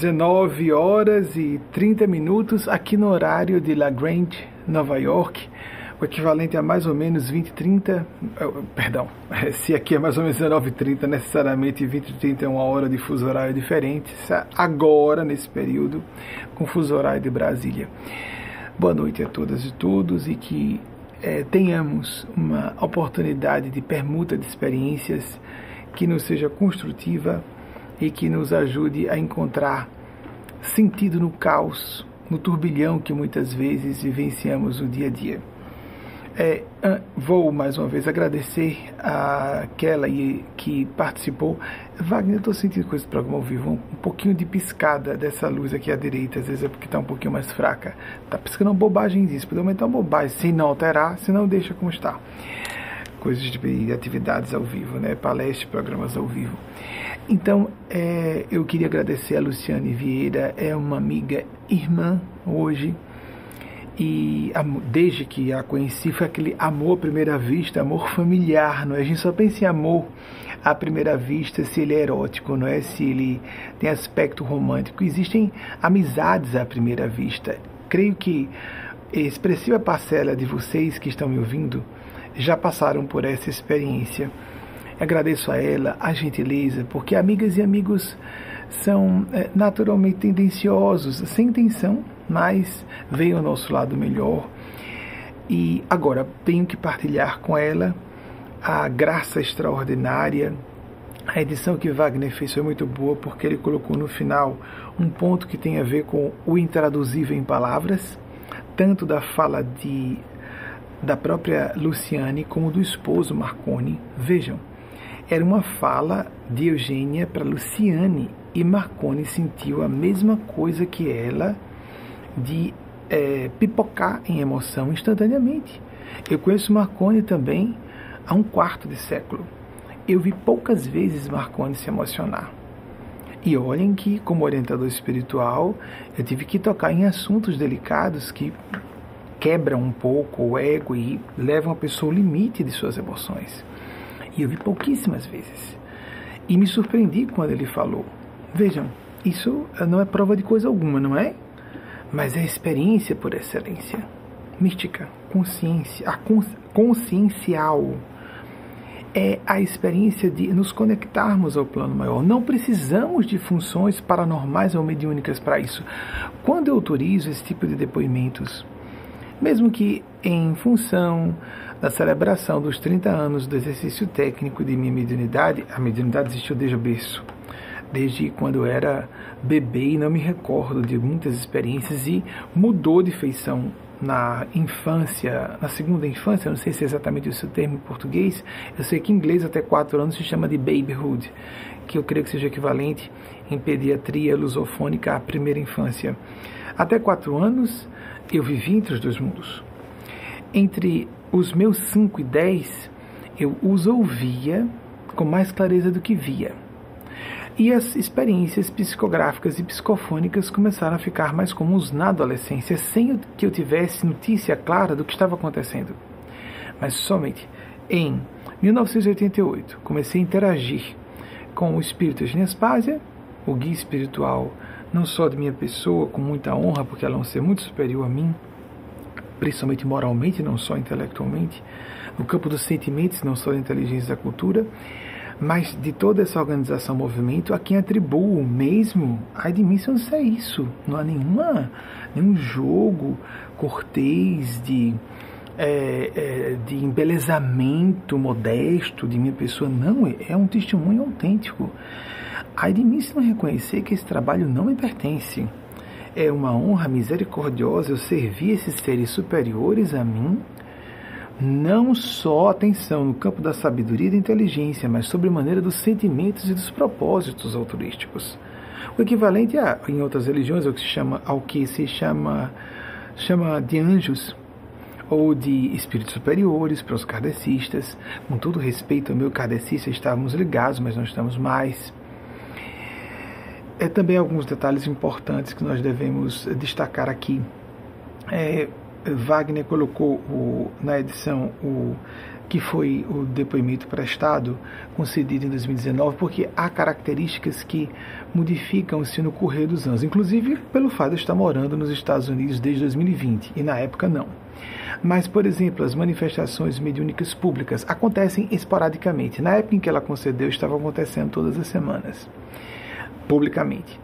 19 horas e 30 minutos aqui no horário de La Grande, Nova York, o equivalente a mais ou menos 20 30, perdão, se aqui é mais ou menos 19 30, necessariamente 20 30 é uma hora de fuso horário diferente, agora nesse período com fuso horário de Brasília. Boa noite a todas e todos e que é, tenhamos uma oportunidade de permuta de experiências que nos seja construtiva e que nos ajude a encontrar sentido no caos, no turbilhão que muitas vezes vivenciamos no dia a dia. É, vou mais uma vez agradecer àquela que participou. Wagner, eu estou sentindo com esse programa ao vivo um, um, pouquinho de piscada dessa luz aqui à direita, às vezes é porque está um pouquinho mais fraca. Está piscando uma bobagem disso, pode aumentar uma bobagem, se não alterar, se não deixa como está. Coisas de atividades ao vivo, né? palestras, programas ao vivo. Então, é, eu queria agradecer a Luciane Vieira, é uma amiga irmã hoje, e desde que a conheci foi aquele amor à primeira vista, amor familiar, não é? A gente só pensa em amor à primeira vista se ele é erótico, não é? Se ele tem aspecto romântico. Existem amizades à primeira vista. Creio que expressiva parcela de vocês que estão me ouvindo já passaram por essa experiência. Agradeço a ela a gentileza, porque amigas e amigos são é, naturalmente tendenciosos, sem intenção, mas veio ao nosso lado melhor. E agora tenho que partilhar com ela a graça extraordinária. A edição que Wagner fez foi muito boa porque ele colocou no final um ponto que tem a ver com o intraduzível em palavras, tanto da fala de da própria Luciane como do esposo Marconi. Vejam, era uma fala de Eugênia para Luciane e Marconi sentiu a mesma coisa que ela de é, pipocar em emoção instantaneamente. Eu conheço Marconi também há um quarto de século. Eu vi poucas vezes Marconi se emocionar. E olhem que, como orientador espiritual, eu tive que tocar em assuntos delicados que quebram um pouco o ego e levam a pessoa ao limite de suas emoções. E eu vi pouquíssimas vezes. E me surpreendi quando ele falou. Vejam, isso não é prova de coisa alguma, não é? Mas é experiência por excelência. Mística, consciência, a consciencial. É a experiência de nos conectarmos ao plano maior. Não precisamos de funções paranormais ou mediúnicas para isso. Quando eu autorizo esse tipo de depoimentos, mesmo que em função da celebração dos 30 anos do exercício técnico de minha mediunidade, a mediunidade existiu desde o berço, desde quando eu era bebê e não me recordo de muitas experiências e mudou de feição na infância, na segunda infância, não sei se é exatamente o seu termo em português, eu sei que em inglês até 4 anos se chama de babyhood, que eu creio que seja equivalente em pediatria lusofônica à primeira infância. Até 4 anos eu vivi entre os dois mundos. Entre os meus 5 e 10, eu os ouvia com mais clareza do que via. E as experiências psicográficas e psicofônicas começaram a ficar mais comuns na adolescência, sem que eu tivesse notícia clara do que estava acontecendo. Mas somente em 1988 comecei a interagir com o espírito de Nespásia, o guia espiritual não só de minha pessoa, com muita honra, porque ela é um ser muito superior a mim, principalmente moralmente, não só intelectualmente, no campo dos sentimentos, não só da inteligência da cultura, mas de toda essa organização, movimento, a quem atribuo mesmo a admissão de ser isso. Não há nenhuma, nenhum jogo cortês de, é, é, de embelezamento modesto de minha pessoa. Não, é um testemunho autêntico. Se não reconhecer que esse trabalho não me pertence. É uma honra misericordiosa eu servir esses seres superiores a mim, não só atenção no campo da sabedoria e da inteligência, mas sobre maneira dos sentimentos e dos propósitos altruísticos. O equivalente a, em outras religiões ao que se chama, ao que se chama, chama de anjos ou de espíritos superiores para os kardecistas. Com todo respeito ao meu kardecista, estávamos ligados, mas não estamos mais é também alguns detalhes importantes que nós devemos destacar aqui. É, Wagner colocou o, na edição o que foi o depoimento prestado, concedido em 2019, porque há características que modificam-se no correr dos anos, inclusive pelo fato de estar morando nos Estados Unidos desde 2020, e na época não. Mas, por exemplo, as manifestações mediúnicas públicas acontecem esporadicamente. Na época em que ela concedeu, estava acontecendo todas as semanas, publicamente.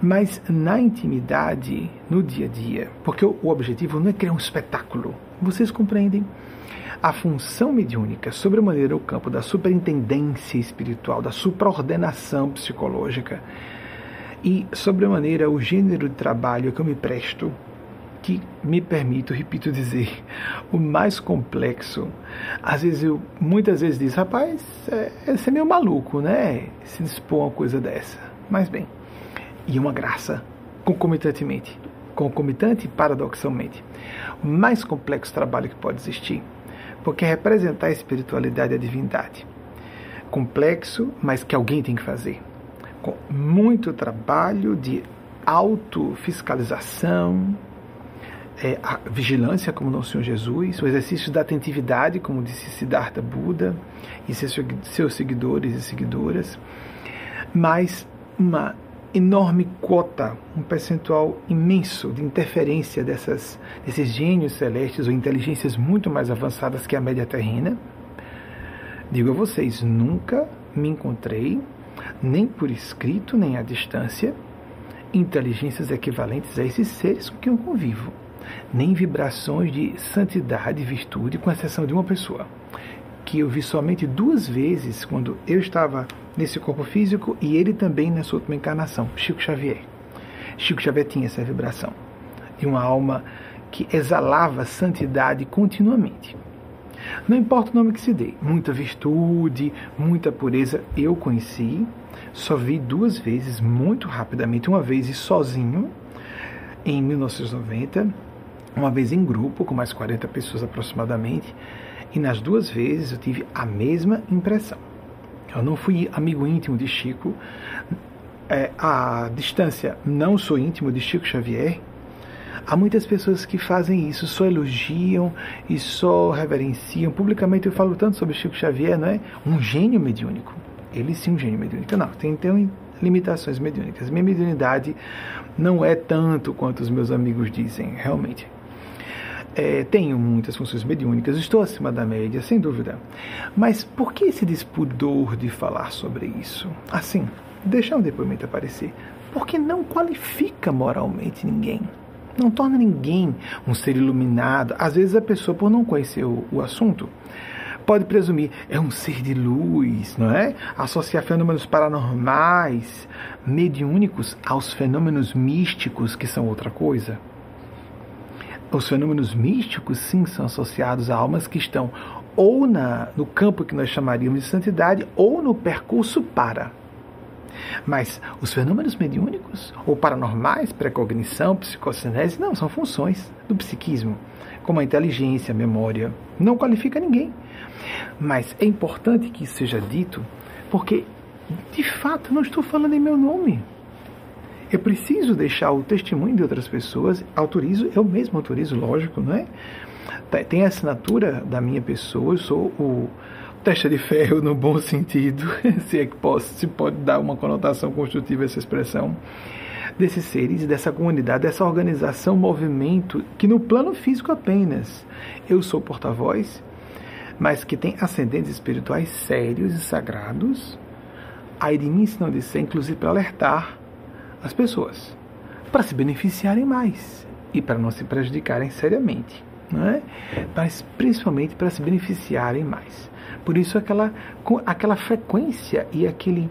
Mas na intimidade, no dia a dia, porque o objetivo não é criar um espetáculo, vocês compreendem? a função mediúnica, sobremaneira o campo da superintendência espiritual, da supraordenação psicológica e, sobremaneira, o gênero de trabalho que eu me presto, que me permito, repito dizer, o mais complexo. Às vezes eu, muitas vezes diz, rapaz, é, é meio maluco, né? Se dispor a uma coisa dessa. Mas bem, e uma graça, concomitantemente, concomitante paradoxalmente. O mais complexo trabalho que pode existir porque representar a espiritualidade e a divindade. Complexo, mas que alguém tem que fazer. Com muito trabalho de autofiscalização, é, a vigilância, como Nosso Senhor Jesus, o exercício da atentividade, como disse Siddhartha Buda, e seus seguidores e seguidoras, mas uma enorme quota, um percentual imenso de interferência dessas, desses gênios celestes ou inteligências muito mais avançadas que a média terrena. Digo a vocês, nunca me encontrei, nem por escrito, nem à distância, inteligências equivalentes a esses seres com quem eu convivo, nem vibrações de santidade e virtude, com exceção de uma pessoa, que eu vi somente duas vezes quando eu estava nesse corpo físico e ele também nessa última encarnação, Chico Xavier. Chico Xavier tinha essa vibração de uma alma que exalava santidade continuamente. Não importa o nome que se dê, muita virtude, muita pureza, eu conheci, só vi duas vezes, muito rapidamente, uma vez sozinho, em 1990, uma vez em grupo, com mais 40 pessoas aproximadamente, e nas duas vezes eu tive a mesma impressão. Eu não fui amigo íntimo de Chico. É, a distância, não sou íntimo de Chico Xavier. Há muitas pessoas que fazem isso, só elogiam e só reverenciam. Publicamente eu falo tanto sobre Chico Xavier, não é? Um gênio mediúnico. Ele sim, um gênio mediúnico. Não, tem, tem limitações mediúnicas. Minha mediunidade não é tanto quanto os meus amigos dizem, realmente. É, tenho muitas funções mediúnicas, estou acima da média, sem dúvida. Mas por que esse despudor de falar sobre isso? Assim, deixar um depoimento aparecer. Porque não qualifica moralmente ninguém. Não torna ninguém um ser iluminado. Às vezes a pessoa, por não conhecer o, o assunto, pode presumir é um ser de luz, não é? Associar fenômenos paranormais, mediúnicos, aos fenômenos místicos, que são outra coisa. Os fenômenos místicos, sim, são associados a almas que estão ou na, no campo que nós chamaríamos de santidade ou no percurso para. Mas os fenômenos mediúnicos ou paranormais, precognição, psicocinese, não, são funções do psiquismo, como a inteligência, a memória. Não qualifica ninguém. Mas é importante que isso seja dito, porque, de fato, não estou falando em meu nome. Eu preciso deixar o testemunho de outras pessoas, autorizo, eu mesmo autorizo, lógico, não é? Tem a assinatura da minha pessoa, eu sou o testa de ferro no bom sentido, se é que posso, se pode dar uma conotação construtiva essa expressão, desses seres, dessa comunidade, dessa organização, movimento, que no plano físico apenas. Eu sou porta-voz, mas que tem ascendentes espirituais sérios e sagrados, aí de mim se não disser, inclusive para alertar as pessoas, para se beneficiarem mais e para não se prejudicarem seriamente, não é? mas principalmente para se beneficiarem mais. Por isso aquela, aquela frequência e aquele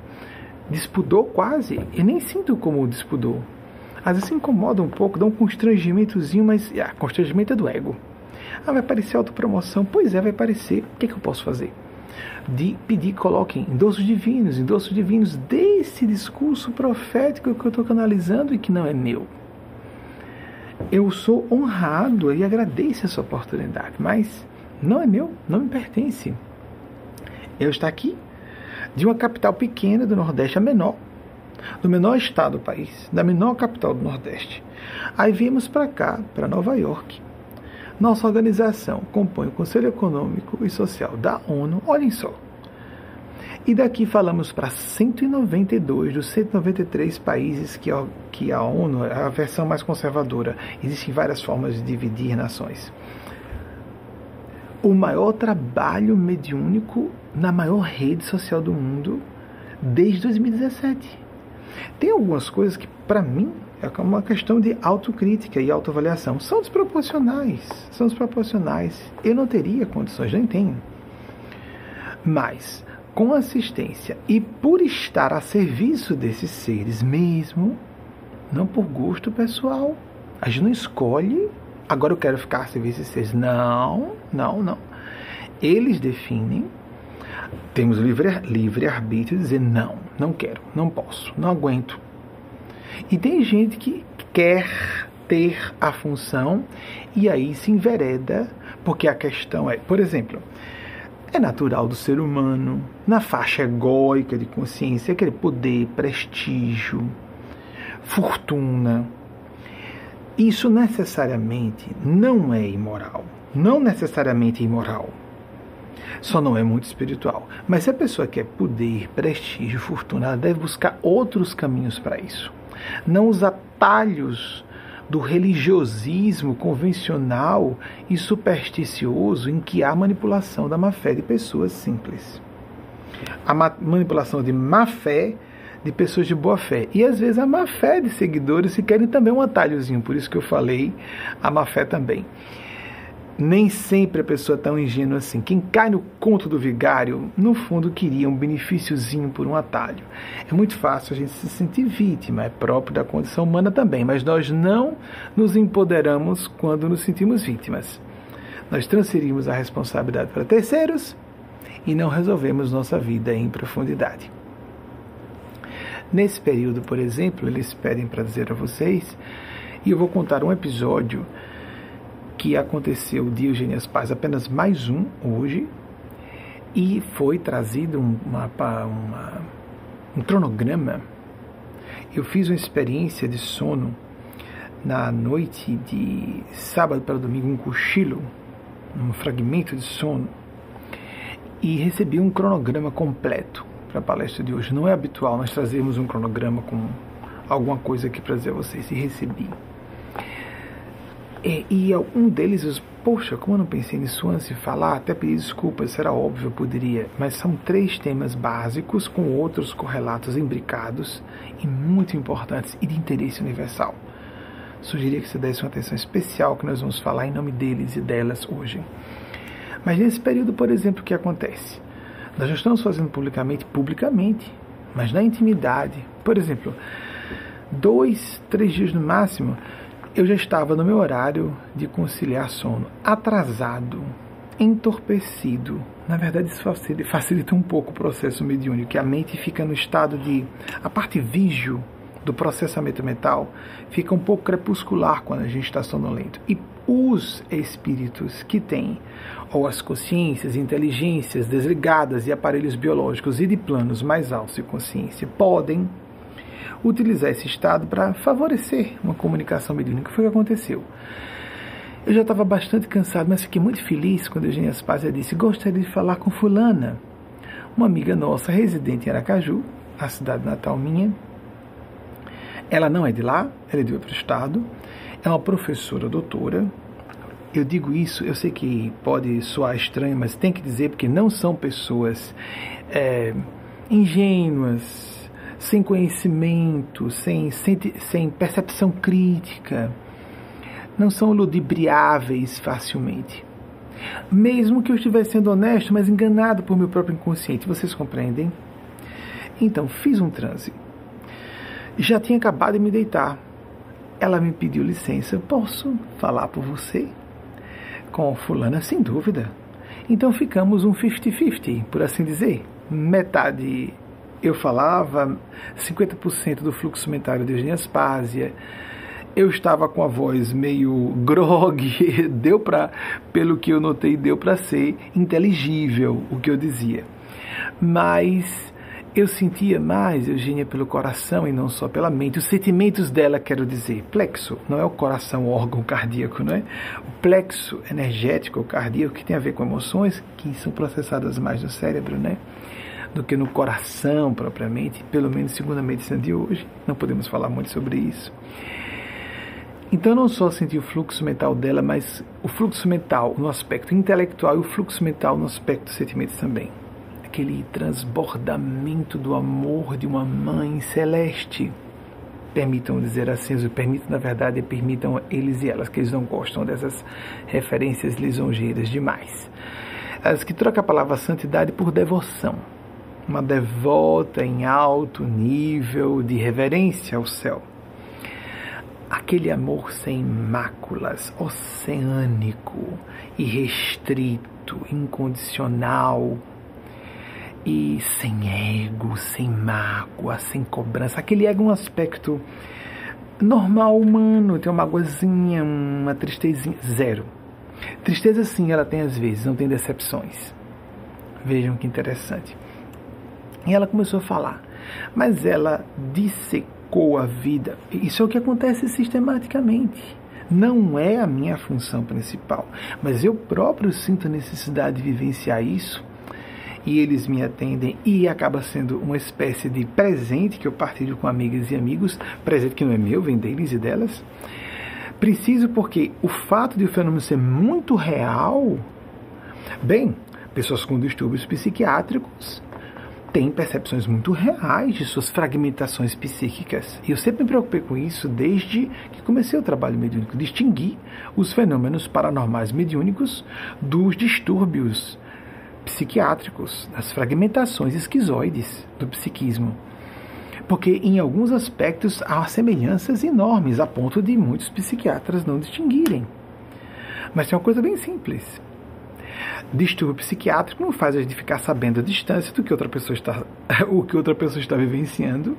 despudor quase, eu nem sinto como despudor. Às vezes incomoda um pouco, dá um constrangimentozinho, mas ah, constrangimento é do ego. Ah, vai parecer autopromoção. Pois é, vai parecer. O que, é que eu posso fazer? De pedir, coloquem endossos divinos, endossos divinos desse discurso profético que eu estou canalizando e que não é meu. Eu sou honrado e agradeço essa oportunidade, mas não é meu, não me pertence. Eu estou aqui de uma capital pequena do Nordeste, a menor, do menor estado do país, da menor capital do Nordeste. Aí viemos para cá, para Nova York, Nossa organização compõe o Conselho Econômico e Social da ONU, olhem só. E daqui falamos para 192 dos 193 países que a, que a ONU a versão mais conservadora. Existem várias formas de dividir nações. O maior trabalho mediúnico na maior rede social do mundo desde 2017. Tem algumas coisas que, para mim, é uma questão de autocrítica e autoavaliação. São desproporcionais. São desproporcionais. Eu não teria condições, nem tenho. Mas, com assistência e por estar a serviço desses seres mesmo, não por gosto pessoal. A gente não escolhe, agora eu quero ficar a serviço desses seres. Não, não, não. Eles definem. Temos livre, livre arbítrio de dizer não, não quero, não posso, não aguento, e tem gente que quer ter a função e aí se envereda, porque a questão é, por exemplo, é natural do ser humano, na faixa egóica de consciência, aquele poder, prestígio, fortuna. Isso necessariamente não é imoral. Não necessariamente imoral. Só não é muito espiritual. Mas se a pessoa quer poder, prestígio, fortuna, ela deve buscar outros caminhos para isso não os atalhos do religiosismo convencional e supersticioso em que há manipulação da má fé de pessoas simples. A manipulação de má fé de pessoas de boa fé. E às vezes a má fé de seguidores que querem também um atalhozinho, por isso que eu falei a má fé também nem sempre a pessoa é tão ingênua assim. Quem cai no conto do vigário, no fundo, queria um benefíciozinho por um atalho. É muito fácil a gente se sentir vítima, é próprio da condição humana também, mas nós não nos empoderamos quando nos sentimos vítimas. Nós transferimos a responsabilidade para terceiros e não resolvemos nossa vida em profundidade. Nesse período, por exemplo, eles pedem para dizer a vocês, e eu vou contar um episódio que aconteceu o Diogênias Paz, apenas mais um hoje, e foi trazido uma, uma, um cronograma. Eu fiz uma experiência de sono na noite de sábado para domingo, um cochilo, um fragmento de sono, e recebi um cronograma completo para a palestra de hoje. Não é habitual nós trazermos um cronograma com alguma coisa aqui para dizer a vocês, e recebi. E, e um deles, eu, poxa, como eu não pensei nisso antes de falar, até pedir desculpas, era óbvio, eu poderia, mas são três temas básicos com outros correlatos imbricados e muito importantes e de interesse universal. Sugeria que você desse uma atenção especial que nós vamos falar em nome deles e delas hoje. Mas nesse período, por exemplo, o que acontece? Nós já estamos fazendo publicamente, publicamente, mas na intimidade. Por exemplo, dois, três dias no máximo, eu já estava no meu horário de conciliar sono, atrasado, entorpecido. Na verdade, isso facilita um pouco o processo mediúnico, que a mente fica no estado de. a parte vígio do processamento mental fica um pouco crepuscular quando a gente está sonolento. E os espíritos que têm, ou as consciências, inteligências desligadas e aparelhos biológicos e de planos mais altos de consciência, podem utilizar esse estado para favorecer uma comunicação mediúnica. Foi o que aconteceu. Eu já estava bastante cansado, mas fiquei muito feliz quando Eugênia Aspásia disse: Gostaria de falar com Fulana, uma amiga nossa residente em Aracaju, a cidade natal minha. Ela não é de lá, ela é de outro estado, é uma professora doutora. Eu digo isso, eu sei que pode soar estranho, mas tem que dizer porque não são pessoas é, ingênuas, sem conhecimento, sem, sem, sem percepção crítica, não são ludibriáveis facilmente. Mesmo que eu estivesse sendo honesto, mas enganado por meu próprio inconsciente, vocês compreendem? Então, fiz um transe. Já tinha acabado de me deitar. Ela me pediu licença. Posso falar por você? Com fulana, sem dúvida. Então ficamos um 50-50, por assim dizer. Metade eu falava 50% do fluxo mental de Eugênia Aspásia. Eu estava com a voz meio grog, deu para, pelo que eu notei, deu para ser inteligível o que eu dizia. Mas eu sentia mais Eugênia pelo coração e não só pela mente. Os sentimentos dela, quero dizer, plexo, não é o coração, o órgão cardíaco, não é? O plexo energético, cardíaco, que tem a ver com emoções que são processadas mais no cérebro, né? Do que no coração propriamente, pelo menos segundo a medicina de hoje. Não podemos falar muito sobre isso. Então, não só senti o fluxo mental dela, mas o fluxo mental no aspecto intelectual e o fluxo mental no aspecto dos sentimentos também. Aquele transbordamento do amor de uma mãe celeste. Permitam dizer assim, permitam, na verdade, permitam eles e elas, que eles não gostam dessas referências lisonjeiras demais. As que trocam a palavra santidade por devoção. Uma devota em alto nível de reverência ao céu aquele amor sem máculas, oceânico, irrestrito, incondicional e sem ego, sem mágoa, sem cobrança. Aquele ego é um aspecto normal humano, tem uma mágoazinha, uma tristezinha, zero. Tristeza sim, ela tem às vezes, não tem decepções. Vejam que interessante. E ela começou a falar, mas ela disse a vida. Isso é o que acontece sistematicamente. Não é a minha função principal, mas eu próprio sinto a necessidade de vivenciar isso e eles me atendem e acaba sendo uma espécie de presente que eu partilho com amigas e amigos, presente que não é meu, vem deles e delas. Preciso porque o fato de o fenômeno ser muito real, bem, pessoas com distúrbios psiquiátricos têm percepções muito reais de suas fragmentações psíquicas. E eu sempre me preocupei com isso desde que comecei o trabalho mediúnico, distinguir os fenômenos paranormais mediúnicos dos distúrbios psiquiátricos, das fragmentações esquizoides do psiquismo. Porque em alguns aspectos há semelhanças enormes, a ponto de muitos psiquiatras não distinguirem. Mas tem uma coisa bem simples distúrbio psiquiátrico não faz a gente ficar sabendo a distância do que outra pessoa está, o que outra pessoa está vivenciando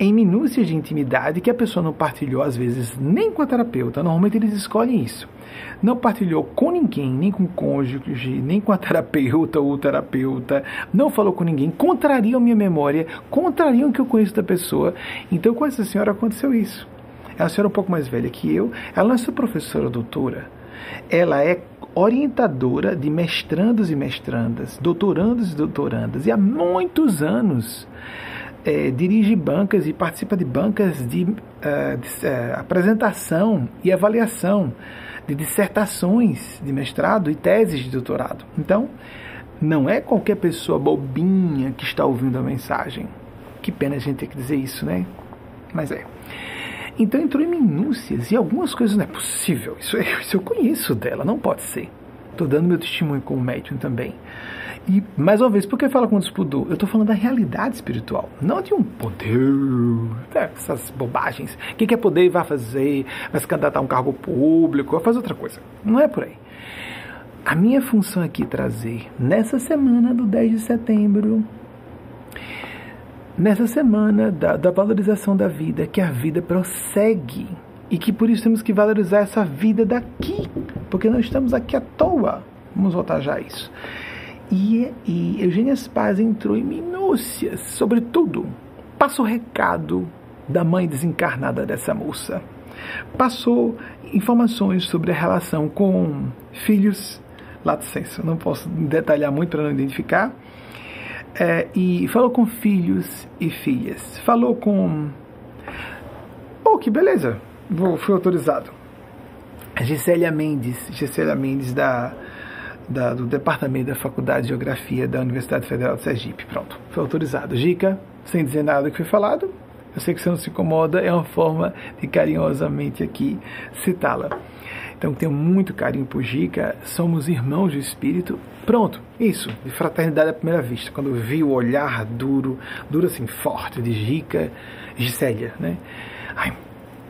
em minúcias de intimidade que a pessoa não partilhou às vezes nem com a terapeuta. Normalmente eles escolhem isso. Não partilhou com ninguém, nem com o cônjuge, nem com a terapeuta ou terapeuta. Não falou com ninguém. Contrariam minha memória, contrariam o que eu conheço da pessoa. Então com essa senhora aconteceu isso. É uma senhora um pouco mais velha que eu. Ela não é só professora doutora. Ela é orientadora de mestrandos e mestrandas, doutorandos e doutorandas, e há muitos anos é, dirige bancas e participa de bancas de, uh, de uh, apresentação e avaliação de dissertações de mestrado e teses de doutorado. Então, não é qualquer pessoa bobinha que está ouvindo a mensagem. Que pena a gente ter que dizer isso, né? Mas é. Então entrou em minúcias e algumas coisas não é possível. Isso, isso eu conheço dela, não pode ser. Estou dando meu testemunho como médium também. E, mais uma vez, por que fala com despudor? Eu estou falando da realidade espiritual, não de um poder, né, essas bobagens. O que é poder e vai fazer? Vai se candidatar a um cargo público, vai fazer outra coisa. Não é por aí. A minha função aqui é trazer, nessa semana do 10 de setembro, nessa semana da, da valorização da vida, que a vida prossegue e que por isso temos que valorizar essa vida daqui, porque não estamos aqui à toa. Vamos voltar já a isso. E, e Eugênia Spaz entrou em minúcias sobre tudo. Passou recado da mãe desencarnada dessa moça. Passou informações sobre a relação com filhos, lato senso, não posso detalhar muito para não identificar, é, e falou com filhos e filhas. Falou com. Oh, que beleza! Vou, fui autorizado. Gisélia Mendes, Gisélia Mendes da, da, do Departamento da Faculdade de Geografia da Universidade Federal de Sergipe. Pronto, foi autorizado. Gica, sem dizer nada do que foi falado, eu sei que você não se incomoda, é uma forma de carinhosamente aqui citá-la. Então tenho muito carinho por Gica, somos irmãos de espírito. Pronto, isso, de fraternidade à primeira vista. Quando vi o olhar duro, duro assim, forte de Gica, Gisélia, né? Ai,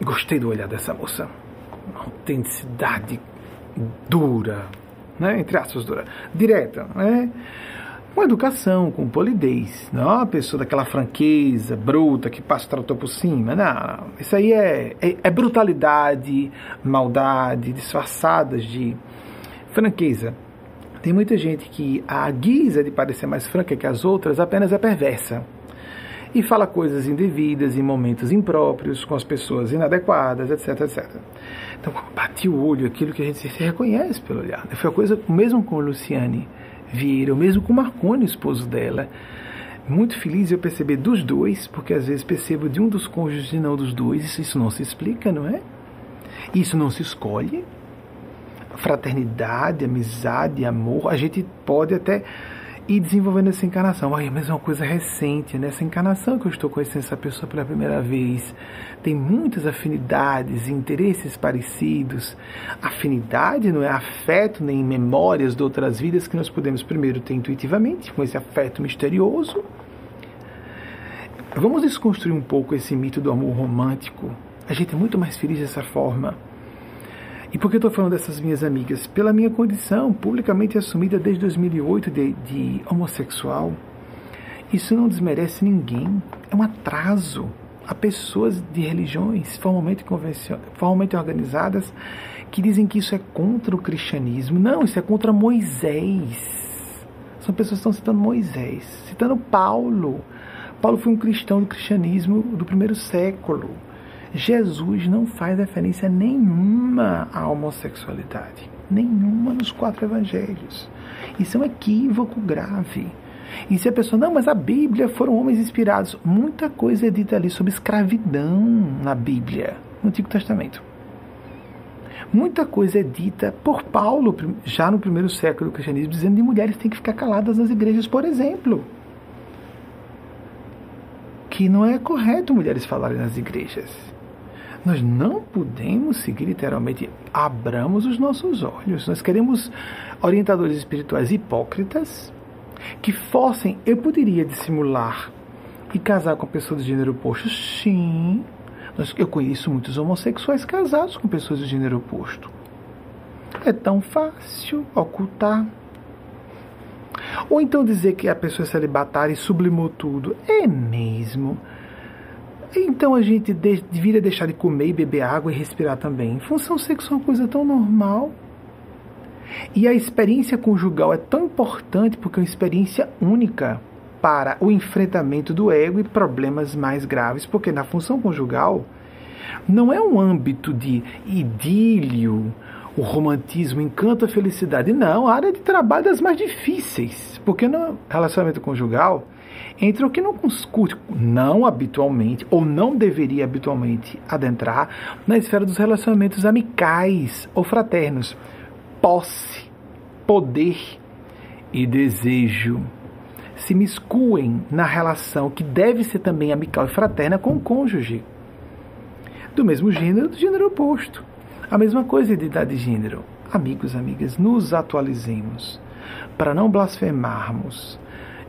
gostei do olhar dessa moça. Uma autenticidade dura, né? Entre aspas, dura. Direta, né? Com educação, com polidez. Não é uma pessoa daquela franqueza bruta que passa o trator por cima. Não, isso aí é, é, é brutalidade, maldade, disfarçadas de franqueza. Tem muita gente que a guisa de parecer mais franca que as outras apenas é perversa. e fala coisas indevidas em momentos impróprios, com as pessoas inadequadas, etc, etc. Então, bati o olho, aquilo que a gente se reconhece pelo olhar. Foi a coisa, mesmo com Luciane Vieira, mesmo com Marconi, esposo dela, muito feliz eu perceber dos dois, porque às vezes percebo de um dos cônjuges e não dos dois, isso não se explica, não é? Isso não se escolhe. Fraternidade, amizade, amor, a gente pode até ir desenvolvendo essa encarnação. Ai, mas é uma coisa recente, nessa encarnação que eu estou conhecendo essa pessoa pela primeira vez. Tem muitas afinidades, interesses parecidos. Afinidade não é afeto nem memórias de outras vidas que nós podemos primeiro ter intuitivamente, com esse afeto misterioso. Vamos desconstruir um pouco esse mito do amor romântico. A gente é muito mais feliz dessa forma e por que eu estou falando dessas minhas amigas? Pela minha condição publicamente assumida desde 2008 de, de homossexual. Isso não desmerece ninguém. É um atraso a pessoas de religiões formalmente, formalmente organizadas que dizem que isso é contra o cristianismo. Não, isso é contra Moisés. São pessoas que estão citando Moisés, citando Paulo. Paulo foi um cristão do cristianismo do primeiro século. Jesus não faz referência nenhuma à homossexualidade. Nenhuma nos quatro evangelhos. Isso é um equívoco grave. E se a pessoa, não, mas a Bíblia foram homens inspirados. Muita coisa é dita ali sobre escravidão na Bíblia, no Antigo Testamento. Muita coisa é dita por Paulo, já no primeiro século do cristianismo, dizendo que mulheres têm que ficar caladas nas igrejas, por exemplo. Que não é correto mulheres falarem nas igrejas. Nós não podemos seguir literalmente, abramos os nossos olhos. Nós queremos orientadores espirituais hipócritas que fossem, eu poderia dissimular e casar com pessoas do gênero oposto? Sim. Eu conheço muitos homossexuais casados com pessoas do gênero oposto. É tão fácil ocultar. Ou então dizer que a pessoa é celibatária e sublimou tudo. É mesmo. Então a gente deveria deixar de comer e beber água e respirar também. Função sexual é uma coisa tão normal. E a experiência conjugal é tão importante porque é uma experiência única para o enfrentamento do ego e problemas mais graves, porque na função conjugal não é um âmbito de idílio, o romantismo, encanto, a felicidade. Não, a área de trabalho é das mais difíceis, porque no relacionamento conjugal entre o que não curte, não habitualmente, ou não deveria habitualmente adentrar na esfera dos relacionamentos amicais ou fraternos. Posse, poder e desejo se miscuem na relação que deve ser também amical e fraterna com o cônjuge. Do mesmo gênero, do gênero oposto. A mesma coisa de idade de gênero. Amigos, amigas, nos atualizemos para não blasfemarmos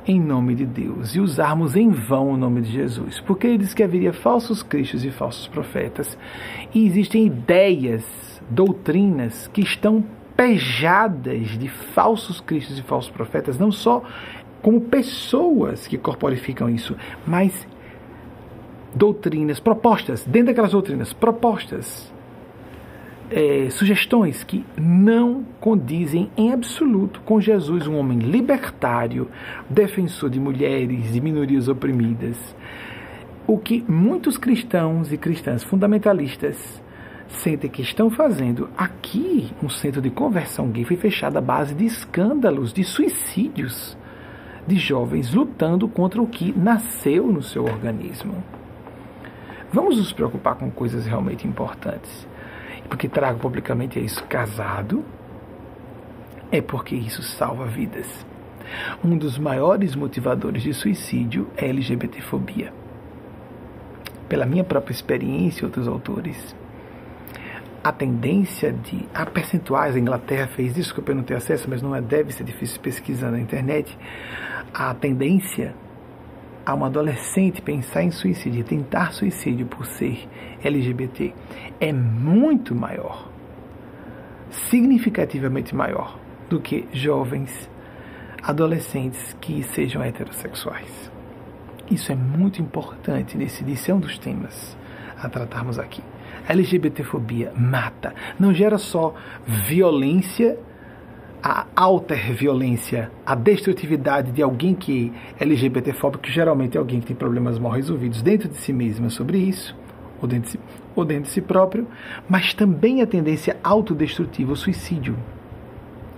em nome de Deus e usarmos em vão o nome de Jesus, porque ele diz que haveria falsos cristos e falsos profetas, e existem ideias, doutrinas que estão pejadas de falsos cristos e falsos profetas, não só como pessoas que corporificam isso, mas doutrinas, propostas, dentro daquelas doutrinas, propostas é, sugestões que não condizem em absoluto com Jesus, um homem libertário, defensor de mulheres e minorias oprimidas. O que muitos cristãos e cristãs fundamentalistas sentem que estão fazendo aqui, um centro de conversão gay foi fechado à base de escândalos, de suicídios de jovens lutando contra o que nasceu no seu organismo. Vamos nos preocupar com coisas realmente importantes porque trago publicamente é isso, casado, é porque isso salva vidas. Um dos maiores motivadores de suicídio é a LGBTfobia. Pela minha própria experiência e outros autores, a tendência de. Há percentuais, a Inglaterra fez isso, que eu não tenho acesso, mas não é, deve ser difícil pesquisar na internet. A tendência a uma adolescente pensar em suicídio, tentar suicídio por ser LGBT, é muito maior, significativamente maior, do que jovens adolescentes que sejam heterossexuais. Isso é muito importante nesse é um dos temas a tratarmos aqui. A LGBTfobia mata, não gera só violência a alta violência, a destrutividade de alguém que é LGBTfóbico, que geralmente é alguém que tem problemas mal resolvidos dentro de si mesma sobre isso, ou dentro de si, ou dentro de si próprio, mas também a tendência autodestrutiva, o suicídio,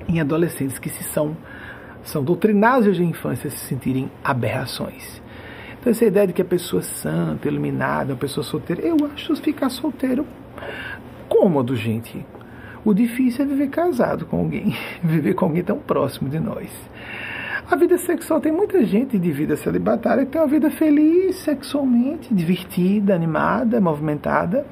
em adolescentes que se são, são doutrinados desde a infância a se sentirem aberrações. Então, essa ideia de que a pessoa é santa, iluminada, uma pessoa solteira, eu acho ficar solteiro cômodo, gente. O difícil é viver casado com alguém, viver com alguém tão próximo de nós. A vida sexual tem muita gente de vida celibatária que tem uma vida feliz sexualmente, divertida, animada, movimentada,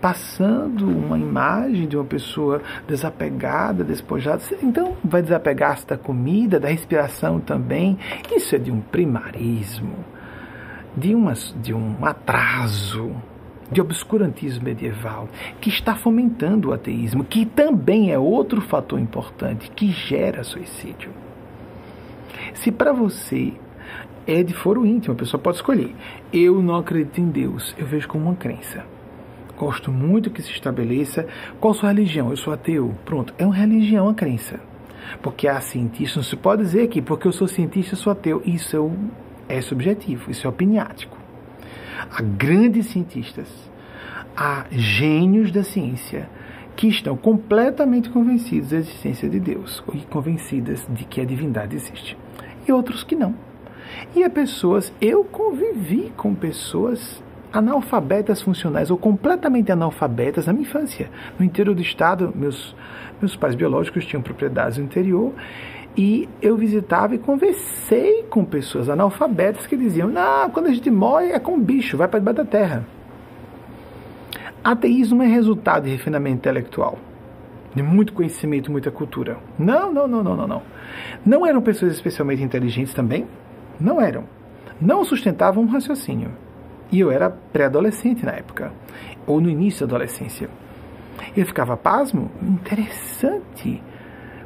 passando uma imagem de uma pessoa desapegada, despojada. Então, vai desapegar-se da comida, da respiração também. Isso é de um primarismo, de, de um atraso de obscurantismo medieval, que está fomentando o ateísmo, que também é outro fator importante que gera suicídio. Se para você é de foro íntimo, a pessoa pode escolher. Eu não acredito em Deus, eu vejo como uma crença. Gosto muito que se estabeleça qual sua religião. Eu sou ateu. Pronto, é uma religião, uma crença. Porque há cientistas, não se pode dizer que porque eu sou cientista, eu sou ateu. Isso é, é subjetivo, isso é opiniático a grandes cientistas, a gênios da ciência que estão completamente convencidos da existência de Deus e convencidas de que a divindade existe. E outros que não. E há pessoas, eu convivi com pessoas analfabetas funcionais ou completamente analfabetas na minha infância. No interior do estado, meus, meus pais biológicos tinham propriedades no interior e eu visitava e conversei com pessoas analfabetas que diziam: não, quando a gente morre é com bicho, vai para debaixo da terra. Ateísmo é resultado de refinamento intelectual, de muito conhecimento, muita cultura. Não, não, não, não, não, não. Não eram pessoas especialmente inteligentes também? Não eram. Não sustentavam um raciocínio. E eu era pré-adolescente na época, ou no início da adolescência. Eu ficava pasmo, interessante,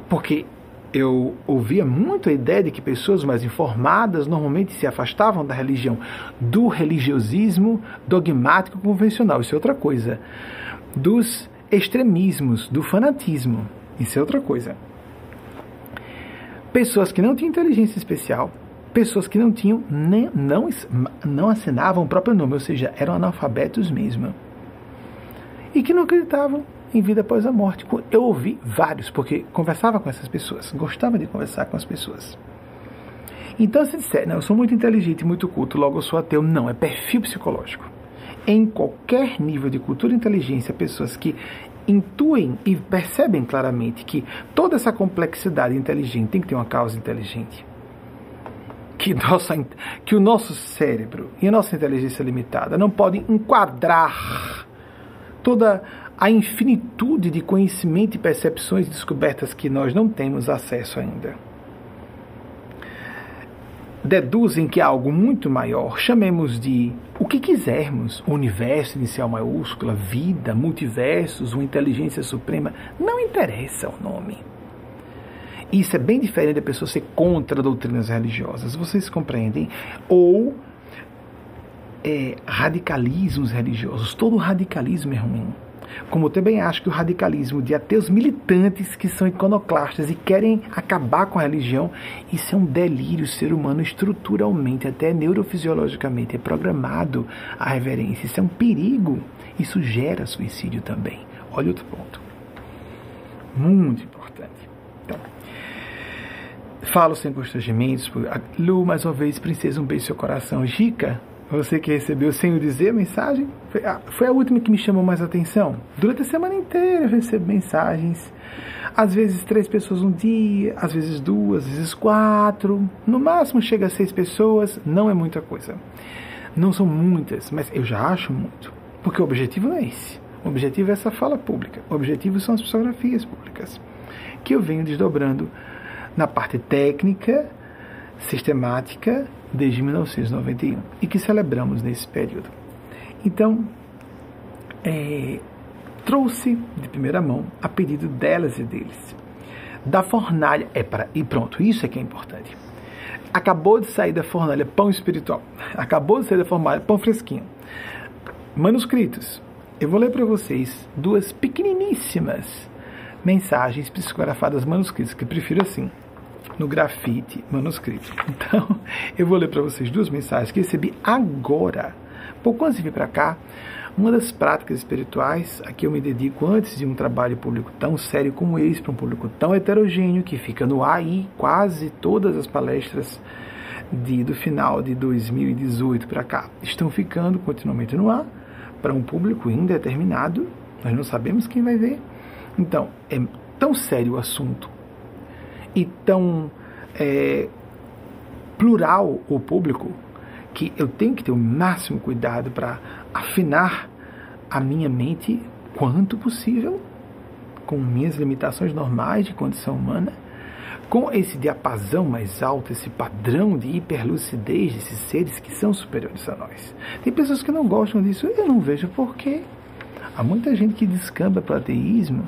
porque eu ouvia muito a ideia de que pessoas mais informadas normalmente se afastavam da religião, do religiosismo dogmático convencional, isso é outra coisa. Dos extremismos, do fanatismo, isso é outra coisa. Pessoas que não tinham inteligência especial, pessoas que não tinham nem, não, não assinavam o próprio nome, ou seja, eram analfabetos mesmo. E que não acreditavam em vida após a morte. Eu ouvi vários, porque conversava com essas pessoas, gostava de conversar com as pessoas. Então, se disser, não, eu sou muito inteligente, muito culto, logo eu sou ateu, não, é perfil psicológico. Em qualquer nível de cultura e inteligência, pessoas que intuem e percebem claramente que toda essa complexidade inteligente tem que ter uma causa inteligente. Que, nossa, que o nosso cérebro e a nossa inteligência limitada não podem enquadrar toda a infinitude de conhecimento e percepções descobertas que nós não temos acesso ainda. Deduzem que há algo muito maior, chamemos de o que quisermos, universo inicial maiúscula, vida, multiversos, uma inteligência suprema, não interessa o nome. Isso é bem diferente da pessoa ser contra doutrinas religiosas, vocês compreendem? Ou é, radicalismos religiosos. Todo radicalismo é ruim. Como também acho que o radicalismo de ateus militantes que são iconoclastas e querem acabar com a religião, isso é um delírio. O ser humano estruturalmente, até neurofisiologicamente, é programado à reverência. Isso é um perigo. Isso gera suicídio também. Olha outro ponto. Muito importante. Então, falo sem constrangimentos. Lu, mais uma vez, princesa, um beijo no seu coração. Gica, você que recebeu sem o dizer mensagem, foi a, foi a última que me chamou mais atenção. Durante a semana inteira eu recebo mensagens. Às vezes três pessoas um dia, às vezes duas, às vezes quatro. No máximo chega a seis pessoas, não é muita coisa. Não são muitas, mas eu já acho muito. Porque o objetivo não é esse. O objetivo é essa fala pública. O objetivo são as psicografias públicas. Que eu venho desdobrando na parte técnica, sistemática desde 1991 e que celebramos nesse período. Então, é, trouxe de primeira mão a pedido delas e deles. Da fornalha, é para e pronto, isso é que é importante. Acabou de sair da fornalha pão espiritual. Acabou de sair da fornalha pão fresquinho. Manuscritos. Eu vou ler para vocês duas pequeniníssimas mensagens psicografadas manuscritas, que prefiro assim, no grafite manuscrito. Então, eu vou ler para vocês duas mensagens que recebi agora. Pouco antes de vir para cá, uma das práticas espirituais a que eu me dedico antes de um trabalho público tão sério como esse, para um público tão heterogêneo, que fica no ar aí quase todas as palestras de, do final de 2018 para cá estão ficando continuamente no ar para um público indeterminado. Nós não sabemos quem vai ver. Então, é tão sério o assunto e tão é, plural o público que eu tenho que ter o máximo cuidado para afinar a minha mente quanto possível com minhas limitações normais de condição humana com esse diapasão mais alto, esse padrão de hiperlucidez desses seres que são superiores a nós. Tem pessoas que não gostam disso, eu não vejo porquê. Há muita gente que descamba para o ateísmo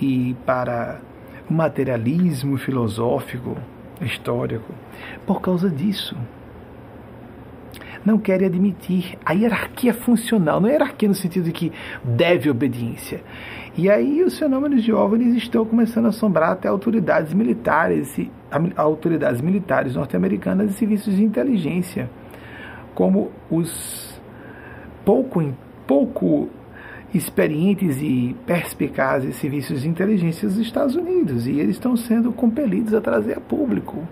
e para materialismo filosófico, histórico, por causa disso não querem admitir a hierarquia funcional, não é hierarquia no sentido de que deve obediência. E aí os fenômenos de OVNIs estão começando a assombrar até autoridades militares, autoridades militares norte-americanas e serviços de inteligência, como os pouco, pouco experientes e perspicazes serviços de inteligência dos Estados Unidos, e eles estão sendo compelidos a trazer a público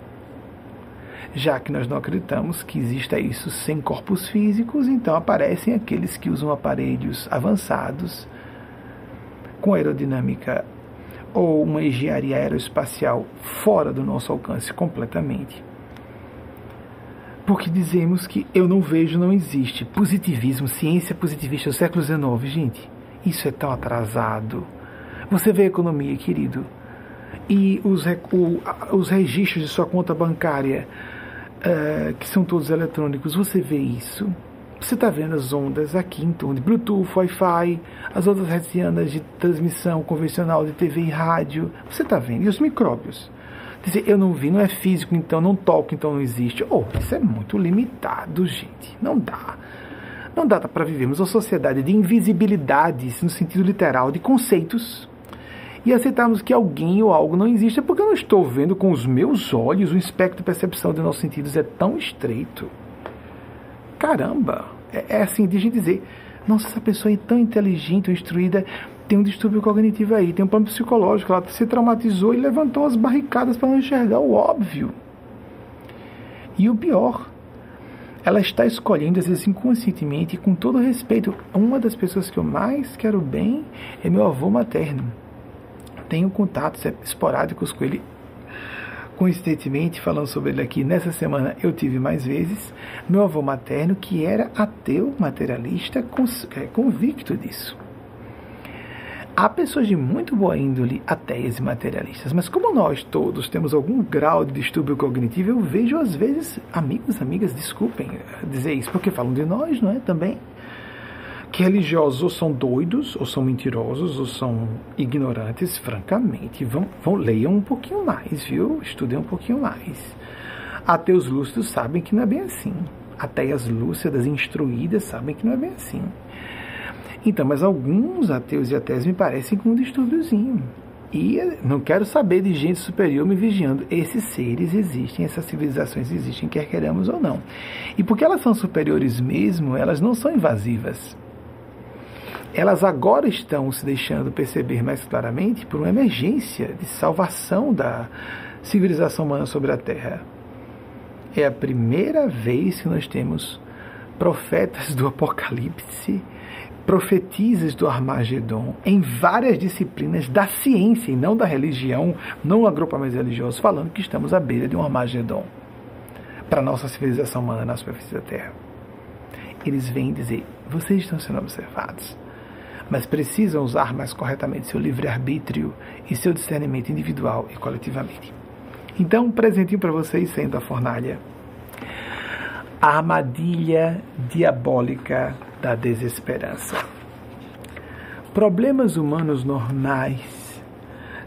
já que nós não acreditamos que exista isso sem corpos físicos, então aparecem aqueles que usam aparelhos avançados com aerodinâmica ou uma engenharia aeroespacial fora do nosso alcance completamente. Porque dizemos que eu não vejo, não existe. Positivismo, ciência positivista do século XIX, gente, isso é tão atrasado. Você vê a economia, querido, e os, o, os registros de sua conta bancária uh, que são todos eletrônicos, você vê isso. Você está vendo as ondas aqui torno de Bluetooth, Wi-Fi, as ondas hertzianas de transmissão convencional de TV e rádio. Você está vendo? E os micróbios? Dizer, eu não vi, não é físico, então não toco, então não existe. Oh, isso é muito limitado, gente. Não dá. Não dá para vivermos uma sociedade de invisibilidades, no sentido literal, de conceitos e aceitarmos que alguém ou algo não existe é porque eu não estou vendo com os meus olhos, o espectro de percepção de nossos sentidos é tão estreito. Caramba! É, é assim de a gente dizer, nossa, essa pessoa é tão inteligente, instruída, tem um distúrbio cognitivo aí, tem um plano psicológico, ela se traumatizou e levantou as barricadas para não enxergar o óbvio. E o pior, ela está escolhendo, às vezes inconscientemente, com todo respeito, uma das pessoas que eu mais quero bem é meu avô materno tenho contatos esporádicos com ele. Coincidentemente, falando sobre ele aqui, nessa semana eu tive mais vezes meu avô materno, que era ateu materialista, é, convicto disso. Há pessoas de muito boa índole ateias e materialistas, mas como nós todos temos algum grau de distúrbio cognitivo, eu vejo às vezes amigos, amigas, desculpem dizer isso, porque falam de nós, não é? Também que religiosos ou são doidos, ou são mentirosos, ou são ignorantes, francamente. Vão, vão leiam um pouquinho mais, viu? Estudem um pouquinho mais. Ateus lúcidos sabem que não é bem assim. Ateias lúcidas, instruídas, sabem que não é bem assim. Então, mas alguns ateus e ateias me parecem com um distúrbiozinho. E não quero saber de gente superior me vigiando. Esses seres existem, essas civilizações existem, quer queiramos ou não. E porque elas são superiores mesmo, elas não são invasivas elas agora estão se deixando perceber mais claramente por uma emergência de salvação da civilização humana sobre a Terra. É a primeira vez que nós temos profetas do Apocalipse, profetizas do Armagedon, em várias disciplinas da ciência e não da religião, não agrupamentos religiosos, falando que estamos à beira de um Armagedon para a nossa civilização humana na superfície da Terra. Eles vêm dizer: vocês estão sendo observados mas precisam usar mais corretamente seu livre-arbítrio e seu discernimento individual e coletivamente. Então, um presentinho para vocês sendo a fornalha. A armadilha diabólica da desesperança. Problemas humanos normais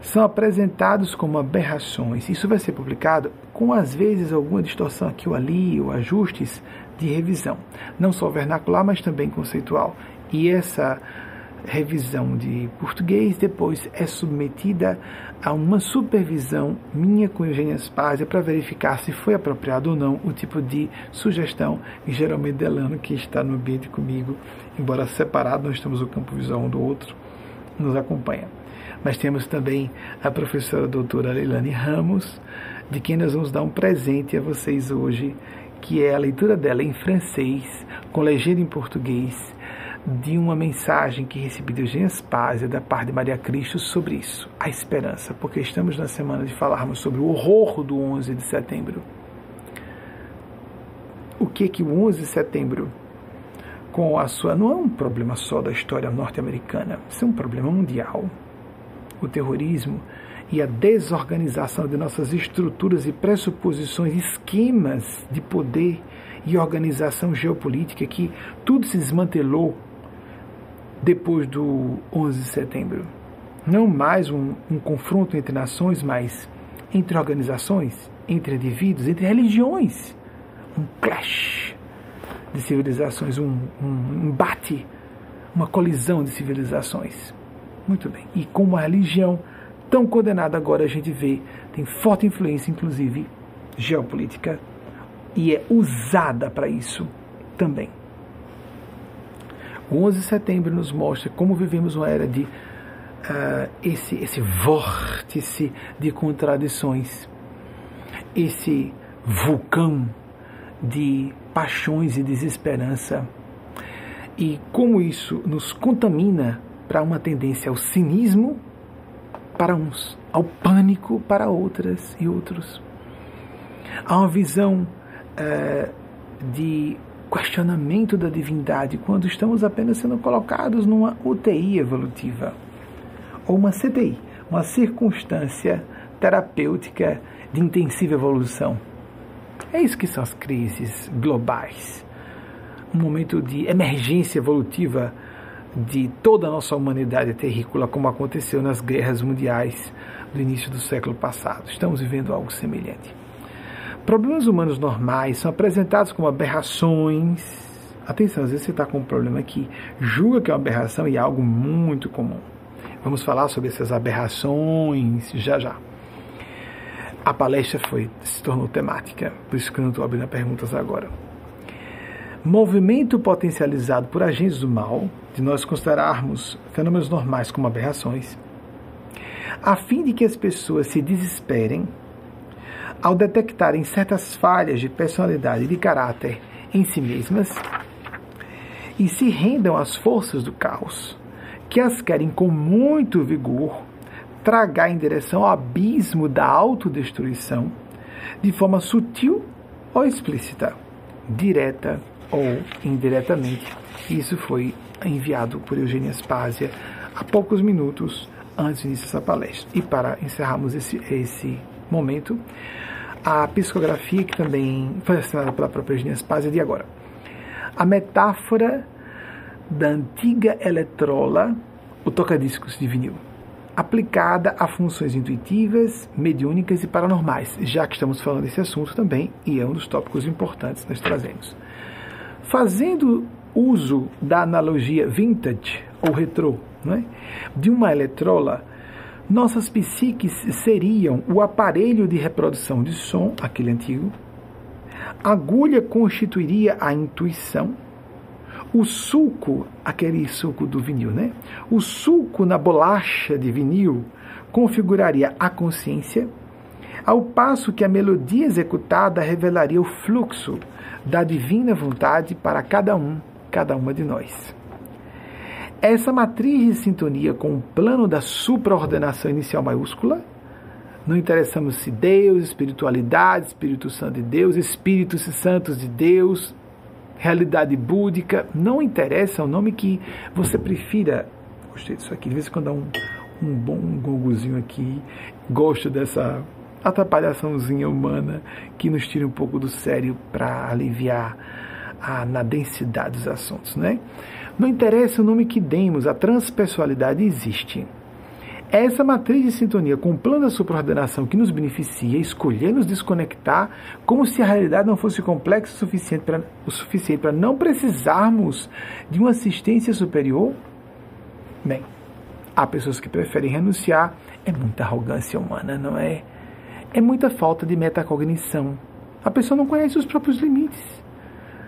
são apresentados como aberrações. Isso vai ser publicado com, às vezes, alguma distorção aqui ou ali, ou ajustes de revisão, não só vernacular, mas também conceitual. E essa revisão de português, depois é submetida a uma supervisão minha com Eugênia Spazia para verificar se foi apropriado ou não o tipo de sugestão e geralmente Delano, que está no ambiente comigo, embora separado, nós estamos no campo visual um do outro, nos acompanha. Mas temos também a professora doutora Leilane Ramos, de quem nós vamos dar um presente a vocês hoje, que é a leitura dela em francês, com legenda em português, de uma mensagem que recebi de Eugênia Spazia, da parte de Maria Cristo, sobre isso, a esperança, porque estamos na semana de falarmos sobre o horror do 11 de setembro. O que que o 11 de setembro, com a sua. não é um problema só da história norte-americana, isso é um problema mundial. O terrorismo e a desorganização de nossas estruturas e pressuposições, esquemas de poder e organização geopolítica que tudo se desmantelou depois do 11 de setembro. Não mais um, um confronto entre nações, mas entre organizações, entre indivíduos, entre religiões. Um clash de civilizações, um, um embate, uma colisão de civilizações. Muito bem. E como a religião, tão condenada agora, a gente vê, tem forte influência, inclusive, geopolítica, e é usada para isso também. O 11 de setembro nos mostra como vivemos uma era de uh, esse, esse vórtice de contradições, esse vulcão de paixões e desesperança, e como isso nos contamina para uma tendência ao cinismo para uns, ao pânico para outras e outros. Há uma visão uh, de questionamento da divindade quando estamos apenas sendo colocados numa UTI evolutiva ou uma CTI, uma circunstância terapêutica de intensiva evolução. É isso que são as crises globais. Um momento de emergência evolutiva de toda a nossa humanidade terrícola, como aconteceu nas guerras mundiais do início do século passado. Estamos vivendo algo semelhante. Problemas humanos normais são apresentados como aberrações. Atenção, às vezes você está com um problema aqui, julga que é uma aberração e é algo muito comum. Vamos falar sobre essas aberrações já já. A palestra foi, se tornou temática, por isso que eu não estou abrindo perguntas agora. Movimento potencializado por agentes do mal, de nós considerarmos fenômenos normais como aberrações, a fim de que as pessoas se desesperem ao detectarem certas falhas de personalidade e de caráter em si mesmas e se rendam às forças do caos, que as querem com muito vigor tragar em direção ao abismo da autodestruição, de forma sutil ou explícita, direta ou indiretamente. Isso foi enviado por Eugênia Spásia há poucos minutos antes do início dessa palestra. E para encerrarmos esse, esse momento, a psicografia, que também foi assinada pela própria Eugênia Spazia, de agora. A metáfora da antiga eletrola, o tocadiscos de vinil, aplicada a funções intuitivas, mediúnicas e paranormais, já que estamos falando desse assunto também, e é um dos tópicos importantes que nós trazemos. Fazendo uso da analogia vintage ou retrô, é? de uma eletrola, nossas psiques seriam o aparelho de reprodução de som, aquele antigo, a agulha constituiria a intuição, o sulco, aquele suco do vinil, né? O sulco na bolacha de vinil configuraria a consciência, ao passo que a melodia executada revelaria o fluxo da divina vontade para cada um, cada uma de nós. Essa matriz de sintonia com o plano da supraordenação inicial maiúscula, não interessamos se Deus, espiritualidade, Espírito Santo de Deus, Espíritos Santos de Deus, realidade búdica, não interessa o nome que você prefira. Gostei disso aqui, de vez em quando dá um, um bom gongozinho aqui, gosto dessa atrapalhaçãozinha humana que nos tira um pouco do sério para aliviar a, na densidade dos assuntos, né? Não interessa o nome que demos, a transpessoalidade existe. Essa matriz de sintonia com o plano da supraordenação que nos beneficia escolher nos desconectar como se a realidade não fosse complexa o suficiente para não precisarmos de uma assistência superior, Bem, há pessoas que preferem renunciar. É muita arrogância humana, não é? É muita falta de metacognição. A pessoa não conhece os próprios limites.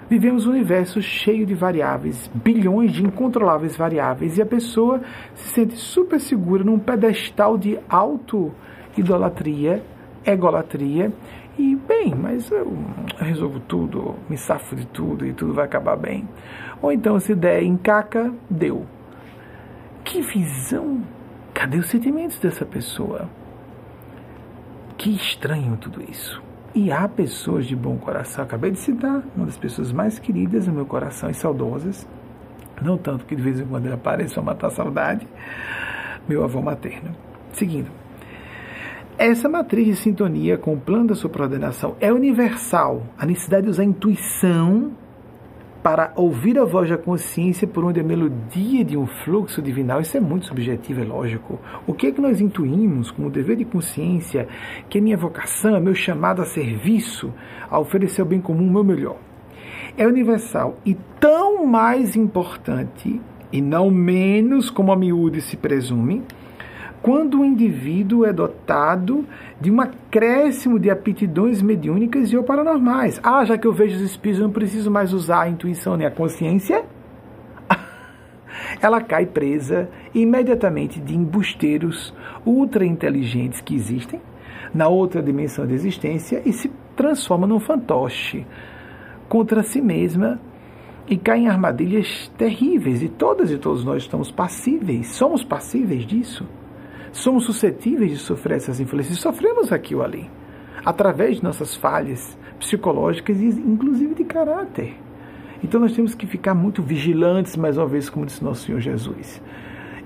Vivemos um universo cheio de variáveis, bilhões de incontroláveis variáveis, e a pessoa se sente super segura num pedestal de auto-idolatria, egolatria, e bem, mas eu resolvo tudo, me safo de tudo e tudo vai acabar bem. Ou então, se der em caca, deu. Que visão! Cadê os sentimentos dessa pessoa? Que estranho tudo isso. E há pessoas de bom coração, acabei de citar, uma das pessoas mais queridas no meu coração e saudosas, não tanto que de vez em quando ele apareça para matar a saudade, meu avô materno. Seguindo. Essa matriz de sintonia com o plano da supraordenação é universal. A necessidade de usar a intuição para ouvir a voz da consciência por onde a melodia de um fluxo divinal, isso é muito subjetivo, é lógico. O que é que nós intuímos como dever de consciência, que é minha vocação, é meu chamado a serviço, a oferecer o bem comum, o meu melhor? É universal e tão mais importante, e não menos, como a miúde se presume, quando o indivíduo é dotado de um acréscimo de aptidões mediúnicas e ou paranormais. Ah, já que eu vejo os espíritos, eu não preciso mais usar a intuição nem a consciência. Ela cai presa imediatamente de embusteiros ultra inteligentes que existem na outra dimensão da existência e se transforma num fantoche contra si mesma e cai em armadilhas terríveis. E todas e todos nós estamos passíveis, somos passíveis disso somos suscetíveis de sofrer essas influências. Sofremos aqui ou ali, através de nossas falhas psicológicas e inclusive de caráter. Então nós temos que ficar muito vigilantes, mais uma vez, como disse nosso Senhor Jesus.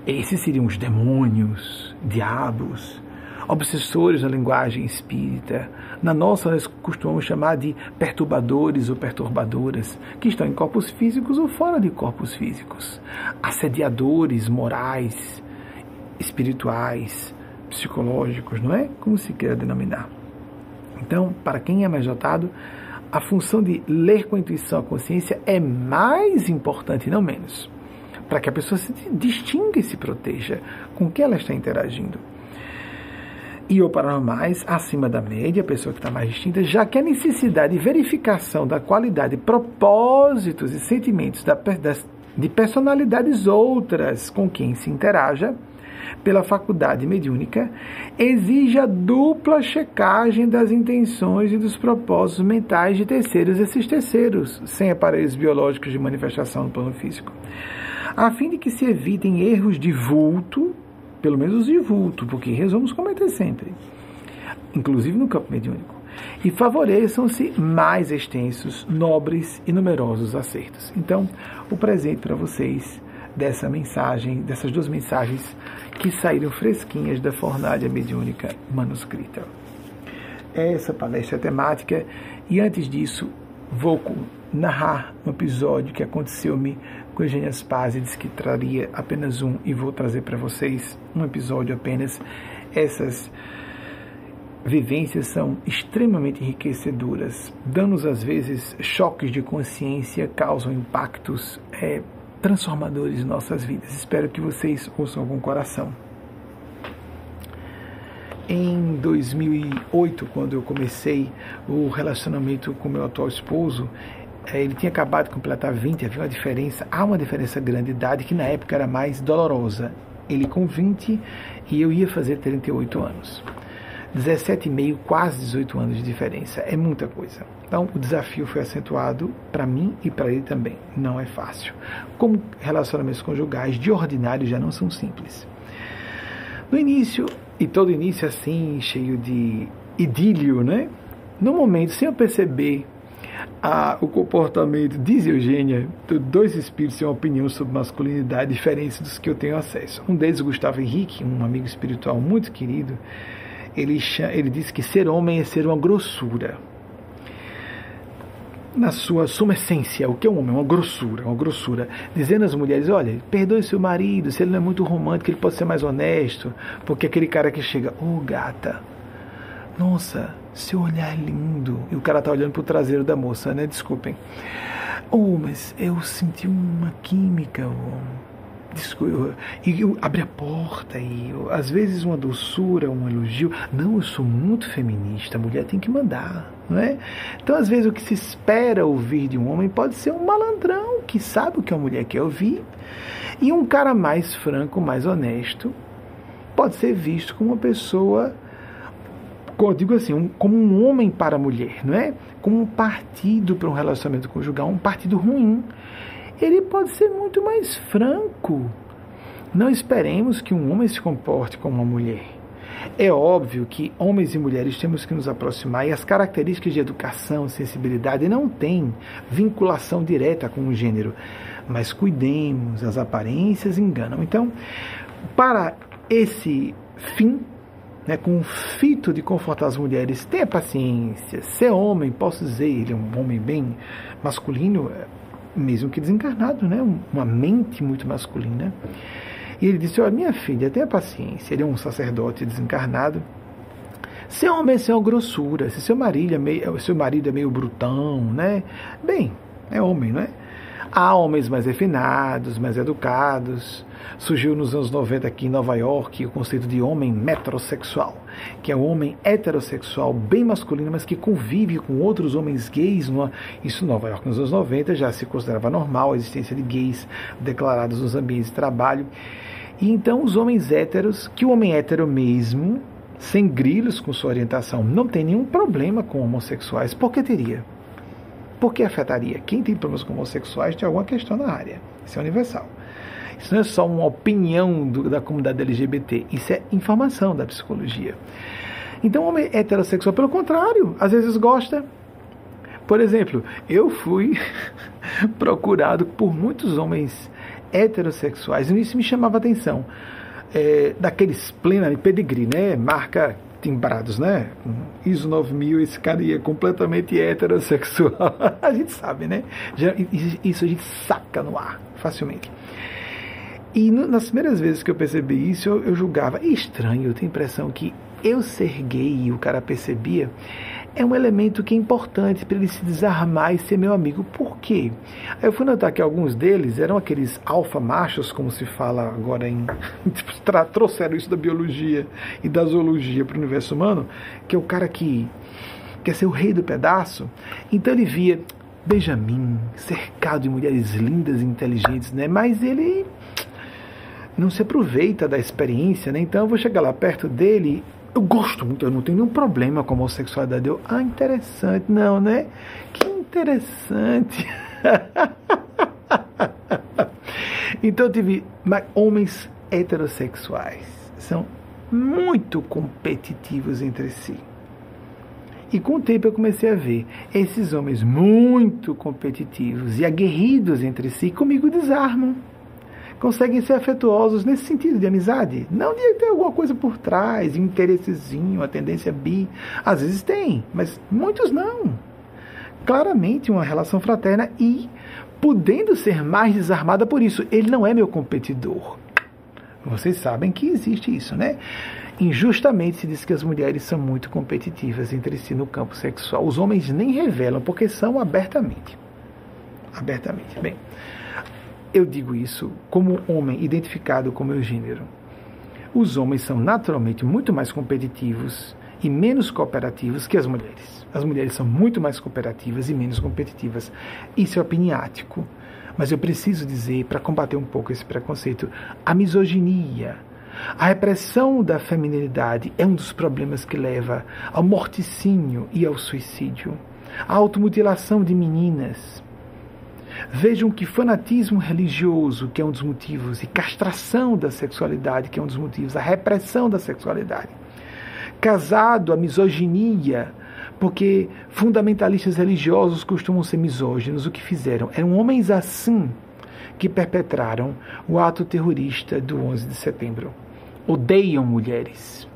Esses seriam os demônios, diabos, obsessores da linguagem espírita. Na nossa, nós costumamos chamar de perturbadores ou perturbadoras, que estão em corpos físicos ou fora de corpos físicos. Assediadores morais, espirituais, psicológicos, não é? Como se queira denominar. Então, para quem é mais dotado, a função de ler com a intuição a consciência é mais importante, não menos, para que a pessoa se distinga e se proteja com que ela está interagindo. E ou para mais, acima da média, a pessoa que está mais distinta, já que a necessidade de verificação da qualidade, propósitos e sentimentos da, de personalidades outras com quem se interaja, pela faculdade mediúnica exige a dupla checagem das intenções e dos propósitos mentais de terceiros, esses terceiros, sem aparelhos biológicos de manifestação no plano físico, a fim de que se evitem erros de vulto, pelo menos de vulto, porque erros vamos cometer sempre, inclusive no campo mediúnico, e favoreçam-se mais extensos, nobres e numerosos acertos. Então, o presente para vocês dessa mensagem, dessas duas mensagens que saíram fresquinhas da fornalha mediúnica manuscrita. Essa palestra é temática e antes disso vou narrar um episódio que aconteceu-me com Eugênia Spaz e disse que traria apenas um e vou trazer para vocês um episódio apenas. Essas vivências são extremamente enriquecedoras, dando-nos às vezes choques de consciência, causam impactos é, transformadores em nossas vidas. Espero que vocês ouçam com coração. Em 2008, quando eu comecei o relacionamento com meu atual esposo, eh, ele tinha acabado de completar 20, havia uma diferença, há uma diferença grande de idade que na época era mais dolorosa. Ele com 20 e eu ia fazer 38 anos. 17,5, quase 18 anos de diferença. É muita coisa. Então, o desafio foi acentuado para mim e para ele também. Não é fácil. Como relacionamentos conjugais de ordinário já não são simples. No início, e todo início assim, cheio de idílio, né? No momento, sem eu perceber a, o comportamento, diz Eugênia, dois espíritos têm uma opinião sobre masculinidade diferentes dos que eu tenho acesso. Um deles, Gustavo Henrique, um amigo espiritual muito querido, ele, ele diz que ser homem é ser uma grossura. Na sua suma essência, o que é um homem? Uma grossura, uma grossura. Dizendo às mulheres: olha, perdoe seu marido, se ele não é muito romântico, ele pode ser mais honesto. Porque aquele cara que chega, ô oh, gata, nossa, seu olhar é lindo. E o cara tá olhando pro traseiro da moça, né? Desculpem. Oh, mas eu senti uma química, oh e abre a porta e às vezes uma doçura, um elogio. Não, eu sou muito feminista, a mulher tem que mandar, não é? Então, às vezes o que se espera ouvir de um homem pode ser um malandrão que sabe o que a mulher quer ouvir e um cara mais franco, mais honesto, pode ser visto como uma pessoa eu digo assim, um, como um homem para a mulher, não é? Como um partido para um relacionamento conjugal, um partido ruim ele pode ser muito mais franco. Não esperemos que um homem se comporte como uma mulher. É óbvio que homens e mulheres temos que nos aproximar e as características de educação, sensibilidade não têm vinculação direta com o gênero, mas cuidemos, as aparências enganam. Então, para esse fim, né, com o fito de confortar as mulheres, tenha paciência, ser homem, posso dizer, ele é um homem bem masculino, mesmo que desencarnado, né? uma mente muito masculina. E ele disse: Olha, minha filha, tenha paciência. Ele é um sacerdote desencarnado. Seu homem é uma grossura. Se seu marido é meio, seu marido é meio brutão, né? Bem, é homem, não é? Há homens mais refinados, mais educados. Surgiu nos anos 90 aqui em Nova York o conceito de homem metrosexual, que é um homem heterossexual bem masculino, mas que convive com outros homens gays. Numa... Isso em Nova York nos anos 90 já se considerava normal a existência de gays declarados nos ambientes de trabalho. E então os homens héteros, que o homem hétero mesmo, sem grilos com sua orientação, não tem nenhum problema com homossexuais, por que teria? Por que afetaria? Quem tem problemas com homossexuais tem alguma questão na área. Isso é universal. Isso não é só uma opinião do, da comunidade LGBT, isso é informação da psicologia. Então, homem heterossexual, pelo contrário, às vezes gosta. Por exemplo, eu fui procurado por muitos homens heterossexuais, e isso me chamava atenção. É, daqueles plena pedigree, né? Marca timbrados, né? ISO 9000, esse cara ia completamente heterossexual. a gente sabe, né? Isso a gente saca no ar, facilmente. E no, nas primeiras vezes que eu percebi isso, eu, eu julgava estranho, eu tenho a impressão que eu ser gay e o cara percebia é um elemento que é importante para ele se desarmar e ser meu amigo. Por quê? Eu fui notar que alguns deles eram aqueles alfa machos, como se fala agora em. trouxeram isso da biologia e da zoologia para o universo humano, que é o cara que quer ser o rei do pedaço. Então ele via Benjamin cercado de mulheres lindas e inteligentes, né? Mas ele não se aproveita da experiência, né? Então eu vou chegar lá perto dele eu gosto muito, eu não tenho nenhum problema com a homossexualidade. Eu, ah, interessante. Não, né? Que interessante. então eu tive homens heterossexuais. São muito competitivos entre si. E com o tempo eu comecei a ver esses homens muito competitivos e aguerridos entre si, comigo desarmam conseguem ser afetuosos nesse sentido de amizade. Não de ter alguma coisa por trás, interessezinho, a tendência bi. Às vezes tem, mas muitos não. Claramente uma relação fraterna e podendo ser mais desarmada por isso. Ele não é meu competidor. Vocês sabem que existe isso, né? Injustamente se diz que as mulheres são muito competitivas entre si no campo sexual. Os homens nem revelam, porque são abertamente. Abertamente. Bem, eu digo isso como homem identificado com meu gênero. Os homens são naturalmente muito mais competitivos e menos cooperativos que as mulheres. As mulheres são muito mais cooperativas e menos competitivas. Isso é opiniático. Mas eu preciso dizer, para combater um pouco esse preconceito, a misoginia, a repressão da feminilidade é um dos problemas que leva ao morticínio e ao suicídio, a automutilação de meninas, Vejam que fanatismo religioso, que é um dos motivos, e castração da sexualidade, que é um dos motivos, a repressão da sexualidade. Casado a misoginia, porque fundamentalistas religiosos costumam ser misóginos, o que fizeram? Eram homens assim que perpetraram o ato terrorista do 11 de setembro. Odeiam mulheres.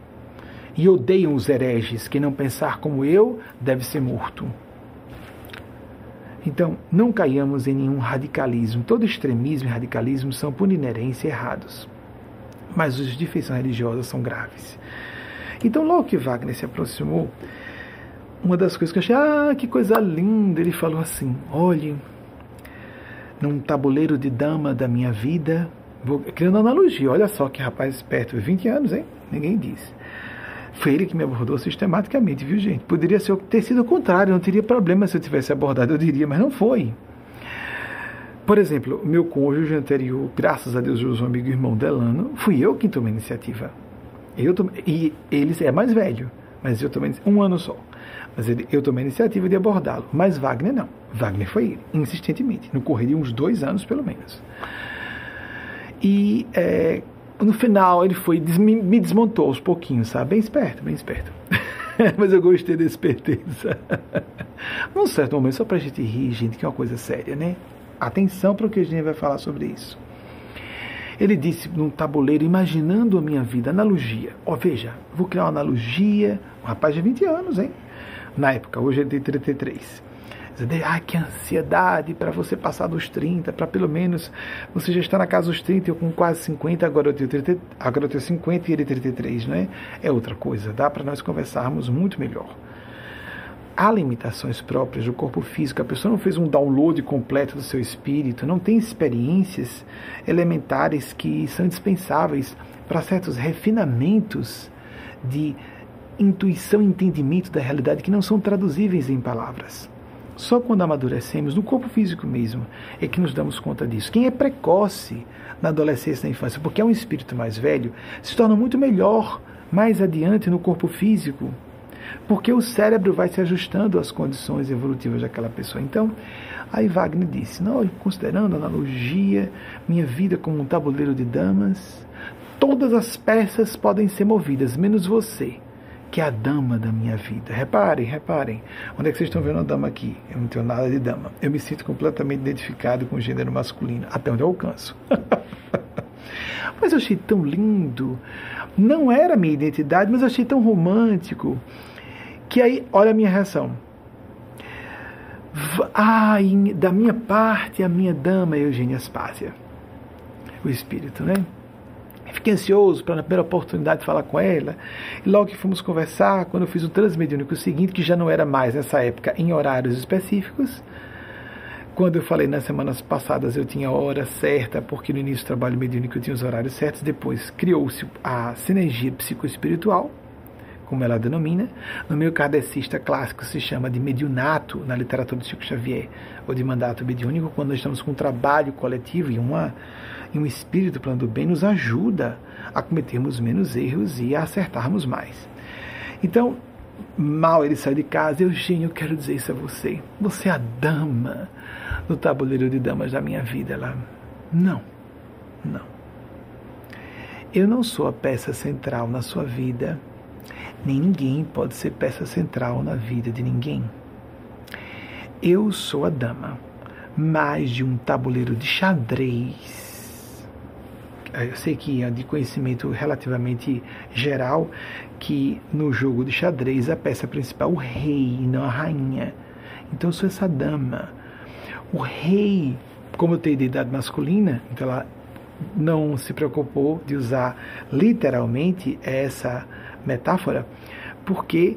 E odeiam os hereges. Quem não pensar como eu deve ser morto. Então, não caiamos em nenhum radicalismo. Todo extremismo e radicalismo são, por inerência, errados. Mas os de feição religiosa são graves. Então, logo que Wagner se aproximou, uma das coisas que eu achei, ah, que coisa linda, ele falou assim: olhe, num tabuleiro de dama da minha vida, Vou criando analogia, olha só que rapaz esperto, 20 anos, hein? Ninguém diz. Foi ele que me abordou sistematicamente, viu, gente? Poderia ser, ter sido o contrário, não teria problema se eu tivesse abordado, eu diria, mas não foi. Por exemplo, meu cônjuge anterior, graças a Deus, o amigo irmão Delano, fui eu quem tomei a iniciativa. Eu tomei, e ele é mais velho, mas eu tomei um ano só. Mas ele, eu tomei a iniciativa de abordá-lo. Mas Wagner não. Wagner foi ele, insistentemente, no correr de uns dois anos pelo menos. E é, no final ele foi, me, desmontou aos pouquinhos, sabe? Bem esperto, bem esperto. Mas eu gostei da esperteza. Num certo momento, só pra gente rir, gente, que é uma coisa séria, né? Atenção para o que a gente vai falar sobre isso. Ele disse num tabuleiro, imaginando a minha vida, analogia. Ó, oh, veja, vou criar uma analogia. Um rapaz de 20 anos, hein? Na época, hoje ele tem 33. Ah, que ansiedade para você passar dos 30, para pelo menos você já está na casa dos 30, eu com quase 50, agora eu tenho, 30, agora eu tenho 50 e ele 33, né? É outra coisa, dá para nós conversarmos muito melhor. Há limitações próprias do corpo físico, a pessoa não fez um download completo do seu espírito, não tem experiências elementares que são indispensáveis para certos refinamentos de intuição e entendimento da realidade que não são traduzíveis em palavras. Só quando amadurecemos, no corpo físico mesmo, é que nos damos conta disso. Quem é precoce na adolescência e na infância, porque é um espírito mais velho, se torna muito melhor mais adiante no corpo físico, porque o cérebro vai se ajustando às condições evolutivas daquela pessoa. Então, aí Wagner disse: não, considerando a analogia, minha vida como um tabuleiro de damas, todas as peças podem ser movidas, menos você que é a dama da minha vida. Reparem, reparem. Onde é que vocês estão vendo a dama aqui? Eu não tenho nada de dama. Eu me sinto completamente identificado com o gênero masculino, até onde eu alcanço. mas eu achei tão lindo. Não era a minha identidade, mas eu achei tão romântico. Que aí, olha a minha reação. Ai, da minha parte, a minha dama é Eugênia Spásia. O espírito, né? Fiquei ansioso na primeira oportunidade falar com ela. E logo que fomos conversar, quando eu fiz o transmediúnico seguinte, que já não era mais nessa época em horários específicos, quando eu falei nas semanas passadas eu tinha a hora certa, porque no início do trabalho mediúnico eu tinha os horários certos, depois criou-se a sinergia psicoespiritual, como ela denomina. No meio kardecista clássico se chama de mediunato, na literatura de Chico Xavier, ou de mandato mediúnico, quando nós estamos com um trabalho coletivo e uma e um espírito plano do bem nos ajuda a cometermos menos erros e a acertarmos mais. Então, mal ele sai de casa, Eugênio, eu quero dizer isso a você. Você é a dama no tabuleiro de damas da minha vida. Ela, não, não. Eu não sou a peça central na sua vida, nem ninguém pode ser peça central na vida de ninguém. Eu sou a dama, mais de um tabuleiro de xadrez eu sei que é de conhecimento relativamente geral que no jogo de xadrez a peça principal é o rei não a rainha. Então eu sou essa dama. O rei, como eu tenho identidade masculina, então ela não se preocupou de usar literalmente essa metáfora, porque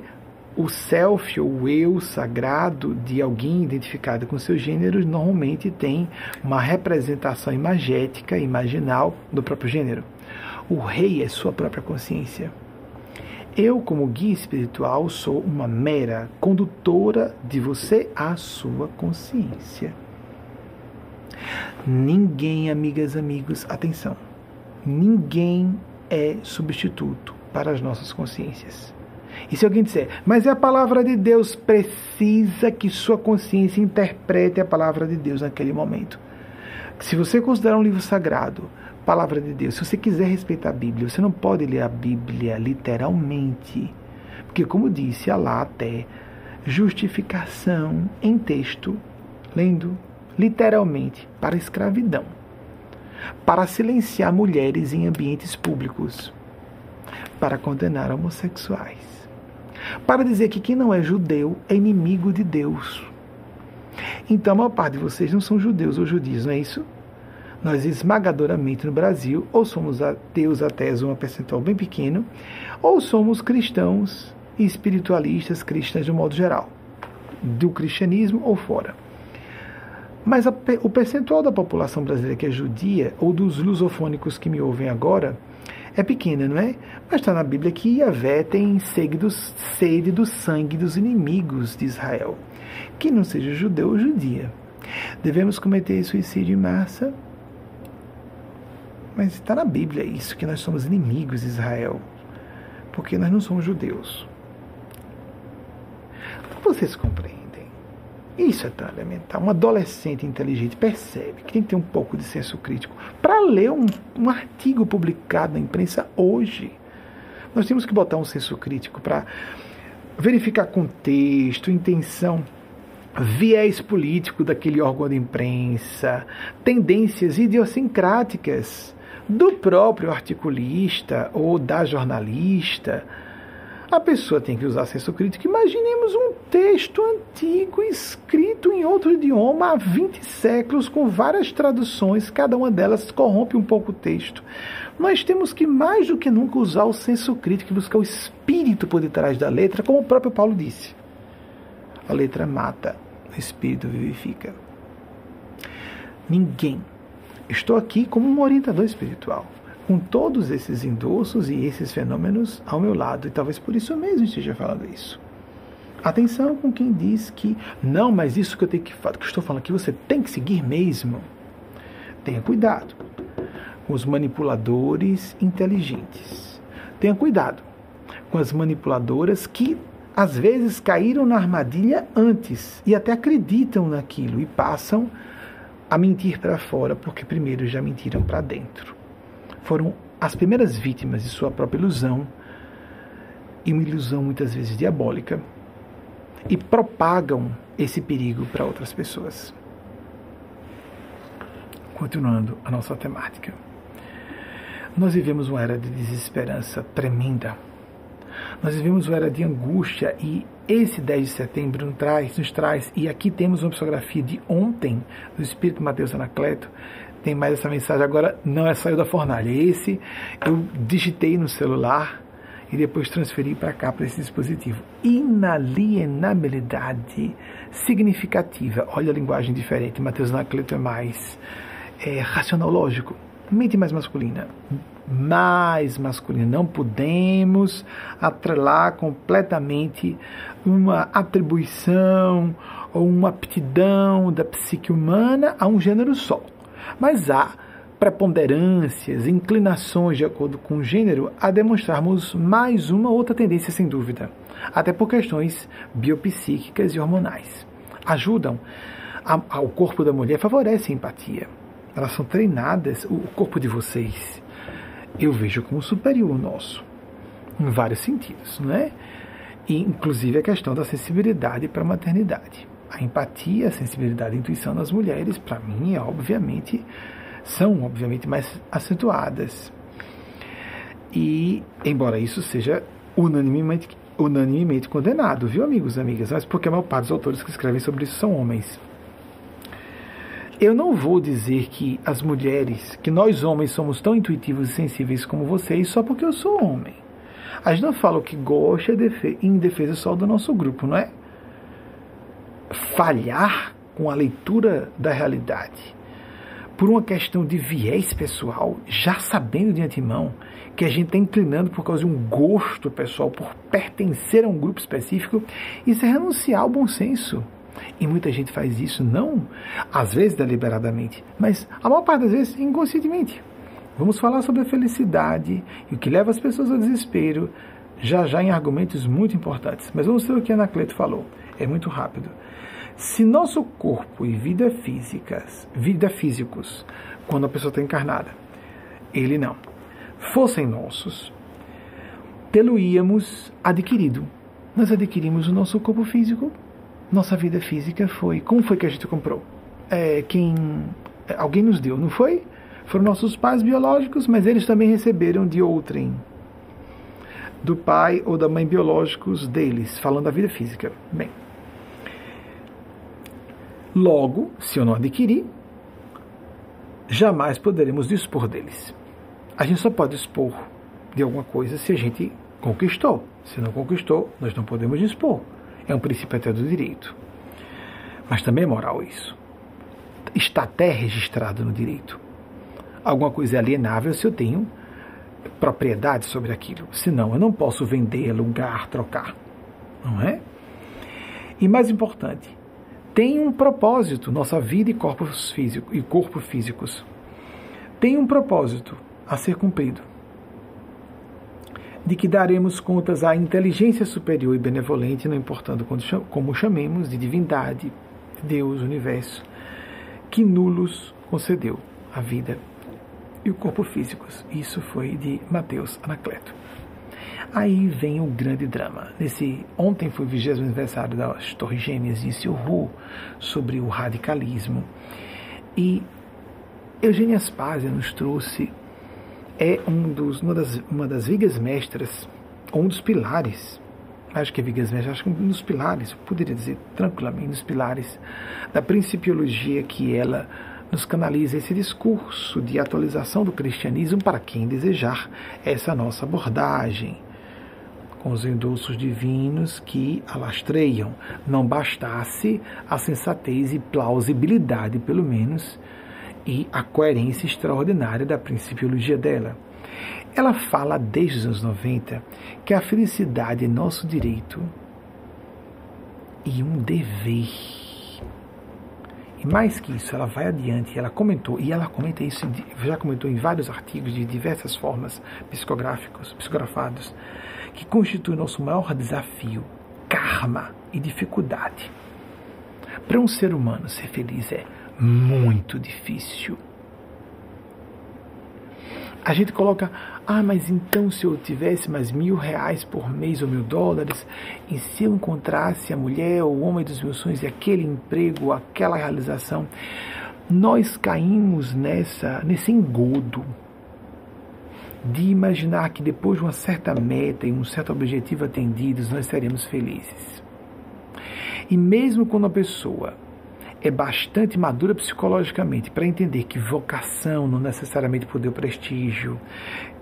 o self, ou o eu sagrado de alguém identificado com seu gênero, normalmente tem uma representação imagética, imaginal do próprio gênero. O rei é sua própria consciência. Eu, como guia espiritual, sou uma mera condutora de você à sua consciência. Ninguém, amigas, amigos, atenção, ninguém é substituto para as nossas consciências. E se alguém disser, mas é a palavra de Deus, precisa que sua consciência interprete a palavra de Deus naquele momento. Se você considerar um livro sagrado, palavra de Deus, se você quiser respeitar a Bíblia, você não pode ler a Bíblia literalmente. Porque, como disse, há lá até justificação em texto, lendo literalmente para escravidão, para silenciar mulheres em ambientes públicos, para condenar homossexuais para dizer que quem não é judeu é inimigo de Deus. Então a maior parte de vocês não são judeus ou judios, não é isso? Nós, esmagadoramente no Brasil, ou somos ateus até um percentual bem pequeno, ou somos cristãos e espiritualistas cristãs de um modo geral, do cristianismo ou fora. Mas a, o percentual da população brasileira que é judia, ou dos lusofônicos que me ouvem agora, é pequena, não é? Mas está na Bíblia que Yahvé tem sede do, sangue dos inimigos de Israel. Que não seja judeu ou judia. Devemos cometer suicídio em massa? Mas está na Bíblia isso, que nós somos inimigos de Israel. Porque nós não somos judeus. Vocês compreendem? Isso é tão elementar. Um adolescente inteligente percebe que tem que ter um pouco de senso crítico para ler um, um artigo publicado na imprensa hoje. Nós temos que botar um senso crítico para verificar contexto, intenção, viés político daquele órgão de imprensa, tendências idiosincráticas do próprio articulista ou da jornalista a pessoa tem que usar senso crítico. Imaginemos um texto antigo escrito em outro idioma há 20 séculos, com várias traduções, cada uma delas corrompe um pouco o texto. Nós temos que, mais do que nunca, usar o senso crítico e buscar o espírito por detrás da letra, como o próprio Paulo disse. A letra mata, o espírito vivifica. Ninguém. Estou aqui como um orientador espiritual com todos esses endossos e esses fenômenos ao meu lado, e talvez por isso mesmo esteja falando isso. Atenção com quem diz que não, mas isso que eu tenho que, que estou falando aqui você tem que seguir mesmo. Tenha cuidado com os manipuladores inteligentes. Tenha cuidado com as manipuladoras que às vezes caíram na armadilha antes e até acreditam naquilo e passam a mentir para fora porque primeiro já mentiram para dentro foram as primeiras vítimas de sua própria ilusão, e uma ilusão muitas vezes diabólica, e propagam esse perigo para outras pessoas. Continuando a nossa temática. Nós vivemos uma era de desesperança tremenda. Nós vivemos uma era de angústia e esse 10 de setembro nos traz, nos traz e aqui temos uma psicografia de ontem do Espírito Mateus Anacleto, tem mais essa mensagem. Agora não é saiu da fornalha. Esse eu digitei no celular e depois transferi para cá, para esse dispositivo. Inalienabilidade significativa. Olha a linguagem diferente. Mateus Anacleto é mais é, racional. Mente mais masculina. Mais masculina. Não podemos atrelar completamente uma atribuição ou uma aptidão da psique humana a um gênero só. Mas há preponderâncias, inclinações de acordo com o gênero a demonstrarmos mais uma outra tendência, sem dúvida, até por questões biopsíquicas e hormonais. Ajudam ao corpo da mulher, favorecem a empatia. Elas são treinadas, o corpo de vocês, eu vejo como superior ao nosso, em vários sentidos, não é? E, inclusive a questão da sensibilidade para a maternidade a empatia, a sensibilidade, a intuição das mulheres, para mim, é, obviamente, são obviamente mais acentuadas. E, embora isso seja unanimemente, unanimemente condenado, viu, amigos e amigas? Mas porque a maior parte dos autores que escrevem sobre isso são homens. Eu não vou dizer que as mulheres, que nós homens somos tão intuitivos e sensíveis como vocês só porque eu sou homem. A gente não fala o que gosta em defesa só do nosso grupo, não é? Falhar com a leitura da realidade por uma questão de viés pessoal, já sabendo de antemão que a gente está inclinando por causa de um gosto pessoal, por pertencer a um grupo específico, isso é renunciar ao bom senso. E muita gente faz isso, não às vezes deliberadamente, mas a maior parte das vezes inconscientemente. Vamos falar sobre a felicidade e o que leva as pessoas ao desespero, já já em argumentos muito importantes. Mas vamos ver o que Anacleto falou. É muito rápido. Se nosso corpo e vida físicas, vida físicos, quando a pessoa está encarnada, ele não, fossem nossos, tê-lo-íamos adquirido. Nós adquirimos o nosso corpo físico, nossa vida física foi. Como foi que a gente comprou? É, quem alguém nos deu, não foi? Foram nossos pais biológicos, mas eles também receberam de outrem, do pai ou da mãe biológicos deles, falando da vida física. Bem, Logo, se eu não adquirir, jamais poderemos dispor deles. A gente só pode dispor de alguma coisa se a gente conquistou. Se não conquistou, nós não podemos dispor. É um princípio até do direito. Mas também é moral isso. está até registrado no direito. Alguma coisa é alienável se eu tenho propriedade sobre aquilo. Senão, eu não posso vender, alugar, trocar. Não é? E mais importante, tem um propósito, nossa vida e corpos físicos e corpo físicos. Tem um propósito a ser cumprido. De que daremos contas à inteligência superior e benevolente, não importando como chamemos, de divindade, Deus, universo, que nulos concedeu a vida e o corpo físicos. Isso foi de Mateus Anacleto. Aí vem o grande drama. Nesse, ontem foi o 20 aniversário das Torres Gêmeas de Silhu sobre o radicalismo. E Eugênia Aspásia nos trouxe é um dos, uma, das, uma das vigas mestras, um dos pilares, acho que é vigas mestras, acho que um dos pilares, poderia dizer tranquilamente, um dos pilares da principiologia que ela nos canaliza esse discurso de atualização do cristianismo para quem desejar essa nossa abordagem, com os endossos divinos que alastreiam. Não bastasse a sensatez e plausibilidade, pelo menos, e a coerência extraordinária da principiologia dela. Ela fala desde os anos 90 que a felicidade é nosso direito e um dever e mais que isso, ela vai adiante, ela comentou, e ela comenta isso, já comentou em vários artigos de diversas formas psicográficos, psicografados, que constitui nosso maior desafio, karma e dificuldade. Para um ser humano ser feliz é muito difícil a gente coloca, ah, mas então se eu tivesse mais mil reais por mês ou mil dólares, e se eu encontrasse a mulher ou o homem dos meus sonhos e aquele emprego, aquela realização, nós caímos nessa, nesse engodo de imaginar que depois de uma certa meta e um certo objetivo atendidos, nós seremos felizes. E mesmo quando a pessoa é bastante madura psicologicamente para entender que vocação não necessariamente poder o prestígio,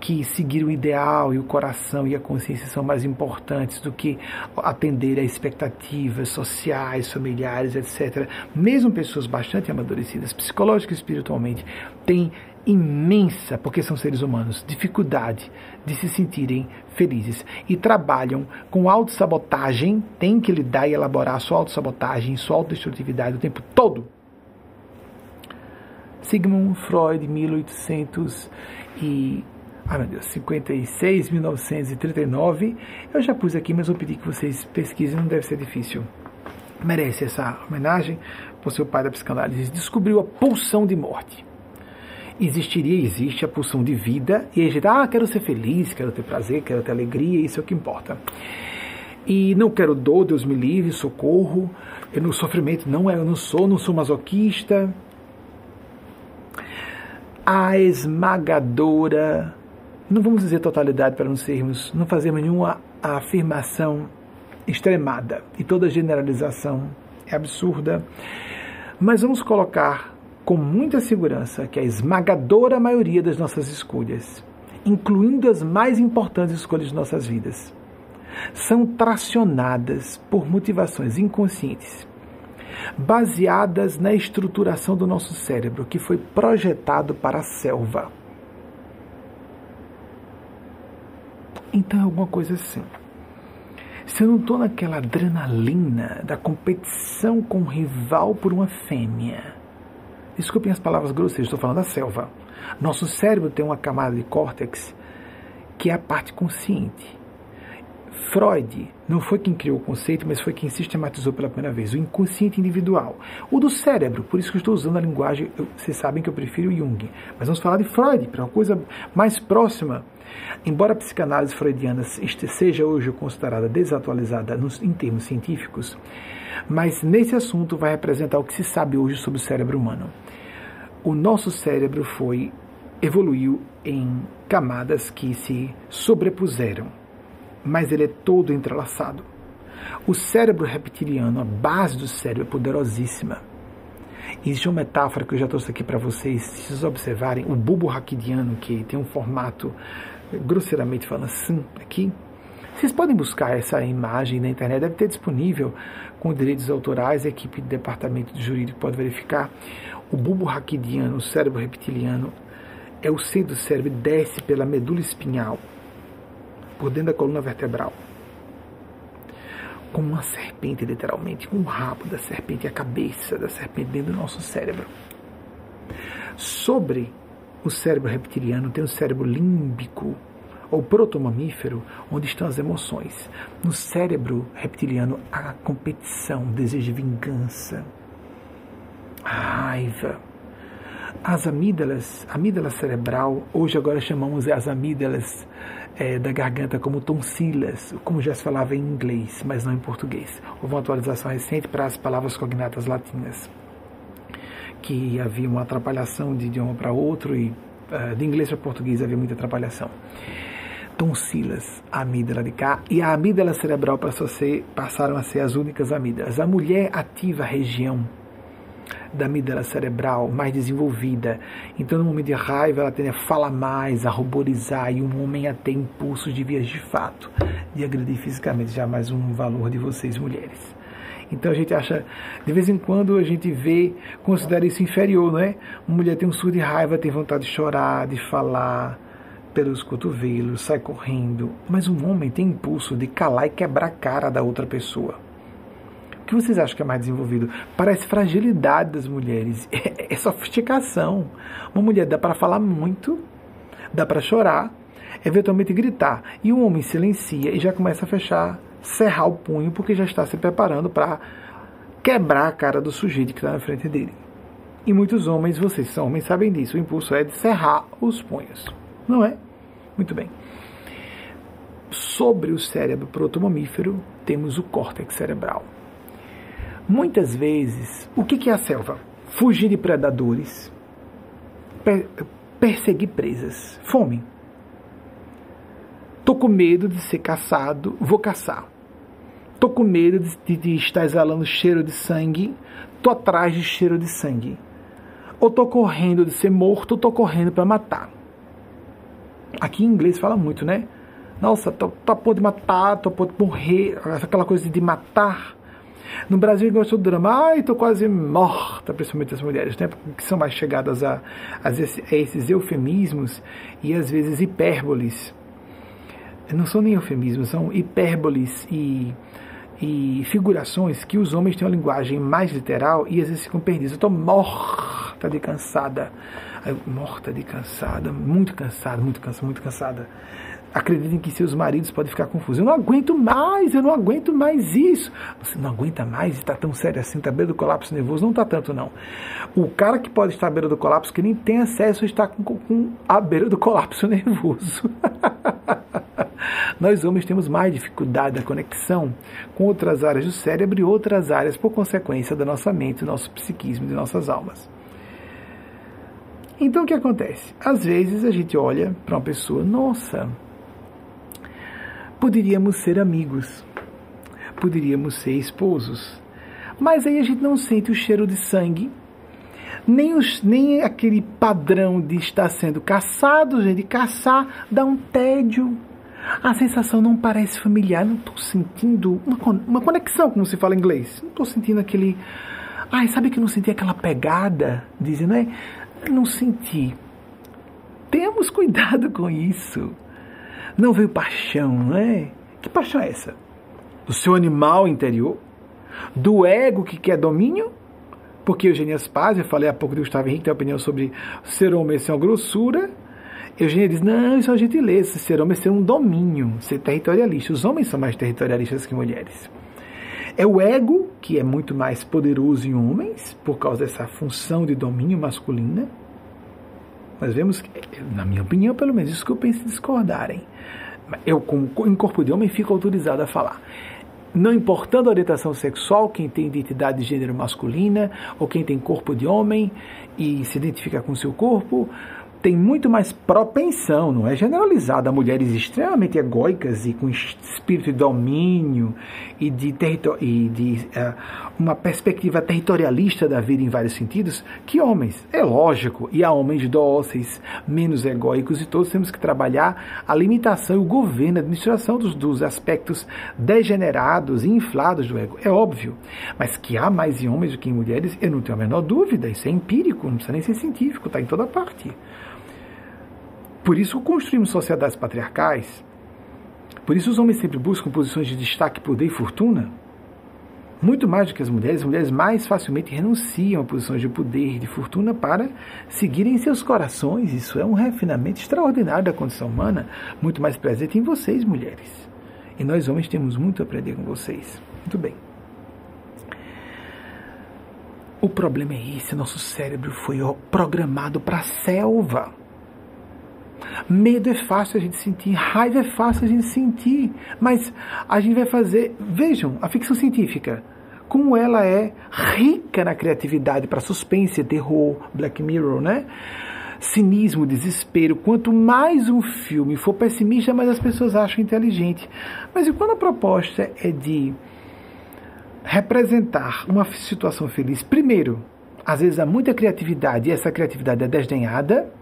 que seguir o ideal e o coração e a consciência são mais importantes do que atender a expectativas sociais, familiares, etc. Mesmo pessoas bastante amadurecidas, psicológica e espiritualmente, têm imensa, porque são seres humanos, dificuldade de se sentirem felizes e trabalham com autossabotagem, tem que lidar e elaborar sua autossabotagem, sua autodestrutividade o tempo todo. Sigmund Freud, 1800 e meu Deus, 56, 1939. Eu já pus aqui, mas vou pedir que vocês pesquisem, não deve ser difícil. Merece essa homenagem por seu pai da psicanálise. Descobriu a pulsão de morte existiria existe a pulsão de vida, e a gente, ah, quero ser feliz, quero ter prazer, quero ter alegria, isso é o que importa. E não quero dor, Deus me livre, socorro, eu no sofrimento não é, eu não sou, não sou masoquista. A esmagadora, não vamos dizer totalidade para não sermos, não fazermos nenhuma afirmação extremada, e toda generalização é absurda, mas vamos colocar com muita segurança que a esmagadora maioria das nossas escolhas, incluindo as mais importantes escolhas de nossas vidas, são tracionadas por motivações inconscientes, baseadas na estruturação do nosso cérebro que foi projetado para a selva. Então é alguma coisa assim. Se eu não estou naquela adrenalina da competição com o rival por uma fêmea, Desculpem as palavras grosseiras, estou falando da selva. Nosso cérebro tem uma camada de córtex que é a parte consciente. Freud não foi quem criou o conceito, mas foi quem sistematizou pela primeira vez, o inconsciente individual. O do cérebro, por isso que eu estou usando a linguagem, eu, vocês sabem que eu prefiro Jung. Mas vamos falar de Freud, para uma coisa mais próxima. Embora a psicanálise freudiana seja hoje considerada desatualizada nos, em termos científicos, mas nesse assunto vai representar o que se sabe hoje sobre o cérebro humano o nosso cérebro foi evoluiu em camadas que se sobrepuseram, mas ele é todo entrelaçado. O cérebro reptiliano, a base do cérebro é poderosíssima. Existe uma metáfora que eu já trouxe aqui para vocês, se vocês observarem, o bulbo raquidiano, que tem um formato, grosseiramente falando assim, aqui, Vocês podem buscar essa imagem na internet, deve ter disponível com direitos autorais, a equipe de departamento de jurídico pode verificar. O bulbo raquidiano, o cérebro reptiliano, é o centro do cérebro, desce pela medula espinhal, por dentro da coluna vertebral. Como uma serpente, literalmente, com o rabo da serpente a cabeça da serpente dentro do nosso cérebro. Sobre o cérebro reptiliano tem o cérebro límbico, ou protomamífero, onde estão as emoções. No cérebro reptiliano, a competição, desejo de vingança, raiva. As amígdalas, amígdala cerebral, hoje agora chamamos as amígdalas é, da garganta como tonsilas, como já se falava em inglês, mas não em português. Houve uma atualização recente para as palavras cognatas latinas, que havia uma atrapalhação de idioma para outro e uh, de inglês para português havia muita atrapalhação tonsilas, a amígdala de cá e a amígdala cerebral passou a ser, passaram a ser as únicas amígdalas. A mulher ativa a região da amígdala cerebral mais desenvolvida. Então, no momento de raiva, ela tende a falar mais, a ruborizar, e um homem a ter impulsos de vias de fato, de agredir fisicamente, já mais um valor de vocês, mulheres. Então a gente acha, de vez em quando a gente vê, considera isso inferior, não é? Uma mulher tem um surto de raiva, tem vontade de chorar, de falar, pelos cotovelos, sai correndo, mas um homem tem impulso de calar e quebrar a cara da outra pessoa. O que vocês acham que é mais desenvolvido? Parece fragilidade das mulheres, é, é sofisticação. Uma mulher dá para falar muito, dá para chorar, eventualmente gritar, e um homem silencia e já começa a fechar, cerrar o punho, porque já está se preparando para quebrar a cara do sujeito que está na frente dele. E muitos homens, vocês são homens, sabem disso, o impulso é de cerrar os punhos, não é? Muito bem. Sobre o cérebro protomamífero, temos o córtex cerebral. Muitas vezes, o que é a selva? Fugir de predadores, per perseguir presas, fome. Tô com medo de ser caçado, vou caçar. Tô com medo de, de estar exalando cheiro de sangue, tô atrás de cheiro de sangue. Ou tô correndo de ser morto, ou tô correndo para matar. Aqui em inglês fala muito, né? Nossa, tô, tô a de matar, tô a de morrer, aquela coisa de matar. No Brasil gostou do drama, ai, tô quase morta, principalmente as mulheres, né? Que são mais chegadas a, a, a esses eufemismos e às vezes hipérboles. Não são nem eufemismos, são hipérboles e, e figurações que os homens têm uma linguagem mais literal e às vezes ficam perdidos. Eu tô morta de cansada morta de cansada, muito cansada, muito cansada, muito cansada. Acreditem que seus maridos podem ficar confusos. Eu não aguento mais, eu não aguento mais isso. Você não aguenta mais, está tão sério assim, está à beira do colapso nervoso? Não está tanto, não. O cara que pode estar à beira do colapso, que nem tem acesso, está com, com à beira do colapso nervoso. Nós homens temos mais dificuldade da conexão com outras áreas do cérebro e outras áreas por consequência da nossa mente, do nosso psiquismo, de nossas almas. Então o que acontece? Às vezes a gente olha para uma pessoa, nossa, poderíamos ser amigos, poderíamos ser esposos, mas aí a gente não sente o cheiro de sangue, nem, os, nem aquele padrão de estar sendo caçado, de caçar dá um tédio. A sensação não parece familiar, não estou sentindo uma, uma conexão, como se fala em inglês. Não estou sentindo aquele. Ai, sabe que não senti aquela pegada? Dizem, né? Não senti. Temos cuidado com isso. Não veio paixão, não é? Que paixão é essa? Do seu animal interior? Do ego que quer domínio? Porque Eugênia Spaz, eu falei há pouco de Gustavo Henrique, tem opinião sobre ser homem ser uma grossura. Eugênia diz, não, isso é uma gentileza, ser homem é ser um domínio, ser territorialista. Os homens são mais territorialistas que mulheres. É o ego, que é muito mais poderoso em homens, por causa dessa função de domínio masculina. Nós vemos que, na minha opinião, pelo menos, isso que eu penso discordarem. Eu, como em corpo de homem, fico autorizado a falar. Não importando a orientação sexual, quem tem identidade de gênero masculina ou quem tem corpo de homem e se identifica com seu corpo, tem muito mais propensão, não é? Generalizada, a mulheres extremamente egóicas e com espírito de domínio e de, e de uh, uma perspectiva territorialista da vida em vários sentidos, que homens. É lógico, e há homens dóceis, menos egóicos, e todos temos que trabalhar a limitação o governo, a administração dos, dos aspectos degenerados e inflados do ego. É óbvio. Mas que há mais em homens do que em mulheres, eu não tenho a menor dúvida, isso é empírico, não precisa nem ser científico, está em toda parte. Por isso construímos sociedades patriarcais. Por isso os homens sempre buscam posições de destaque, poder e fortuna. Muito mais do que as mulheres, as mulheres mais facilmente renunciam a posições de poder de fortuna para seguirem seus corações. Isso é um refinamento extraordinário da condição humana, muito mais presente em vocês, mulheres. E nós homens temos muito a aprender com vocês. Muito bem. O problema é esse: nosso cérebro foi programado para a selva. Medo é fácil a gente sentir, raiva é fácil a gente sentir, mas a gente vai fazer. Vejam, a ficção científica, como ela é rica na criatividade para suspense, terror, Black Mirror, né? Cinismo, desespero. Quanto mais um filme for pessimista, mais as pessoas acham inteligente. Mas e quando a proposta é de representar uma situação feliz? Primeiro, às vezes há muita criatividade e essa criatividade é desdenhada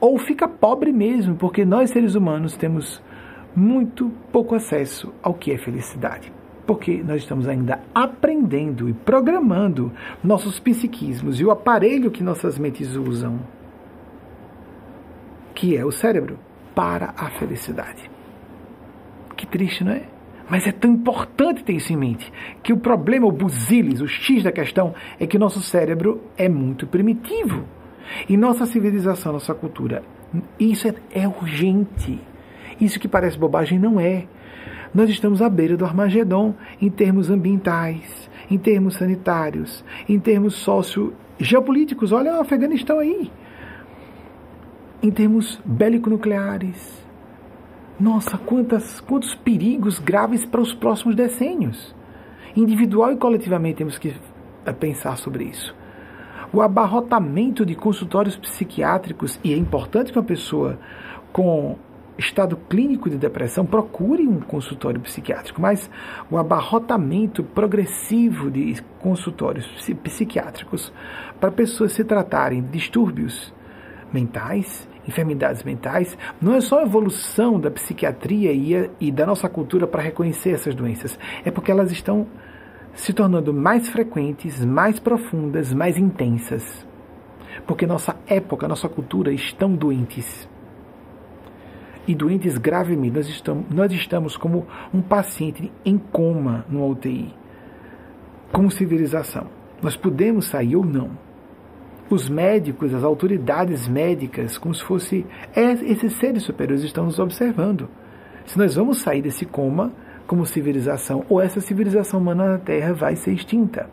ou fica pobre mesmo, porque nós seres humanos temos muito pouco acesso ao que é felicidade. Porque nós estamos ainda aprendendo e programando nossos psiquismos e o aparelho que nossas mentes usam, que é o cérebro, para a felicidade. Que triste, não é? Mas é tão importante ter isso em mente, que o problema, o busilis, o X da questão, é que nosso cérebro é muito primitivo. E nossa civilização, nossa cultura, isso é, é urgente. Isso que parece bobagem não é. Nós estamos à beira do Armagedon em termos ambientais, em termos sanitários, em termos socio-geopolíticos. Olha o Afeganistão aí. Em termos bélico-nucleares. Nossa, quantas, quantos perigos graves para os próximos decênios. Individual e coletivamente temos que pensar sobre isso o abarrotamento de consultórios psiquiátricos, e é importante que uma pessoa com estado clínico de depressão procure um consultório psiquiátrico, mas o abarrotamento progressivo de consultórios psiquiátricos para pessoas se tratarem de distúrbios mentais, enfermidades mentais, não é só a evolução da psiquiatria e, e da nossa cultura para reconhecer essas doenças, é porque elas estão se tornando mais frequentes, mais profundas, mais intensas. Porque nossa época, nossa cultura estão doentes. E doentes gravemente. Nós estamos, nós estamos como um paciente em coma no UTI. Como civilização. Nós podemos sair ou não. Os médicos, as autoridades médicas, como se fosse esses seres superiores estão nos observando. Se nós vamos sair desse coma, como civilização, ou essa civilização humana na Terra vai ser extinta.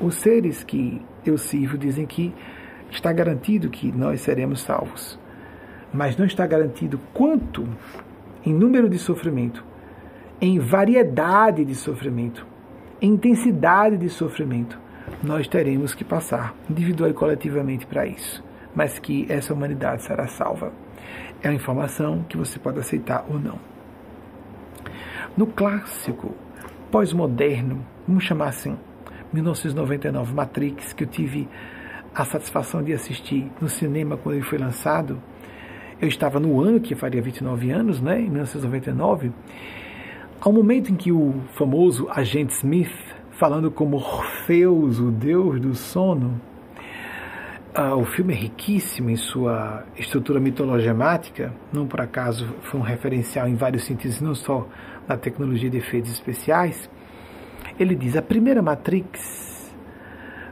Os seres que eu sirvo dizem que está garantido que nós seremos salvos, mas não está garantido quanto em número de sofrimento, em variedade de sofrimento, em intensidade de sofrimento, nós teremos que passar individual e coletivamente para isso, mas que essa humanidade será salva. É uma informação que você pode aceitar ou não. No clássico pós-moderno, vamos chamar assim, 1999 Matrix, que eu tive a satisfação de assistir no cinema quando ele foi lançado. Eu estava no ano que faria 29 anos, né, em 1999, ao momento em que o famoso agente Smith, falando como Orfeus, o deus do sono, ah, o filme é riquíssimo em sua estrutura mitologemática, não por acaso foi um referencial em vários sentidos, não só na tecnologia de efeitos especiais, ele diz: a primeira Matrix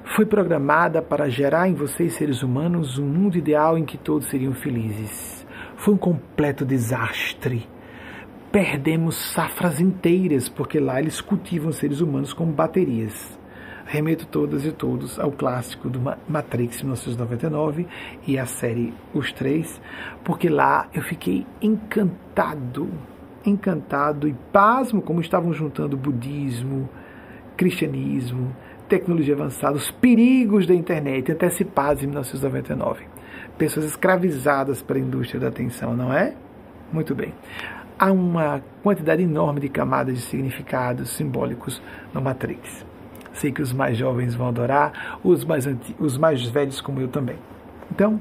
foi programada para gerar em vocês, seres humanos, um mundo ideal em que todos seriam felizes. Foi um completo desastre. Perdemos safras inteiras, porque lá eles cultivam seres humanos como baterias. Remeto todas e todos ao clássico do Matrix 1999 e a série Os Três, porque lá eu fiquei encantado encantado e pasmo como estavam juntando budismo, cristianismo, tecnologia avançada, os perigos da internet antecipados em 1999. Pessoas escravizadas pela indústria da atenção, não é? Muito bem. Há uma quantidade enorme de camadas de significados simbólicos no Matrix. Sei que os mais jovens vão adorar, os mais, os mais velhos como eu também. Então,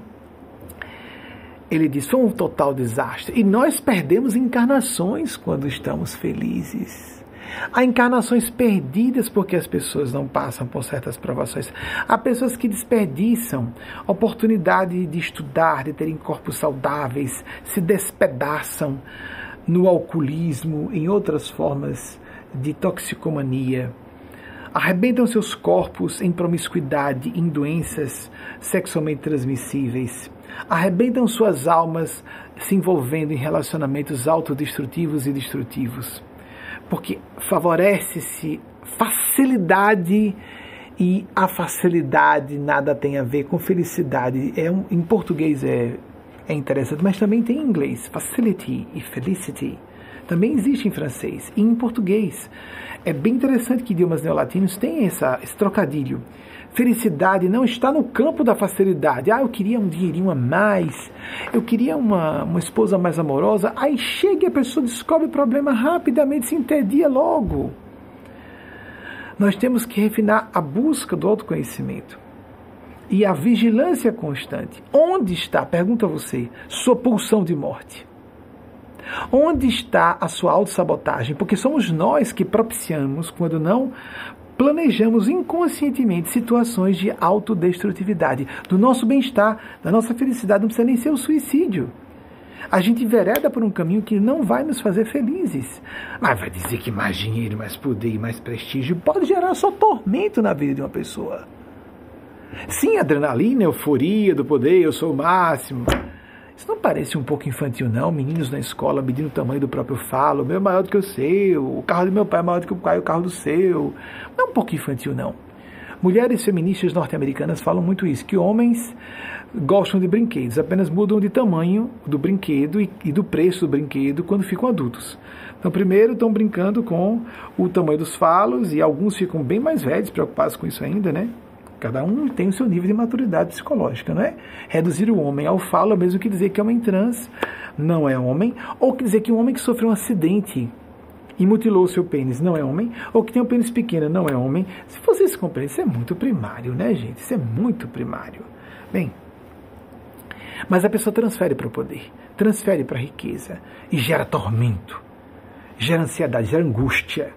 ele diz: foi um total desastre. E nós perdemos encarnações quando estamos felizes. Há encarnações perdidas porque as pessoas não passam por certas provações. Há pessoas que desperdiçam oportunidade de estudar, de terem corpos saudáveis, se despedaçam no alcoolismo, em outras formas de toxicomania. Arrebentam seus corpos em promiscuidade, em doenças sexualmente transmissíveis. Arrebentam suas almas se envolvendo em relacionamentos autodestrutivos e destrutivos porque favorece-se facilidade e a facilidade nada tem a ver com felicidade. É um, em português é, é interessante, mas também tem em inglês. Facility e felicity também existe em francês e em português. É bem interessante que idiomas neolatinos têm essa, esse trocadilho. Felicidade não está no campo da facilidade. Ah, eu queria um dinheirinho a mais, eu queria uma, uma esposa mais amorosa. Aí chega e a pessoa descobre o problema rapidamente, se entedia logo. Nós temos que refinar a busca do autoconhecimento e a vigilância constante. Onde está, pergunta você, sua pulsão de morte? Onde está a sua autossabotagem? Porque somos nós que propiciamos, quando não planejamos inconscientemente situações de autodestrutividade, do nosso bem-estar, da nossa felicidade, não precisa nem ser o suicídio. A gente vereda por um caminho que não vai nos fazer felizes. Mas vai dizer que mais dinheiro, mais poder mais prestígio pode gerar só tormento na vida de uma pessoa. Sim, adrenalina, euforia do poder, eu sou o máximo. Isso não parece um pouco infantil, não? Meninos na escola medindo o tamanho do próprio falo, o meu é maior do que o seu, o carro do meu pai é maior do que o pai, o carro do seu. Não é um pouco infantil, não. Mulheres feministas norte-americanas falam muito isso, que homens gostam de brinquedos, apenas mudam de tamanho do brinquedo e, e do preço do brinquedo quando ficam adultos. Então, primeiro estão brincando com o tamanho dos falos e alguns ficam bem mais velhos, preocupados com isso ainda, né? Cada um tem o seu nível de maturidade psicológica, não é? Reduzir o homem ao falo é mesmo que dizer que homem trans não é homem, ou que dizer que um homem que sofreu um acidente e mutilou o seu pênis não é homem, ou que tem um pênis pequeno não é homem. Se vocês compreendem, isso é muito primário, né, gente? Isso é muito primário. Bem, mas a pessoa transfere para o poder, transfere para a riqueza e gera tormento, gera ansiedade, gera angústia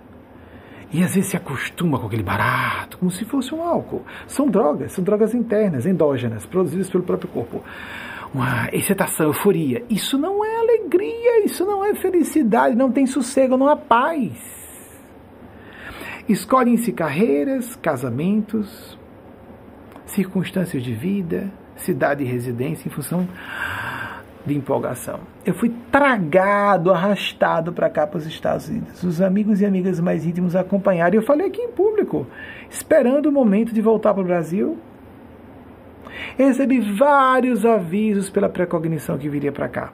e às vezes se acostuma com aquele barato, como se fosse um álcool. São drogas, são drogas internas, endógenas, produzidas pelo próprio corpo. Uma excitação, euforia. Isso não é alegria, isso não é felicidade, não tem sossego, não há paz. Escolhem-se carreiras, casamentos, circunstâncias de vida, cidade e residência em função de empolgação. Eu fui tragado, arrastado para cá para os Estados Unidos. Os amigos e amigas mais íntimos acompanharam. Eu falei aqui em público, esperando o momento de voltar para o Brasil. Recebi vários avisos pela precognição que viria para cá.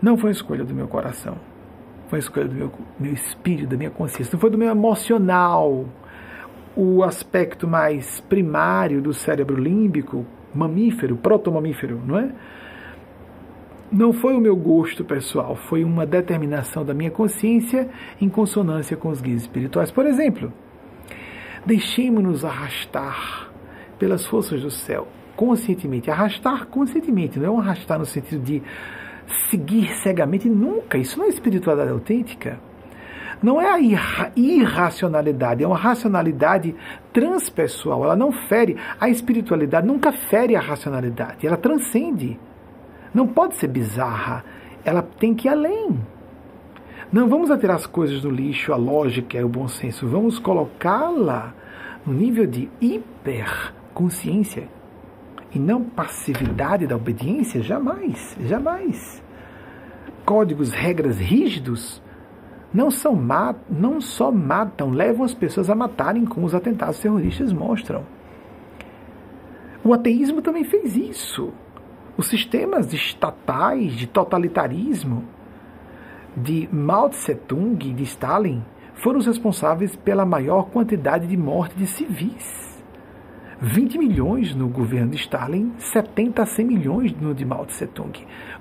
Não foi escolha do meu coração. Foi escolha do meu, meu espírito, da minha consciência. Não foi do meu emocional. O aspecto mais primário do cérebro límbico, mamífero, protomamífero, não é? Não foi o meu gosto pessoal, foi uma determinação da minha consciência em consonância com os guias espirituais. Por exemplo, deixemos-nos arrastar pelas forças do céu, conscientemente. Arrastar conscientemente, não é um arrastar no sentido de seguir cegamente, nunca. Isso não é espiritualidade autêntica. Não é a irra irracionalidade, é uma racionalidade transpessoal. Ela não fere. A espiritualidade nunca fere a racionalidade, ela transcende. Não pode ser bizarra, ela tem que ir além. Não vamos atirar as coisas no lixo, a lógica e o bom senso, vamos colocá-la no nível de hiperconsciência e não passividade da obediência, jamais, jamais. Códigos, regras rígidos não, são não só matam, levam as pessoas a matarem, como os atentados terroristas mostram. O ateísmo também fez isso. Os sistemas estatais de totalitarismo de Mao Tse Tung e de Stalin foram os responsáveis pela maior quantidade de morte de civis. 20 milhões no governo de Stalin, 70 a 100 milhões no de Mao Tse Tung.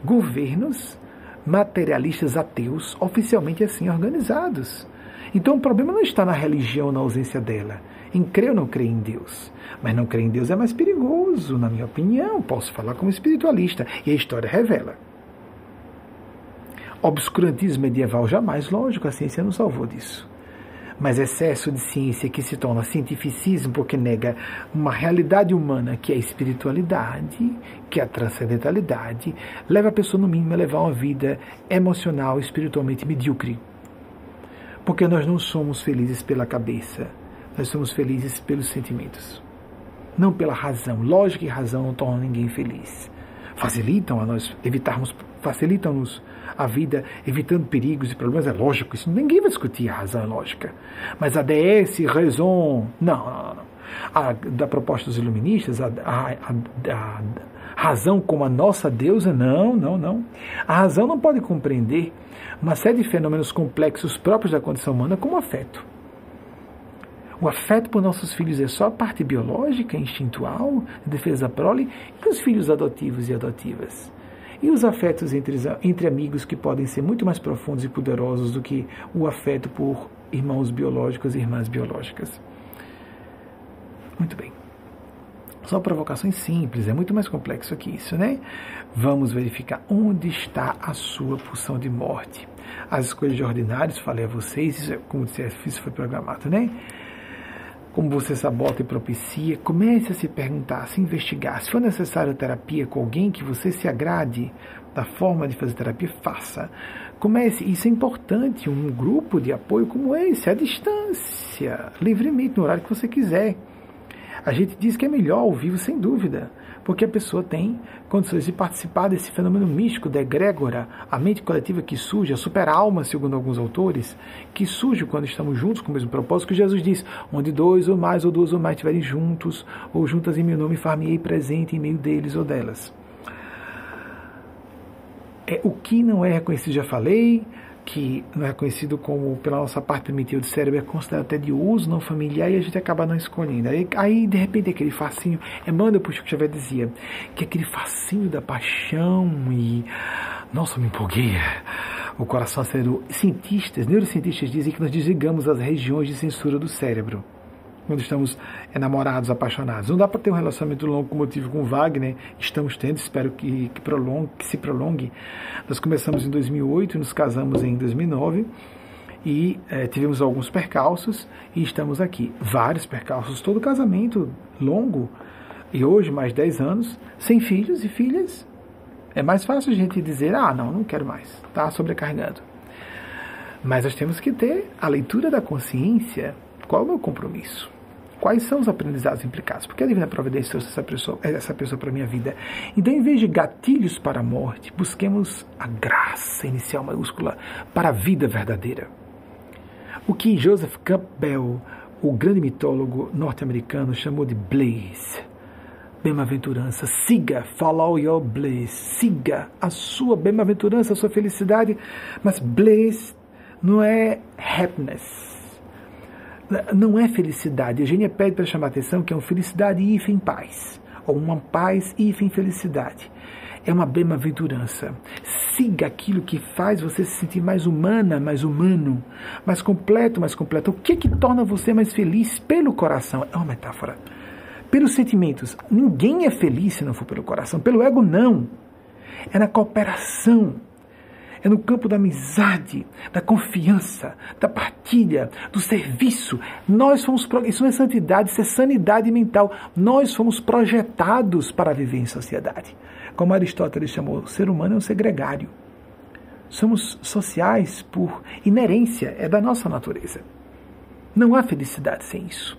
Governos materialistas ateus, oficialmente assim organizados. Então o problema não está na religião, na ausência dela, em crer ou não crer em Deus. Mas não crer em Deus é mais perigoso, na minha opinião. Posso falar como espiritualista, e a história revela. Obscurantismo medieval jamais, lógico, a ciência não salvou disso mas excesso de ciência que se torna cientificismo porque nega uma realidade humana que é a espiritualidade, que é a transcendentalidade, leva a pessoa, no mínimo, a levar uma vida emocional, espiritualmente medíocre. Porque nós não somos felizes pela cabeça, nós somos felizes pelos sentimentos. Não pela razão. Lógica e razão não tornam ninguém feliz. Facilitam a nós evitarmos, facilitam-nos a vida evitando perigos e problemas. É lógico, isso ninguém vai discutir a razão lógica. Mas a DS, raison, não, não, não. A, da proposta dos iluministas, a, a, a, razão como a nossa deusa, não, não, não. A razão não pode compreender uma série de fenômenos complexos próprios da condição humana como afeto. O afeto por nossos filhos é só a parte biológica, instintual, de defesa prole, e os filhos adotivos e adotivas. E os afetos entre, entre amigos que podem ser muito mais profundos e poderosos do que o afeto por irmãos biológicos e irmãs biológicas. Muito bem. São provocações simples, é muito mais complexo que isso, né? Vamos verificar onde está a sua pulsão de morte. As escolhas de ordinários, falei a vocês, isso, é, como disse, isso foi programado, né? Como você sabota e propicia, comece a se perguntar, a se investigar. Se for necessário terapia com alguém que você se agrade da forma de fazer terapia, faça. Comece, isso é importante, um grupo de apoio como esse, à distância, livremente, no horário que você quiser. A gente diz que é melhor ao vivo, sem dúvida, porque a pessoa tem condições de participar desse fenômeno místico da egrégora, a mente coletiva que surge, a super-alma, segundo alguns autores, que surge quando estamos juntos com o mesmo propósito, que Jesus diz, onde dois ou mais ou duas ou mais estiverem juntos, ou juntas em meu nome, far-me-ei presente em meio deles ou delas. É, o que não é reconhecido, já falei, que não é conhecido como, pela nossa parte primitiva do cérebro, é considerado até de uso não familiar e a gente acaba não escolhendo. Aí, aí de repente, aquele facinho, Emmanuel Puxo Xavier dizia que aquele facinho da paixão e. Nossa, me empolguei. O coração acelerou. Cientistas, neurocientistas dizem que nós desligamos as regiões de censura do cérebro quando estamos enamorados, apaixonados. Não dá para ter um relacionamento longo como motivo com Wagner, estamos tendo, espero que, que, prolongue, que se prolongue. Nós começamos em 2008 e nos casamos em 2009 e é, tivemos alguns percalços e estamos aqui. Vários percalços, todo casamento longo e hoje mais 10 anos, sem filhos e filhas. É mais fácil a gente dizer, ah, não, não quero mais, está sobrecarregando. Mas nós temos que ter a leitura da consciência. Qual é o meu compromisso? Quais são os aprendizados implicados? Porque a Divina Providência trouxe essa pessoa, essa pessoa para a minha vida. Então, em vez de gatilhos para a morte, busquemos a graça inicial maiúscula para a vida verdadeira. O que Joseph Campbell, o grande mitólogo norte-americano, chamou de blaze. Bem-aventurança, siga, follow your bliss, siga a sua bem-aventurança, a sua felicidade, mas bliss não é happiness, não é felicidade. Eugênia pede para chamar a atenção que é uma felicidade e em paz, ou uma paz e em felicidade. É uma bem-aventurança. Siga aquilo que faz você se sentir mais humana, mais humano, mais completo, mais completo. O que que torna você mais feliz pelo coração? É uma metáfora. Pelos sentimentos. Ninguém é feliz se não for pelo coração. Pelo ego, não. É na cooperação é no campo da amizade, da confiança, da partilha, do serviço. Nós fomos, isso não é santidade, isso é sanidade mental. Nós fomos projetados para viver em sociedade. Como Aristóteles chamou, o ser humano é um ser gregário. Somos sociais por inerência, é da nossa natureza. Não há felicidade sem isso.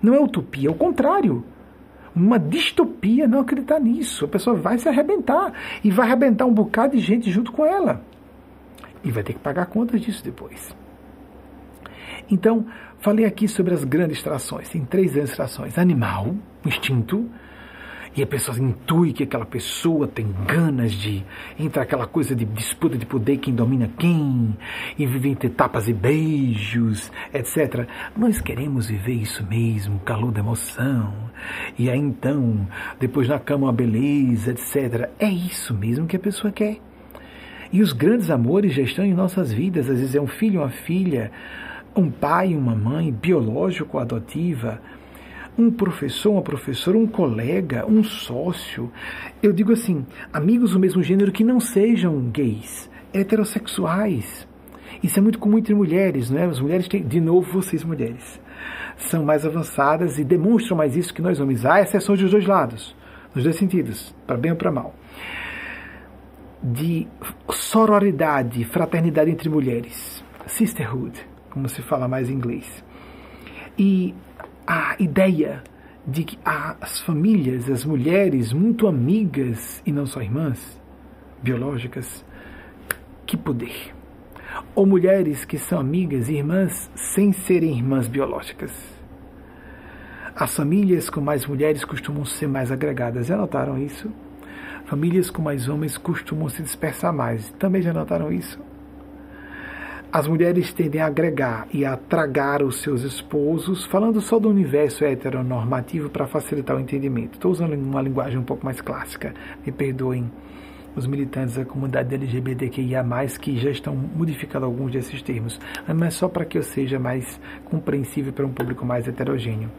Não é utopia, é o contrário uma distopia não acreditar nisso. A pessoa vai se arrebentar e vai arrebentar um bocado de gente junto com ela. E vai ter que pagar contas disso depois. Então, falei aqui sobre as grandes trações. Tem três grandes trações: animal, instinto, e a pessoa intui que aquela pessoa tem ganas de entrar aquela coisa de disputa de poder, quem domina quem, e viver entre tapas e beijos, etc. Nós queremos viver isso mesmo, calor da emoção. E aí então, depois na cama uma beleza, etc. É isso mesmo que a pessoa quer. E os grandes amores já estão em nossas vidas, às vezes é um filho, uma filha, um pai, uma mãe, biológico, adotiva um professor, uma professora, um colega, um sócio. Eu digo assim, amigos do mesmo gênero que não sejam gays, heterossexuais. Isso é muito comum entre mulheres, não é? As mulheres têm, de novo, vocês mulheres, são mais avançadas e demonstram mais isso que nós homens. Há exceções dos dois lados, nos dois sentidos, para bem ou para mal. De sororidade, fraternidade entre mulheres, sisterhood, como se fala mais em inglês. E a ideia de que as famílias, as mulheres muito amigas e não só irmãs biológicas, que poder. Ou mulheres que são amigas e irmãs sem serem irmãs biológicas. As famílias com mais mulheres costumam ser mais agregadas. Já notaram isso? Famílias com mais homens costumam se dispersar mais. Também já notaram isso? As mulheres tendem a agregar e a tragar os seus esposos, falando só do universo heteronormativo para facilitar o entendimento. Estou usando uma linguagem um pouco mais clássica, me perdoem os militantes da comunidade LGBTQIA, que já estão modificando alguns desses termos, mas só para que eu seja mais compreensível para um público mais heterogêneo.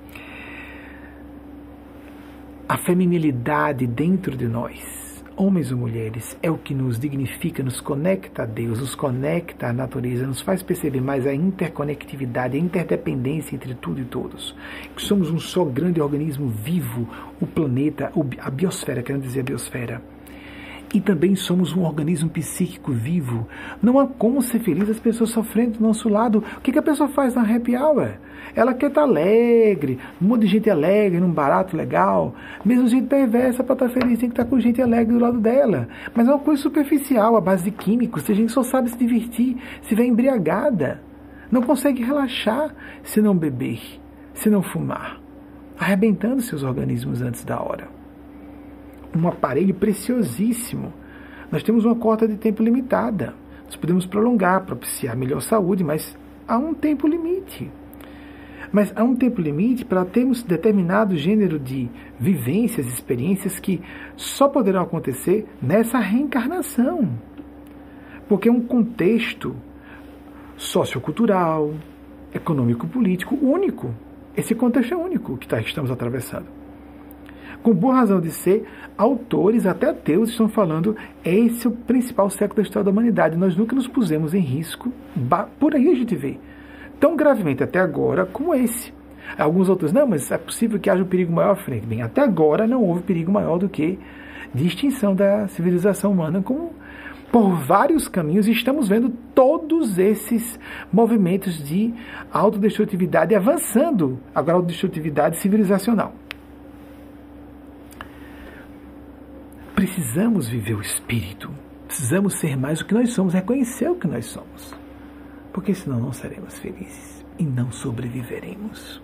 A feminilidade dentro de nós homens ou mulheres, é o que nos dignifica, nos conecta a Deus, nos conecta à natureza, nos faz perceber mais a interconectividade, a interdependência entre tudo e todos. Que somos um só grande organismo vivo, o planeta, a biosfera, querendo dizer a biosfera e também somos um organismo psíquico vivo. Não há como ser feliz as pessoas sofrendo do nosso lado. O que, a pessoa faz na happy hour? Ela quer estar alegre, um monte de gente alegre, num barato legal. Mesmo gente perversa para estar feliz, tem que estar com gente alegre do lado dela. Mas é uma coisa superficial, a base de químicos. A gente só sabe se divertir, se vê embriagada. Não consegue relaxar se não beber, se não fumar. Arrebentando seus organismos antes da hora um aparelho preciosíssimo. Nós temos uma cota de tempo limitada. Nós podemos prolongar, propiciar melhor saúde, mas há um tempo limite. Mas há um tempo limite para termos determinado gênero de vivências, experiências que só poderão acontecer nessa reencarnação. Porque é um contexto sociocultural, econômico-político único. Esse contexto é único que tá, estamos atravessando com boa razão de ser, autores, até ateus, estão falando esse é o principal século da história da humanidade. Nós nunca nos pusemos em risco, por aí a gente vê, tão gravemente até agora como esse. Alguns outros, não, mas é possível que haja um perigo maior à frente. Bem, até agora não houve perigo maior do que de extinção da civilização humana como por vários caminhos estamos vendo todos esses movimentos de autodestrutividade avançando, agora autodestrutividade civilizacional. Precisamos viver o Espírito. Precisamos ser mais o que nós somos, reconhecer o que nós somos. Porque senão não seremos felizes e não sobreviveremos.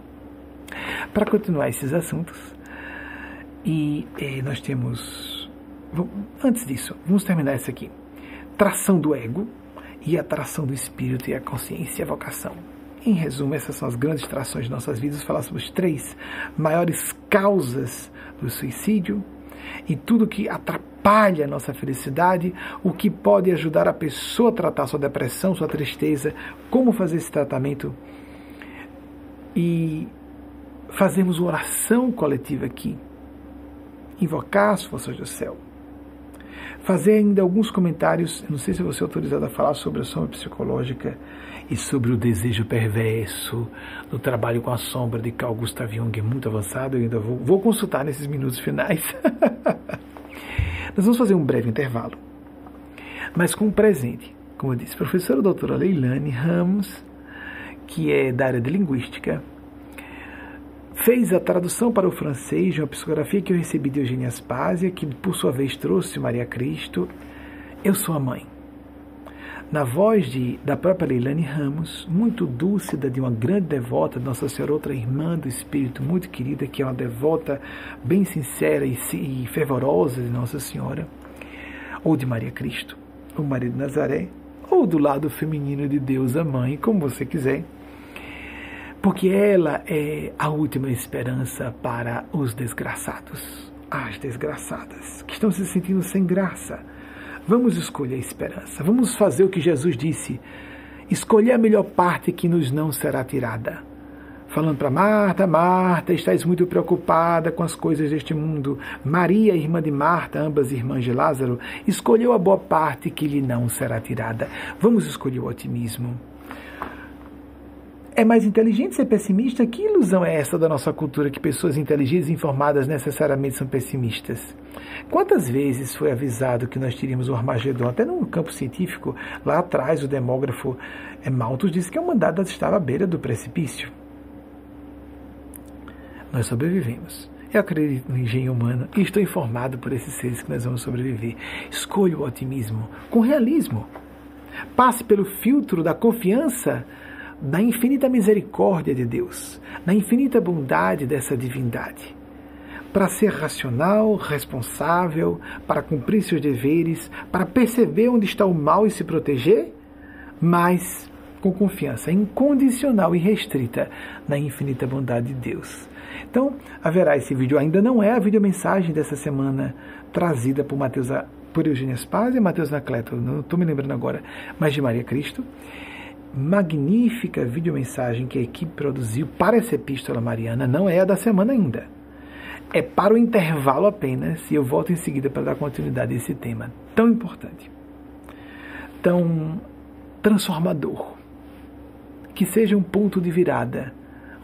Para continuar esses assuntos, e eh, nós temos. Antes disso, vamos terminar isso aqui. Tração do ego e a tração do espírito e a consciência e a vocação. Em resumo, essas são as grandes trações de nossas vidas. Falar sobre as três maiores causas do suicídio, e tudo que atrapalha a nossa felicidade, o que pode ajudar a pessoa a tratar sua depressão, sua tristeza, como fazer esse tratamento e fazermos uma oração coletiva aqui, invocar as forças do céu. Fazer ainda alguns comentários, não sei se você é autorizado a falar sobre a sombra psicológica e sobre o desejo perverso no trabalho com a sombra de Carl Gustav Jung, é muito avançado, eu ainda vou, vou consultar nesses minutos finais. Nós vamos fazer um breve intervalo, mas com um presente. Como eu disse, professora doutora Leilane Ramos, que é da área de linguística, fez a tradução para o francês de uma psicografia que eu recebi de Eugênia Aspásia, que por sua vez trouxe Maria Cristo. Eu sou a mãe. Na voz de, da própria Leilane Ramos, muito dúcida, de uma grande devota, Nossa Senhora, outra irmã do Espírito, muito querida, que é uma devota bem sincera e, e fervorosa de Nossa Senhora, ou de Maria Cristo, ou Maria de Nazaré, ou do lado feminino de Deus, a Mãe, como você quiser. Porque ela é a última esperança para os desgraçados, as desgraçadas, que estão se sentindo sem graça Vamos escolher a esperança. Vamos fazer o que Jesus disse. Escolher a melhor parte que nos não será tirada. Falando para Marta, Marta, estás muito preocupada com as coisas deste mundo. Maria, irmã de Marta, ambas irmãs de Lázaro, escolheu a boa parte que lhe não será tirada. Vamos escolher o otimismo. É mais inteligente ser pessimista? Que ilusão é essa da nossa cultura que pessoas inteligentes e informadas necessariamente são pessimistas? Quantas vezes foi avisado que nós teríamos o Armagedon? Até no campo científico, lá atrás, o demógrafo eh, Malthus disse que a humanidade estava à beira do precipício. Nós sobrevivemos. Eu acredito no engenho humano e estou informado por esses seres que nós vamos sobreviver. Escolha o otimismo com realismo. Passe pelo filtro da confiança na infinita misericórdia de Deus, na infinita bondade dessa divindade. Para ser racional, responsável, para cumprir seus deveres, para perceber onde está o mal e se proteger, mas com confiança incondicional e restrita na infinita bondade de Deus. Então, haverá esse vídeo. Ainda não é a videomensagem dessa semana trazida por Mateus, por Eugênia Spaz e Mateus Nacleto, não estou me lembrando agora, mas de Maria Cristo magnífica videomensagem que a equipe produziu para essa epístola mariana não é a da semana ainda. É para o intervalo apenas e eu volto em seguida para dar continuidade a esse tema tão importante, tão transformador, que seja um ponto de virada,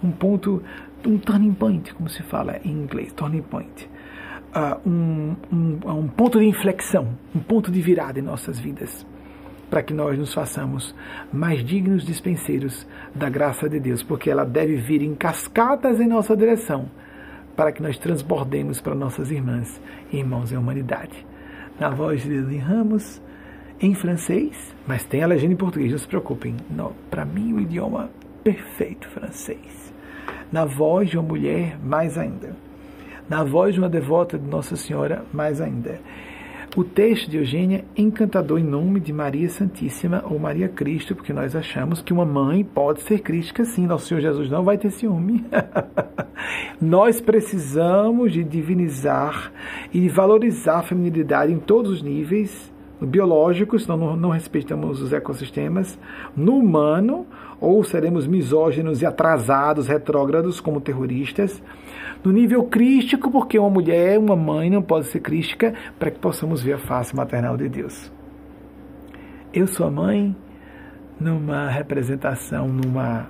um ponto, um turning point, como se fala em inglês, turning point. Uh, um, um, um ponto de inflexão, um ponto de virada em nossas vidas para que nós nos façamos mais dignos dispenseiros da graça de Deus, porque ela deve vir em cascatas em nossa direção, para que nós transbordemos para nossas irmãs e irmãos em humanidade. Na voz de em Ramos, em francês, mas tem a legenda em português, não se preocupem. Para mim, o idioma perfeito francês. Na voz de uma mulher, mais ainda. Na voz de uma devota de Nossa Senhora, mais ainda. O texto de Eugênia, encantador em nome de Maria Santíssima ou Maria Cristo, porque nós achamos que uma mãe pode ser crítica sim, nosso Senhor Jesus não vai ter ciúme. nós precisamos de divinizar e valorizar a feminilidade em todos os níveis, no biológico, senão não, não respeitamos os ecossistemas, no humano, ou seremos misóginos e atrasados, retrógrados como terroristas, no nível crístico, porque uma mulher, uma mãe não pode ser crística para que possamos ver a face maternal de Deus. Eu sou a mãe numa representação, numa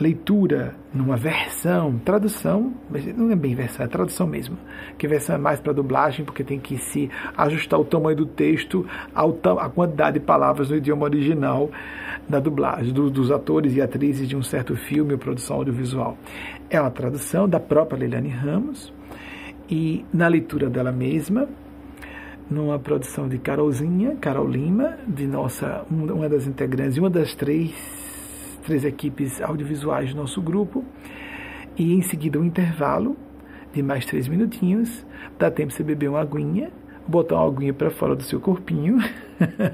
leitura, numa versão, tradução, mas não é bem versão, é tradução mesmo, que versão é mais para dublagem, porque tem que se ajustar o tamanho do texto ao, à quantidade de palavras no idioma original da dublagem, do, dos atores e atrizes de um certo filme ou produção audiovisual. É uma tradução da própria Leilani Ramos e na leitura dela mesma, numa produção de Carolzinha, Carol Lima, de nossa uma das integrantes uma das três três equipes audiovisuais do nosso grupo e em seguida um intervalo de mais três minutinhos, dá tempo de você beber uma aguinha, botar uma aguinha para fora do seu corpinho,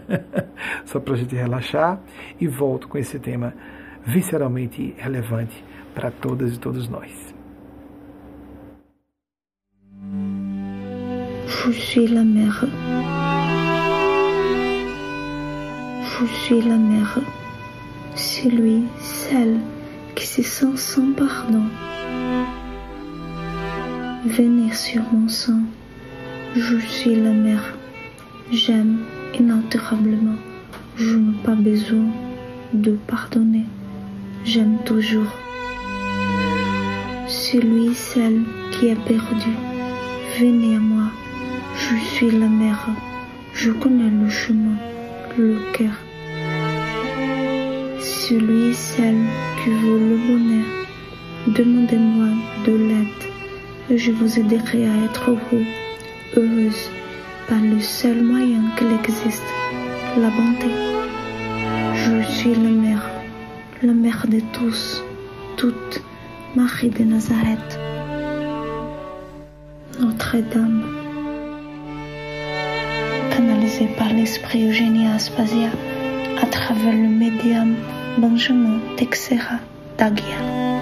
só para a gente relaxar e volto com esse tema visceralmente relevante para todas e todos nós. Je suis la mère. Je suis la mère. Celui, celle qui se sent sans pardon. Venez sur mon sang. Je suis la mère. J'aime inaltérablement. Je n'ai pas besoin de pardonner. J'aime toujours celui, celle qui est perdu. Venez à moi, je suis la mère, je connais le chemin, le cœur. Celui, celle qui veut le bonheur, demandez-moi de l'aide et je vous aiderai à être heureux, heureuse, par le seul moyen qu'il existe, la bonté. suis la mère, la mère de tous, toute Marie de Nazareth. Notre-Dame, canalisée par l'esprit Eugénie Aspasia à travers le médium Benjamin Texera d'Aguia.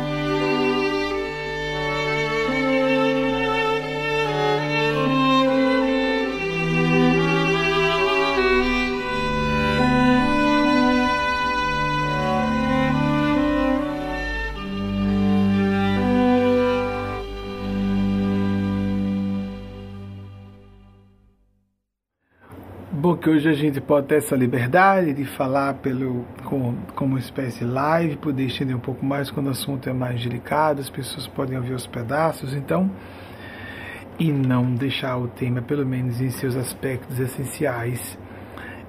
Que hoje a gente pode ter essa liberdade de falar pelo, com, como espécie live, poder estender um pouco mais quando o assunto é mais delicado, as pessoas podem ouvir os pedaços, então, e não deixar o tema, pelo menos em seus aspectos essenciais,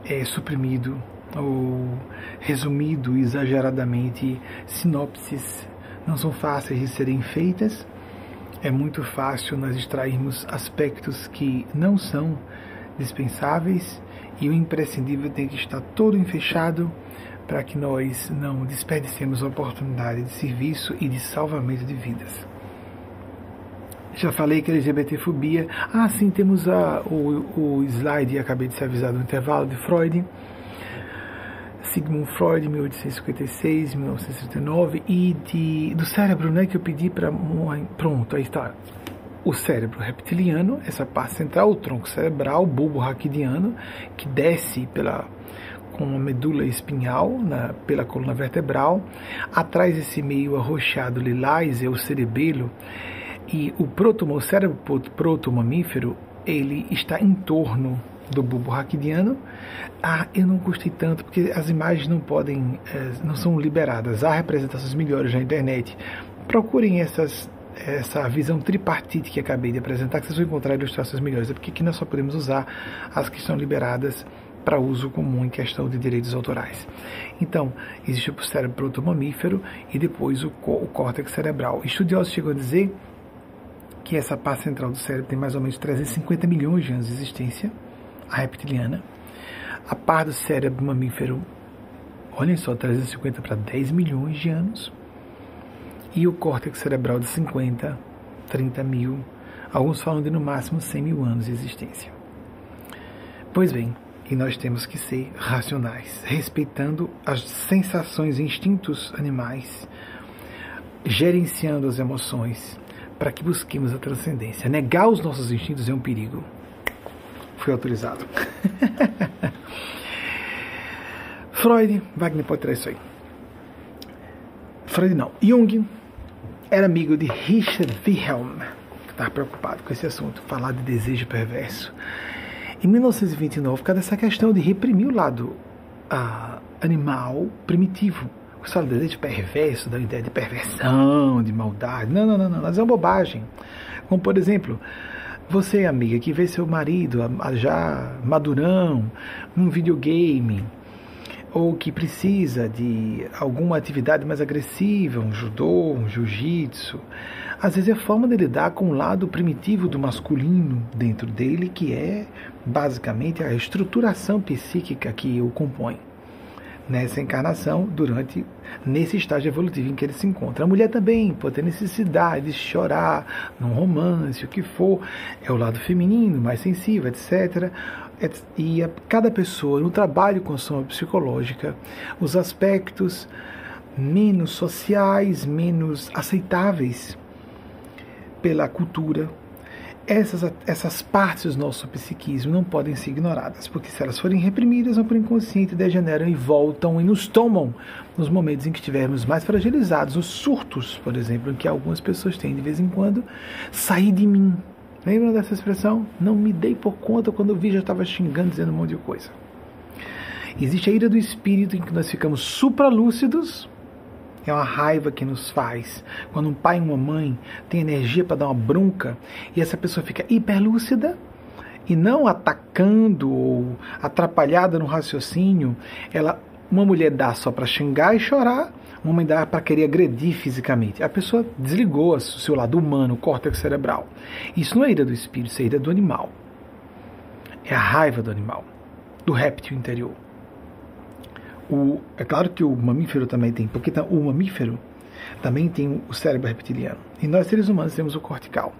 é, suprimido ou resumido exageradamente. Sinopses não são fáceis de serem feitas, é muito fácil nós extrairmos aspectos que não são dispensáveis e o imprescindível tem que estar todo fechado para que nós não desperdicemos a oportunidade de serviço e de salvamento de vidas. Já falei que LGBTfobia. Ah, sim, temos a, o, o slide, acabei de ser avisado no intervalo, de Freud. Sigmund Freud, 1856, 1939, e de, do cérebro, né, que eu pedi para. Pronto, aí está o cérebro reptiliano, essa parte central, o tronco cerebral, o bulbo raquidiano, que desce pela com a medula espinhal na, pela coluna vertebral. Atrás desse meio arroxeado lilás é o cerebelo e o, protomo, o cérebro protomamífero ele está em torno do bulbo raquidiano. Ah, eu não gostei tanto porque as imagens não podem, eh, não são liberadas. Há representações melhores na internet. Procurem essas essa visão tripartite que acabei de apresentar, que vocês vão encontrar ilustrações melhores, é porque aqui nós só podemos usar as que estão liberadas para uso comum em questão de direitos autorais. Então, existe o cérebro protomamífero e depois o, o córtex cerebral. Estudiosos chegam a dizer que essa parte central do cérebro tem mais ou menos 350 milhões de anos de existência, a reptiliana. A parte do cérebro mamífero, olhem só, 350 para 10 milhões de anos e o córtex cerebral de 50, 30 mil, alguns falam de no máximo 100 mil anos de existência. Pois bem, e nós temos que ser racionais, respeitando as sensações e instintos animais, gerenciando as emoções, para que busquemos a transcendência. Negar os nossos instintos é um perigo. Fui autorizado. Freud, Wagner pode trazer isso aí. Freud não. Jung era amigo de Richard Wilhelm, que estava preocupado com esse assunto, falar de desejo perverso. Em 1929, cada essa questão de reprimir o lado ah, animal primitivo. Fala de desejo perverso, da ideia de perversão, de maldade. Não, não, não, não, mas é uma bobagem. Como, por exemplo, você, amiga, que vê seu marido já madurão num videogame, ou que precisa de alguma atividade mais agressiva, um judô, um jiu-jitsu, às vezes é forma de lidar com o lado primitivo do masculino dentro dele, que é basicamente a estruturação psíquica que o compõe nessa encarnação durante nesse estágio evolutivo em que ele se encontra. A mulher também pode ter necessidade de chorar num romance, o que for, é o lado feminino, mais sensível, etc e a cada pessoa no trabalho com a sombra psicológica, os aspectos menos sociais, menos aceitáveis pela cultura, essas, essas partes do nosso psiquismo não podem ser ignoradas, porque se elas forem reprimidas, vão por inconsciente, degeneram e voltam e nos tomam nos momentos em que estivermos mais fragilizados, os surtos, por exemplo, que algumas pessoas têm de vez em quando, sair de mim, Lembram dessa expressão? Não me dei por conta quando eu vi já estava xingando, dizendo um monte de coisa. Existe a ira do espírito em que nós ficamos supralúcidos. É uma raiva que nos faz. Quando um pai e uma mãe têm energia para dar uma bronca e essa pessoa fica hiperlúcida e não atacando ou atrapalhada no raciocínio, ela uma mulher dá só para xingar e chorar uma mãe dá para querer agredir fisicamente. A pessoa desligou o seu lado humano, o córtex cerebral. Isso não é ira do espírito, isso é ira do animal. É a raiva do animal, do réptil interior. o, é claro que o mamífero também tem, porque tá, o mamífero também tem o cérebro reptiliano. E nós, seres humanos, temos o cortical.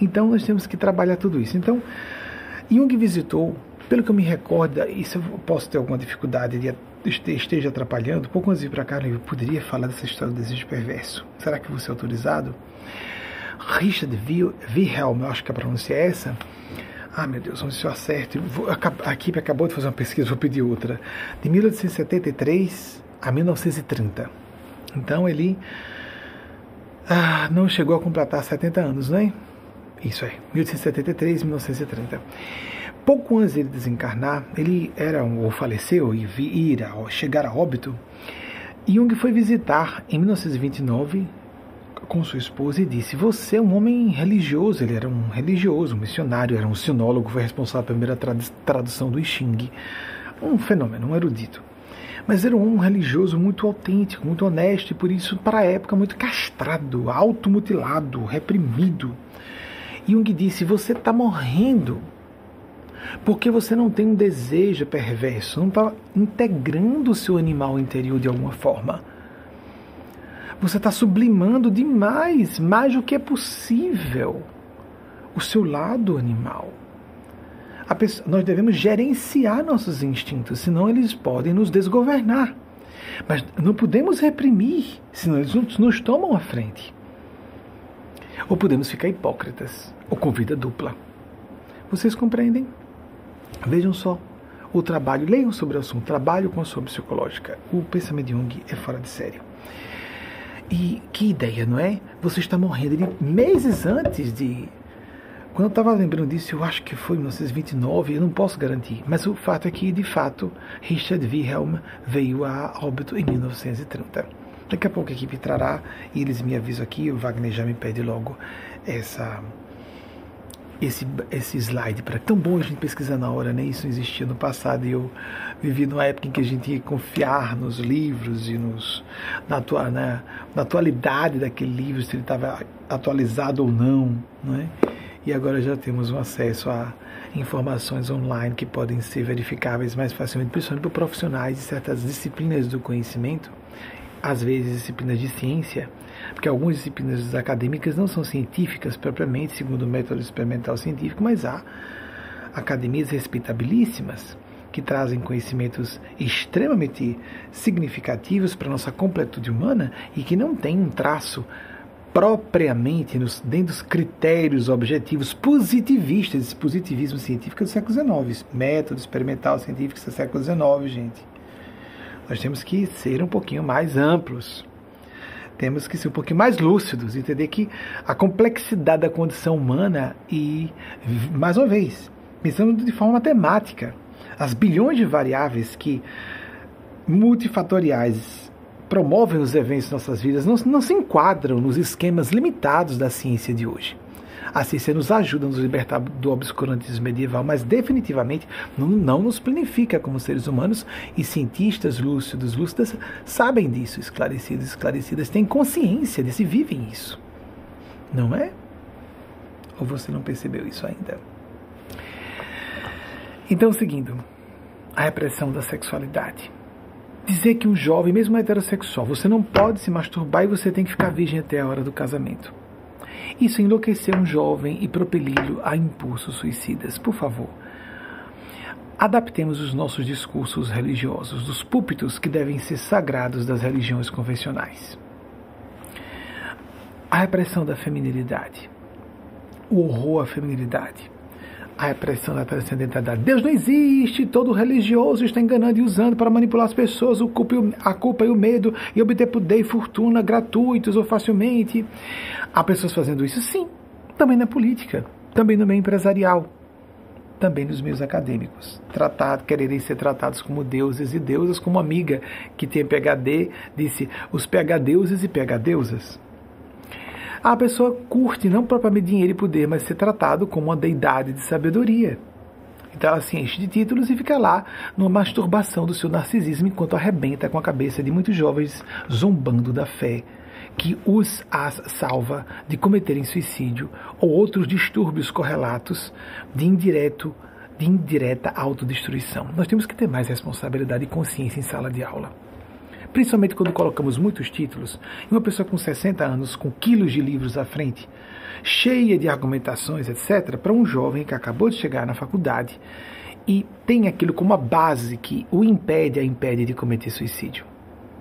Então, nós temos que trabalhar tudo isso. Então, Jung visitou, pelo que eu me recordo, isso eu posso ter alguma dificuldade de esteja atrapalhando, pouco antes de ir para cá, eu poderia falar dessa história do desejo perverso. Será que você é autorizado? Richard Wilhelm, eu acho que a pronúncia é essa. Ah, meu Deus, vamos se eu acerto. A equipe acabou de fazer uma pesquisa, vou pedir outra. De 1873 a 1930. Então ele ah, não chegou a completar 70 anos, não é? Isso aí, 1873 1930. Pouco antes de desencarnar, ele era ou faleceu e ir a, chegar a óbito. Jung foi visitar em 1929 com sua esposa e disse: Você é um homem religioso. Ele era um religioso, um missionário, era um sinólogo, foi responsável pela primeira tradução do I Ching. Um fenômeno, um erudito. Mas era um religioso muito autêntico, muito honesto e por isso, para a época, muito castrado, automutilado, reprimido. Jung disse: Você está morrendo porque você não tem um desejo perverso, não está integrando o seu animal interior de alguma forma. Você está sublimando demais, mais do que é possível, o seu lado animal. Pessoa, nós devemos gerenciar nossos instintos, senão eles podem nos desgovernar. Mas não podemos reprimir, senão eles nos tomam à frente. Ou podemos ficar hipócritas, ou com vida dupla. Vocês compreendem? Vejam só o trabalho, leiam sobre o assunto, trabalho com a sua psicológica. O pensamento de Jung é fora de série. E que ideia, não é? Você está morrendo. Ele, meses antes de. Quando eu estava lembrando disso, eu acho que foi em 1929, eu não posso garantir. Mas o fato é que, de fato, Richard Wilhelm veio a óbito em 1930. Daqui a pouco a equipe trará e eles me avisam aqui, o Wagner já me pede logo essa esse, esse slide para tão bom a gente pesquisar na hora, né? Isso existia no passado e eu vivi numa época em que a gente ia confiar nos livros e nos na, atua, na, na atualidade daquele livro, se ele estava atualizado ou não, né? E agora já temos um acesso a informações online que podem ser verificáveis mais facilmente, principalmente por profissionais de certas disciplinas do conhecimento, às vezes disciplinas de ciência, porque algumas disciplinas acadêmicas não são científicas propriamente, segundo o método experimental científico, mas há academias respeitabilíssimas que trazem conhecimentos extremamente significativos para a nossa completude humana e que não têm um traço propriamente nos, dentro dos critérios objetivos positivistas, esse positivismo científico do século XIX, método experimental científico do século XIX, gente. Nós temos que ser um pouquinho mais amplos temos que ser um pouquinho mais lúcidos, entender que a complexidade da condição humana e, mais uma vez, pensando de forma matemática, as bilhões de variáveis que multifatoriais promovem os eventos em nossas vidas não, não se enquadram nos esquemas limitados da ciência de hoje. A ciência nos ajuda a nos libertar do obscurantismo medieval, mas definitivamente não, não nos planifica como seres humanos e cientistas lúcidos, lúcidas, sabem disso, esclarecidos, esclarecidas, têm consciência disso e vivem isso. Não é? Ou você não percebeu isso ainda? Então, seguindo, a repressão da sexualidade. Dizer que um jovem, mesmo heterossexual, você não pode se masturbar e você tem que ficar virgem até a hora do casamento. Isso enlouqueceu um jovem e propeli-lo a impulsos suicidas. Por favor, adaptemos os nossos discursos religiosos dos púlpitos que devem ser sagrados das religiões convencionais. A repressão da feminilidade, o horror à feminilidade, a repressão da transcendentalidade. Deus não existe, todo religioso está enganando e usando para manipular as pessoas, a culpa e o medo e obter poder e fortuna gratuitos ou facilmente. Há pessoas fazendo isso? Sim, também na política, também no meio empresarial, também nos meios acadêmicos. Tratar, quererem ser tratados como deuses e deusas, como amiga que tem PhD, disse os PH-deuses e PH-deusas. A pessoa curte não propriamente dinheiro e poder, mas ser tratado como uma deidade de sabedoria. Então ela se enche de títulos e fica lá numa masturbação do seu narcisismo enquanto arrebenta com a cabeça de muitos jovens zombando da fé que os as salva de cometerem suicídio ou outros distúrbios correlatos de indireto de indireta autodestruição. Nós temos que ter mais responsabilidade e consciência em sala de aula. Principalmente quando colocamos muitos títulos, e uma pessoa com 60 anos, com quilos de livros à frente, cheia de argumentações, etc., para um jovem que acabou de chegar na faculdade e tem aquilo como a base que o impede, a impede de cometer suicídio.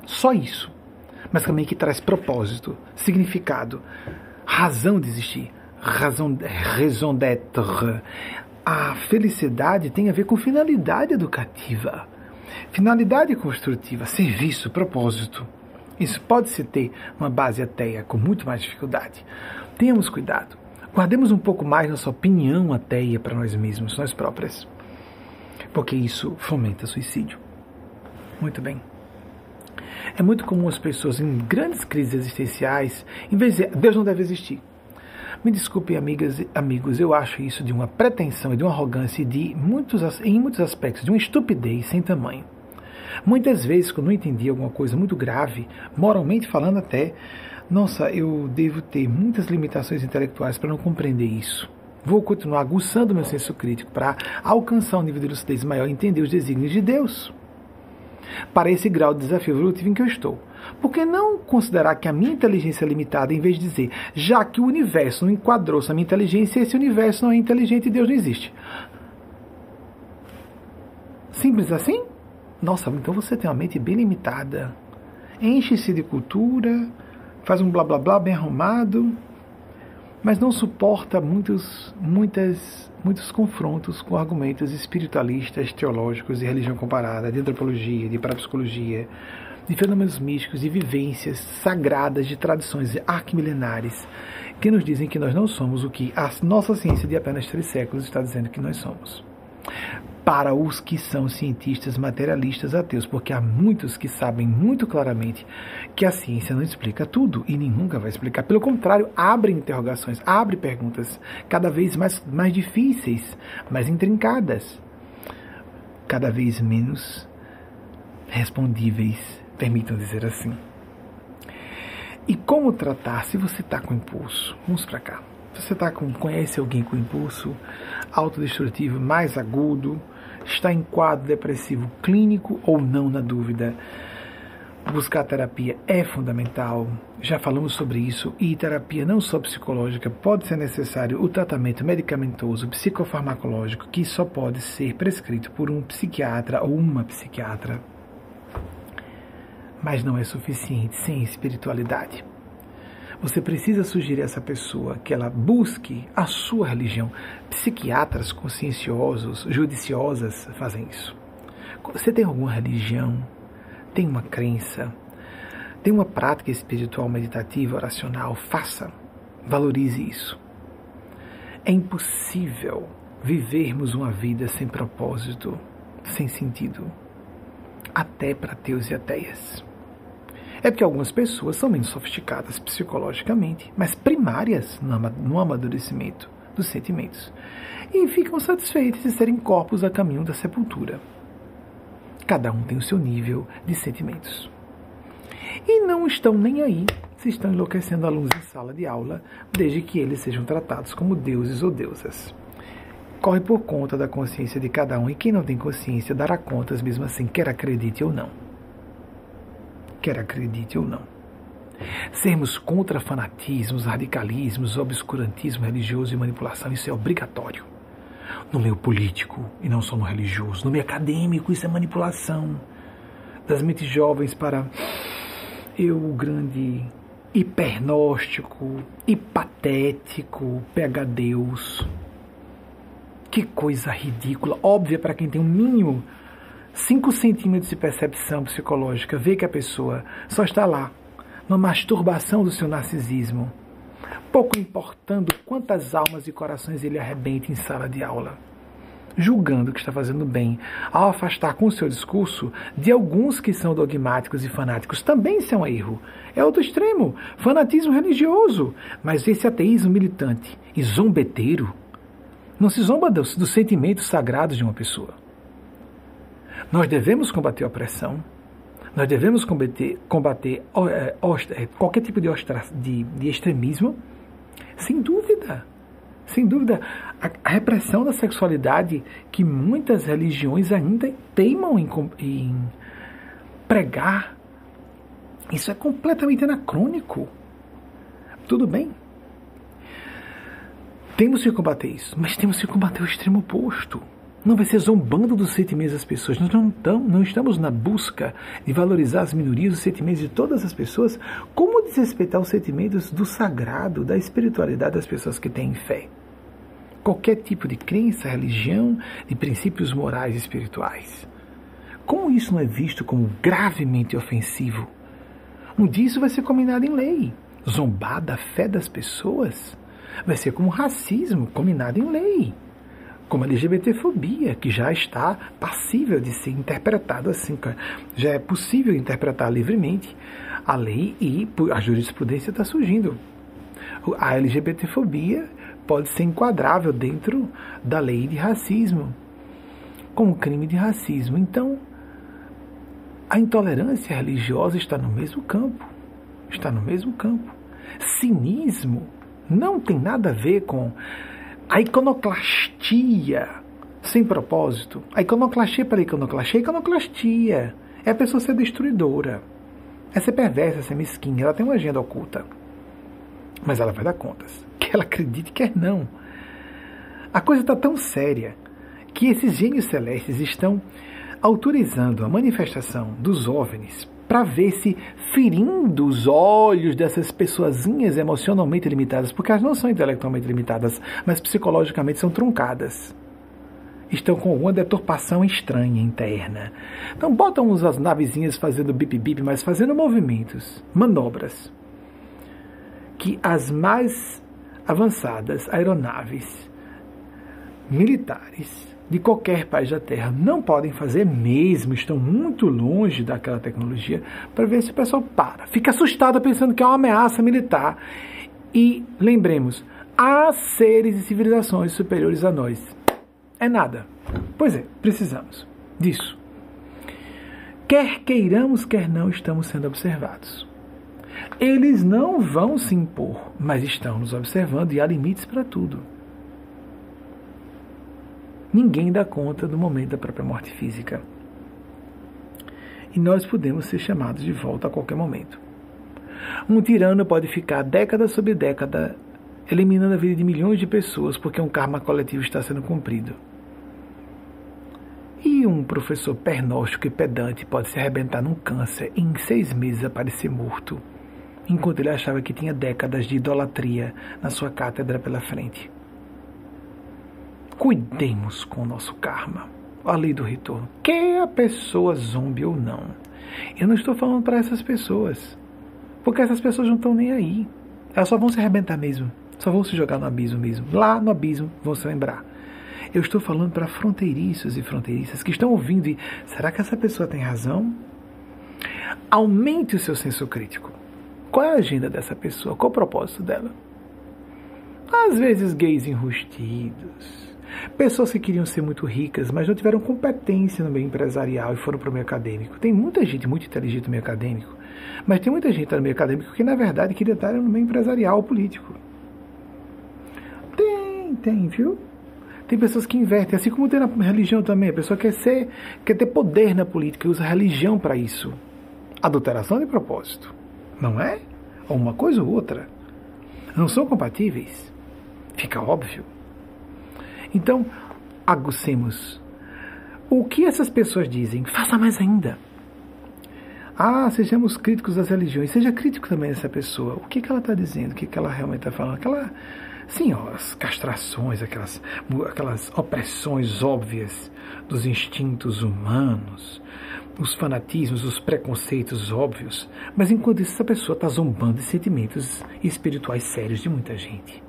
Só isso. Mas também que traz propósito, significado, razão de existir, razão, raison d'être. A felicidade tem a ver com finalidade educativa, finalidade construtiva, serviço, propósito. Isso pode-se ter uma base ateia com muito mais dificuldade. Tenhamos cuidado. Guardemos um pouco mais nossa opinião ateia para nós mesmos, nós próprias. Porque isso fomenta suicídio. Muito bem. É muito comum as pessoas em grandes crises existenciais, em vez de Deus não deve existir. Me desculpem, amigas e amigos, eu acho isso de uma pretensão e de uma arrogância e de muitos, em muitos aspectos de uma estupidez sem tamanho. Muitas vezes, quando eu entendi alguma coisa muito grave, moralmente falando até, nossa, eu devo ter muitas limitações intelectuais para não compreender isso. Vou continuar aguçando meu senso crítico para alcançar um nível de lucidez maior e entender os desígnios de Deus. Para esse grau de desafio evolutivo em que eu estou. Por que não considerar que a minha inteligência é limitada, em vez de dizer, já que o universo não enquadrou-se minha inteligência, esse universo não é inteligente e Deus não existe? Simples assim? Nossa, então você tem uma mente bem limitada. Enche-se de cultura, faz um blá blá blá bem arrumado, mas não suporta muitos, muitas, muitos confrontos com argumentos espiritualistas, teológicos, de religião comparada, de antropologia, de parapsicologia, de fenômenos místicos, de vivências sagradas, de tradições arquimilenares, que nos dizem que nós não somos o que a nossa ciência de apenas três séculos está dizendo que nós somos para os que são cientistas materialistas ateus, porque há muitos que sabem muito claramente que a ciência não explica tudo e nunca vai explicar. Pelo contrário, abre interrogações, abre perguntas cada vez mais, mais difíceis, mais intrincadas, cada vez menos respondíveis, permitam dizer assim. E como tratar se você está com impulso? Vamos para cá. Você tá com, conhece alguém com impulso autodestrutivo mais agudo, está em quadro depressivo clínico ou não, na dúvida. Buscar terapia é fundamental, já falamos sobre isso, e terapia não só psicológica, pode ser necessário o tratamento medicamentoso psicofarmacológico, que só pode ser prescrito por um psiquiatra ou uma psiquiatra. Mas não é suficiente sem espiritualidade. Você precisa sugerir a essa pessoa que ela busque a sua religião. Psiquiatras conscienciosos, judiciosas fazem isso. Você tem alguma religião? Tem uma crença? Tem uma prática espiritual, meditativa, oracional? Faça. Valorize isso. É impossível vivermos uma vida sem propósito, sem sentido, até para ateus e ateias. É porque algumas pessoas são menos sofisticadas psicologicamente, mas primárias no amadurecimento dos sentimentos, e ficam satisfeitas de serem corpos a caminho da sepultura. Cada um tem o seu nível de sentimentos. E não estão nem aí se estão enlouquecendo alunos em sala de aula, desde que eles sejam tratados como deuses ou deusas. Corre por conta da consciência de cada um, e quem não tem consciência dará contas mesmo assim, quer acredite ou não quer acredite ou não. Sermos contra fanatismos, radicalismos, obscurantismo religioso e manipulação, isso é obrigatório. No meio político e não só no religioso, no meio acadêmico, isso é manipulação das mentes jovens para eu, o grande hipernóstico, hipatético, pega Deus. Que coisa ridícula, óbvia para quem tem um mínimo 5 centímetros de percepção psicológica, vê que a pessoa só está lá, numa masturbação do seu narcisismo, pouco importando quantas almas e corações ele arrebenta em sala de aula, julgando que está fazendo bem, ao afastar com o seu discurso de alguns que são dogmáticos e fanáticos. Também isso é um erro. É outro extremo, fanatismo religioso. Mas esse ateísmo militante e zombeteiro não se zomba dos, dos sentimentos sagrados de uma pessoa. Nós devemos combater a opressão, nós devemos combater, combater é, é, qualquer tipo de, de, de extremismo, sem dúvida. Sem dúvida, a, repressão da sexualidade que muitas religiões ainda teimam em, em pregar, isso é completamente anacrônico. Tudo bem. Temos que combater isso, mas temos que combater o extremo oposto. Não vai ser zombando dos sentimentos das pessoas. Nós não, estamos, não estamos na busca de valorizar as minorias, os sentimentos de todas as pessoas. Como desrespeitar os sentimentos do sagrado, da espiritualidade das pessoas que têm fé? Qualquer tipo de crença, religião, de princípios morais e espirituais. Como isso não é visto como gravemente ofensivo? Um dia isso vai ser combinado em lei. Zombar da fé das pessoas vai ser como racismo combinado em lei como a LGBTfobia, que já está passível de ser interpretado assim, já é possível interpretar livremente a lei e a jurisprudência está surgindo. A LGBTfobia pode ser enquadrável dentro da lei de racismo, como crime de racismo. Então, a intolerância religiosa está no mesmo campo. Está no mesmo campo. Cinismo não tem nada a ver com a iconoclastia sem propósito. A iconoclastia pela iconoclastia é iconoclastia. É a pessoa ser destruidora. É ser perversa, ser mesquinha. Ela tem uma agenda oculta. Mas ela vai dar contas. Que ela acredite, quer não. A coisa está tão séria que esses gênios celestes estão autorizando a manifestação dos OVNIs para ver se ferindo os olhos dessas pessoazinhas emocionalmente limitadas, porque elas não são intelectualmente limitadas, mas psicologicamente são truncadas. Estão com alguma deturpação estranha interna. Então botam as navezinhas fazendo bip-bip, mas fazendo movimentos, manobras, que as mais avançadas aeronaves militares de qualquer país da Terra não podem fazer mesmo, estão muito longe daquela tecnologia, para ver se o pessoal para. Fica assustado pensando que é uma ameaça militar. E lembremos, há seres e civilizações superiores a nós. É nada. Pois é, precisamos disso. Quer queiramos, quer não, estamos sendo observados. Eles não vão se impor, mas estão nos observando e há limites para tudo. Ninguém dá conta do momento da própria morte física. E nós podemos ser chamados de volta a qualquer momento. Um tirano pode ficar década sobre década eliminando a vida de milhões de pessoas porque um karma coletivo está sendo cumprido. E um professor pernóstico e pedante pode se arrebentar num câncer e em seis meses aparecer morto, enquanto ele achava que tinha décadas de idolatria na sua cátedra pela frente. Cuidemos com o nosso karma. A lei do retorno. Quer a pessoa zombi ou não. Eu não estou falando para essas pessoas. Porque essas pessoas não estão nem aí. Elas só vão se arrebentar mesmo. Só vão se jogar no abismo mesmo. Lá no abismo vão se lembrar. Eu estou falando para fronteiriços e fronteiriças que estão ouvindo e será que essa pessoa tem razão? Aumente o seu senso crítico. Qual é a agenda dessa pessoa? Qual o propósito dela? Às vezes gays enrustidos, Pessoas que queriam ser muito ricas, mas não tiveram competência no meio empresarial e foram para o meio acadêmico. Tem muita gente muito inteligente no meio acadêmico, mas tem muita gente no meio acadêmico que, na verdade, queria estar no meio empresarial político. Tem, tem, viu? Tem pessoas que invertem, assim como tem na religião também. A pessoa quer ser, quer ter poder na política e usa a religião para isso. Adulteração de propósito, não é? Ou uma coisa ou outra. Não são compatíveis. Fica óbvio. Então, agucemos. O que essas pessoas dizem? Faça mais ainda. Ah, sejamos críticos das religiões. Seja crítico também dessa pessoa. O que, que ela está dizendo? O que, que ela realmente está falando? Aquela, sim, ó, as castrações, aquelas, aquelas opressões óbvias dos instintos humanos, os fanatismos, os preconceitos óbvios. Mas enquanto isso, essa pessoa está zombando de sentimentos espirituais sérios de muita gente.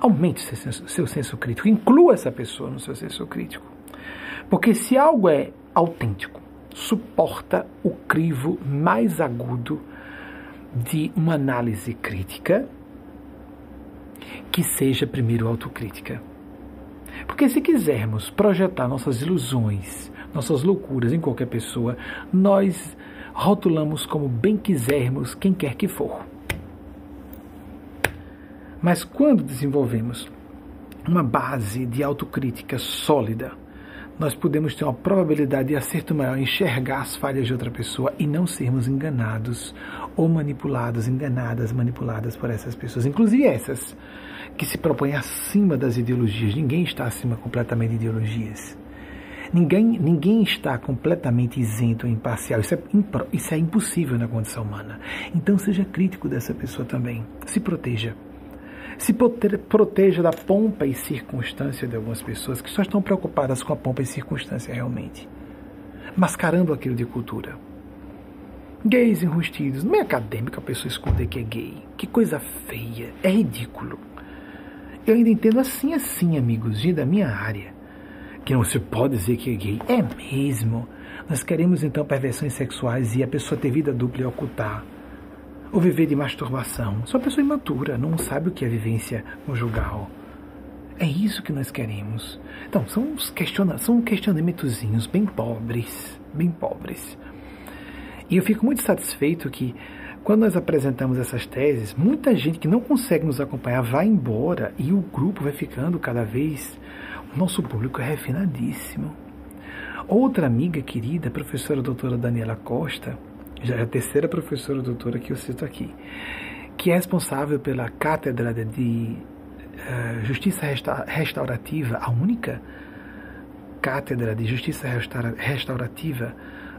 Aumente seu senso, seu senso crítico, inclua essa pessoa no seu senso crítico. Porque se algo é autêntico, suporta o crivo mais agudo de uma análise crítica, que seja primeiro autocrítica. Porque se quisermos projetar nossas ilusões, nossas loucuras em qualquer pessoa, nós rotulamos como bem quisermos quem quer que for. Mas quando desenvolvemos uma base de autocrítica sólida, nós podemos ter uma probabilidade de acerto maior enxergar as falhas de outra pessoa e não sermos enganados ou manipulados, enganadas, manipuladas por essas pessoas, inclusive essas que se propõem acima das ideologias. Ninguém está acima completamente de ideologias. Ninguém, ninguém está completamente isento ou imparcial. Isso é, isso é impossível na condição humana. Então seja crítico dessa pessoa também. Se proteja. Se proteja da pompa e circunstância de algumas pessoas que só estão preocupadas com a pompa e circunstância realmente, mascarando aquilo de cultura. Gays enrustidos. Não é acadêmico a pessoa esconder que é gay. Que coisa feia. É ridículo. Eu ainda entendo assim, assim, amigos, gente da minha área. Que não se pode dizer que é gay. É mesmo. Nós queremos então perversões sexuais e a pessoa ter vida dupla e ocultar ou viver de masturbação. Só pessoa imatura, não sabe o que é vivência conjugal. É isso que nós queremos. Então, são, questiona são questionamentozinhos bem pobres, bem pobres. E eu fico muito satisfeito que, quando nós apresentamos essas teses, muita gente que não consegue nos acompanhar vai embora e o grupo vai ficando cada vez. O nosso público é refinadíssimo. Outra amiga querida, professora doutora Daniela Costa, já é a terceira professora doutora que eu cito aqui, que é responsável pela cátedra de uh, Justiça Restaurativa, a única cátedra de Justiça Restaurativa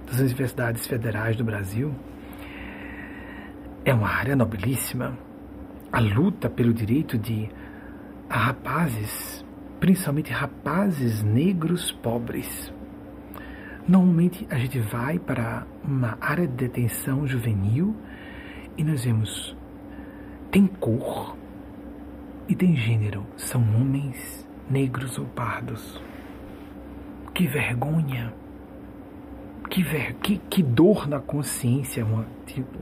das universidades federais do Brasil. É uma área nobilíssima. A luta pelo direito de rapazes, principalmente rapazes negros pobres, Normalmente a gente vai para uma área de detenção juvenil e nós vemos tem cor e tem gênero, são homens negros ou pardos. Que vergonha! Que, ver, que, que dor na consciência, uma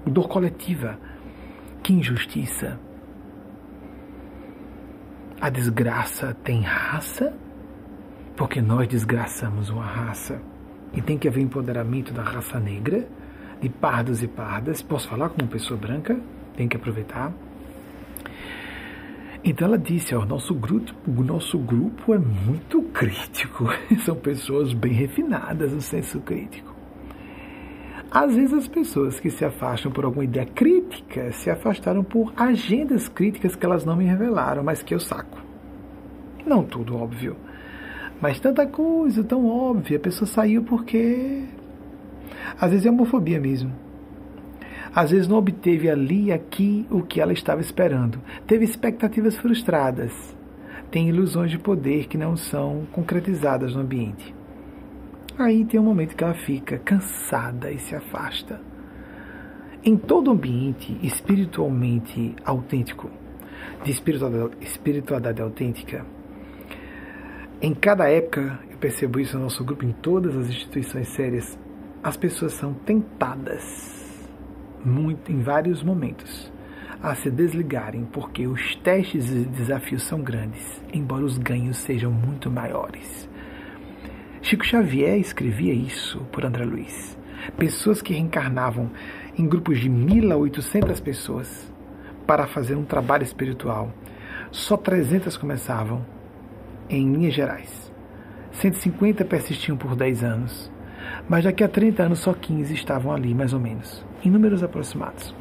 dor coletiva. Que injustiça. A desgraça tem raça? Porque nós desgraçamos uma raça. E tem que haver empoderamento da raça negra, de pardos e pardas. Posso falar como pessoa branca? Tem que aproveitar. Então ela disse, ó, nosso grupo, o nosso grupo é muito crítico. São pessoas bem refinadas no senso crítico. Às vezes as pessoas que se afastam por alguma ideia crítica se afastaram por agendas críticas que elas não me revelaram, mas que eu saco. Não tudo, óbvio. Mas tanta coisa tão óbvia, a pessoa saiu porque. Às vezes é homofobia mesmo. Às vezes não obteve ali aqui o que ela estava esperando. Teve expectativas frustradas. Tem ilusões de poder que não são concretizadas no ambiente. Aí tem um momento que ela fica cansada e se afasta. Em todo ambiente espiritualmente autêntico, de espiritualidade, espiritualidade autêntica, em cada época, eu percebo isso no nosso grupo, em todas as instituições sérias, as pessoas são tentadas, muito, em vários momentos, a se desligarem, porque os testes e desafios são grandes, embora os ganhos sejam muito maiores. Chico Xavier escrevia isso por André Luiz. Pessoas que reencarnavam em grupos de 1.800 pessoas para fazer um trabalho espiritual. Só 300 começavam em linhas gerais. 150 persistiam por 10 anos, mas daqui a 30 anos só 15 estavam ali, mais ou menos, em números aproximados.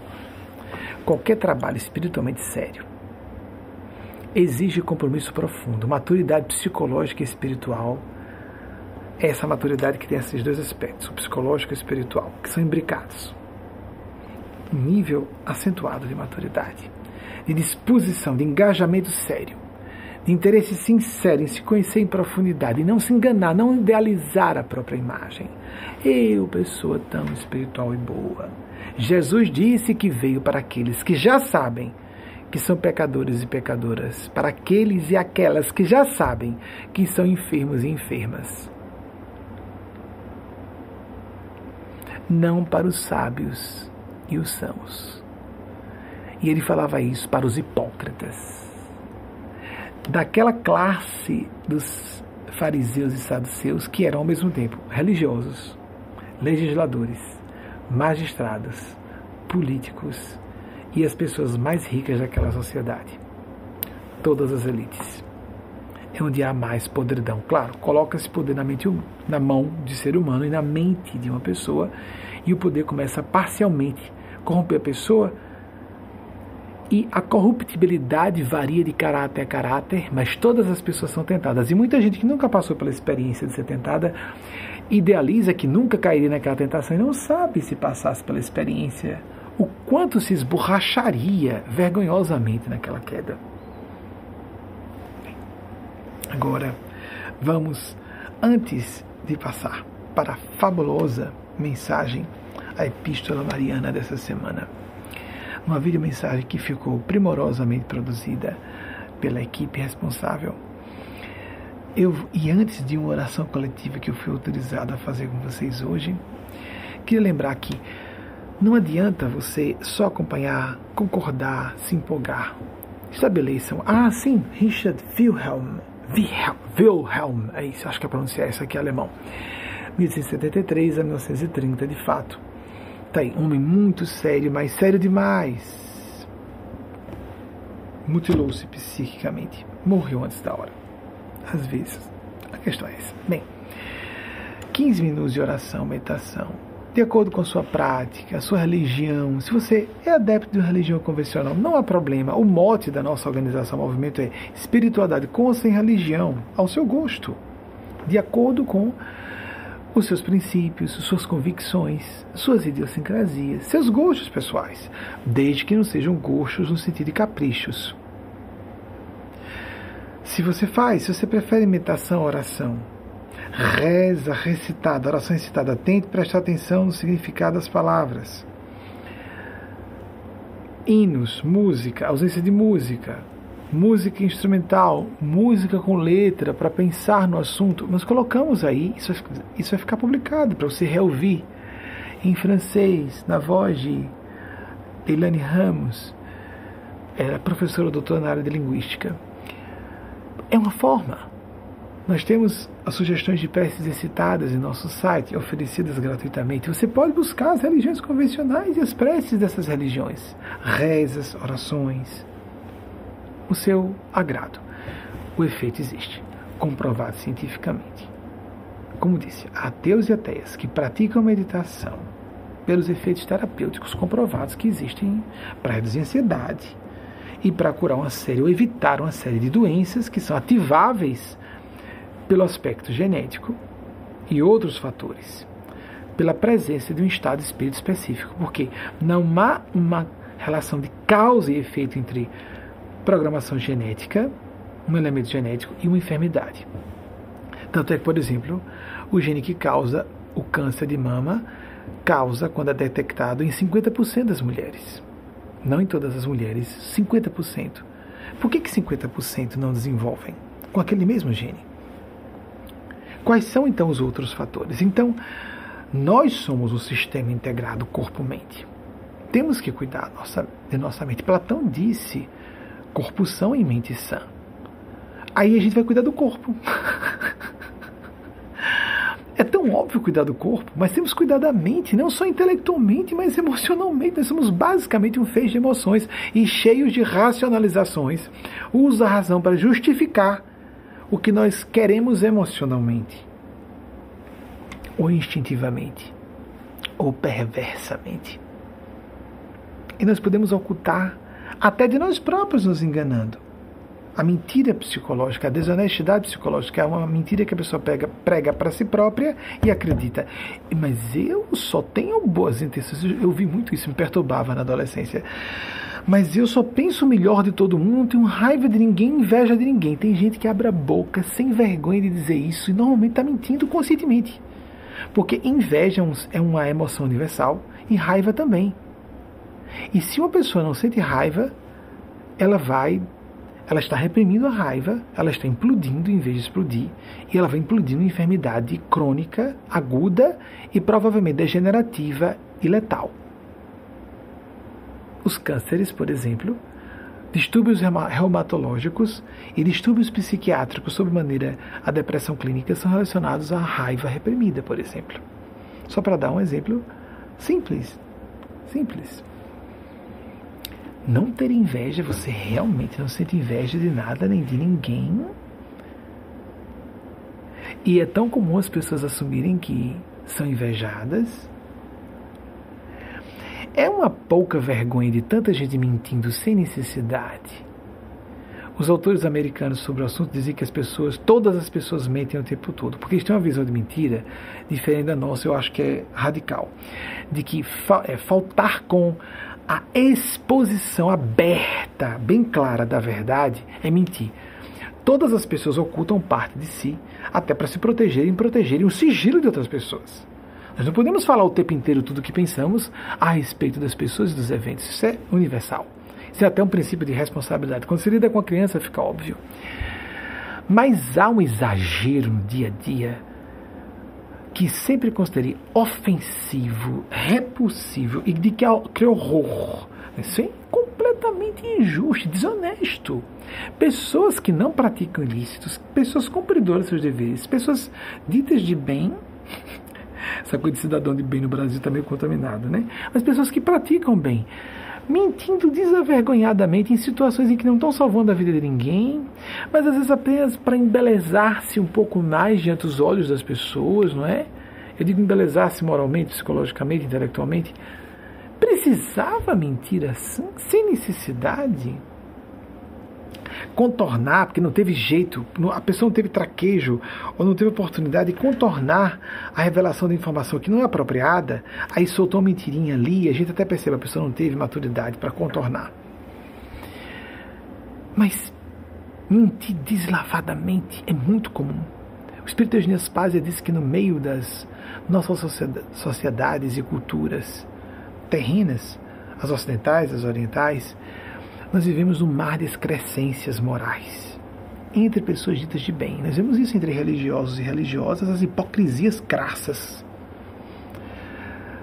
Qualquer trabalho espiritualmente sério exige compromisso profundo, maturidade psicológica e espiritual. É essa maturidade que tem esses dois aspectos, o psicológico e o espiritual, que são imbricados. Um nível acentuado de maturidade, de disposição, de engajamento sério de interesse sincero em se conhecer em profundidade e não se enganar, não idealizar a própria imagem. Eu, pessoa tão espiritual e boa. Jesus disse que veio para aqueles que já sabem que são pecadores e pecadoras, para aqueles e aquelas que já sabem que são enfermos e enfermas. Não para os sábios e os sãos. E ele falava isso para os hipócritas daquela classe dos fariseus e saduceus que eram ao mesmo tempo religiosos, legisladores, magistrados, políticos e as pessoas mais ricas daquela sociedade. Todas as elites. é onde há mais podridão. Claro, coloca esse poder na, mente, na mão de ser humano e na mente de uma pessoa, e o poder começa a parcialmente corromper a pessoa. E a corruptibilidade varia de caráter a caráter, mas todas as pessoas são tentadas. E muita gente que nunca passou pela experiência de ser tentada idealiza que nunca cairia naquela tentação e não sabe se passasse pela experiência o quanto se esborracharia vergonhosamente naquela queda. Agora, vamos, antes de passar para a fabulosa mensagem, a Epístola Mariana dessa semana. Uma videomensagem que ficou primorosamente produzida pela equipe responsável. Eu, e antes de uma oração coletiva que eu fui autorizado a fazer com vocês hoje, queria lembrar que não adianta você só acompanhar, concordar, se empolgar. Estabeleçam. Ah, sim, Richard Wilhelm Wilhelm, é isso, acho que a pronúncia é essa aqui, é alemão. 1873 a 1930, de fato. Tá aí, homem muito sério, mas sério demais. Mutilou-se psiquicamente. Morreu antes da hora. Às vezes. A questão é essa. Bem, 15 minutos de oração, meditação, de acordo com a sua prática, a sua religião. Se você é adepto de uma religião convencional, não há problema. O mote da nossa organização, movimento, é espiritualidade com ou sem religião, ao seu gosto, de acordo com os seus princípios, suas convicções, suas idiosincrasias, seus gostos pessoais, desde que não sejam gostos no sentido de caprichos. Se você faz, se você prefere meditação, oração, reza recitada, oração recitada, tente prestar atenção no significado das palavras. Hinos, música, ausência de música, música instrumental, música com letra para pensar no assunto. Nós colocamos aí, isso vai, isso vai ficar publicado para você reouvir em francês, na voz de Elane Ramos, ela é professora doutora na área de linguística. É uma forma nós temos as sugestões de preces citadas em nosso site, oferecidas gratuitamente. Você pode buscar as religiões convencionais e as preces dessas religiões, rezas, orações, o seu agrado. O efeito existe, comprovado cientificamente. Como disse, ateus e ateias que praticam meditação pelos efeitos terapêuticos comprovados que existem para reduzir a ansiedade e para curar uma série ou evitar uma série de doenças que são ativáveis pelo aspecto genético e outros fatores, pela presença de um estado de espírito específico, porque não há uma relação de causa e efeito entre programação genética, um elemento genético e uma enfermidade. Tanto é que, por exemplo, o gene que causa o câncer de mama causa, quando é detectado, em 50% das mulheres. Não em todas as mulheres, 50%. Por que, que 50% não desenvolvem com aquele mesmo gene? Quais são então os outros fatores? Então, nós somos o sistema integrado corpo-mente. Temos que cuidar de nossa mente. Platão disse: corpo são e mente sã. Aí a gente vai cuidar do corpo. É tão óbvio cuidar do corpo, mas temos que cuidar da mente, não só intelectualmente, mas emocionalmente. Nós somos basicamente um feixe de emoções e cheios de racionalizações. Usa a razão para justificar o que nós queremos emocionalmente, ou instintivamente, ou perversamente. E nós podemos ocultar até de nós próprios nos enganando. A mentira psicológica, a desonestidade psicológica é uma mentira que a pessoa pega, prega para si própria e acredita. Mas eu só tenho boas intenções. Eu vi muito isso, me perturbava na adolescência. Mas eu só penso melhor de todo mundo, tenho raiva de ninguém, inveja de ninguém. Tem gente que abre a boca sem vergonha de dizer isso e normalmente está mentindo conscientemente. Porque inveja é, é uma emoção universal e raiva também. E se uma pessoa não sente raiva, ela vai, ela está reprimindo a raiva, ela está implodindo em vez de explodir, e ela vai implodindo em enfermidade crônica, aguda e provavelmente degenerativa e letal. Os cânceres, por exemplo, distúrbios reumatológicos e distúrbios psiquiátricos, sob maneira a depressão clínica, são relacionados à raiva reprimida, por exemplo. Só para dar um exemplo simples. Simples. Não ter inveja, você realmente não sente inveja de nada nem de ninguém, E é tão comum as pessoas assumirem que são invejadas. É uma pouca vergonha de tanta gente mentindo sem necessidade. Os autores americanos sobre o assunto dizem que as pessoas, todas as pessoas mentem o tempo todo, porque eles têm uma visão de mentira diferente da nossa, eu acho que é radical, de que fa é, faltar com a exposição aberta, bem clara da verdade é mentir. Todas as pessoas ocultam parte de si, até para se protegerem e protegerem o sigilo de outras pessoas. Nós não podemos falar o tempo inteiro tudo o que pensamos a respeito das pessoas e dos eventos. Isso é universal. Isso é até um princípio de responsabilidade. Quando se lida com a criança, fica óbvio. Mas há um exagero no dia a dia que sempre considerei ofensivo, repulsivo e de que, que horror. Isso é completamente injusto, desonesto. Pessoas que não praticam ilícitos, pessoas cumpridoras de seus deveres, pessoas ditas de bem, essa coisa de cidadão de bem no Brasil está meio contaminada, né? Mas pessoas que praticam bem, mentindo desavergonhadamente em situações em que não estão salvando a vida de ninguém, mas às vezes apenas para embelezar-se um pouco mais diante dos olhos das pessoas, não é? Eu digo embelezar-se moralmente, psicologicamente, intelectualmente. Precisava mentir assim, sem necessidade? Contornar, porque não teve jeito, a pessoa não teve traquejo ou não teve oportunidade de contornar a revelação da informação que não é apropriada, aí soltou uma mentirinha ali, a gente até percebe, a pessoa não teve maturidade para contornar. Mas mentir deslavadamente é muito comum. O Espírito Eugênio Spazia diz que no meio das nossas sociedades e culturas terrenas, as ocidentais, as orientais, nós vivemos um mar de excrescências morais entre pessoas ditas de bem. Nós vemos isso entre religiosos e religiosas, as hipocrisias crassas.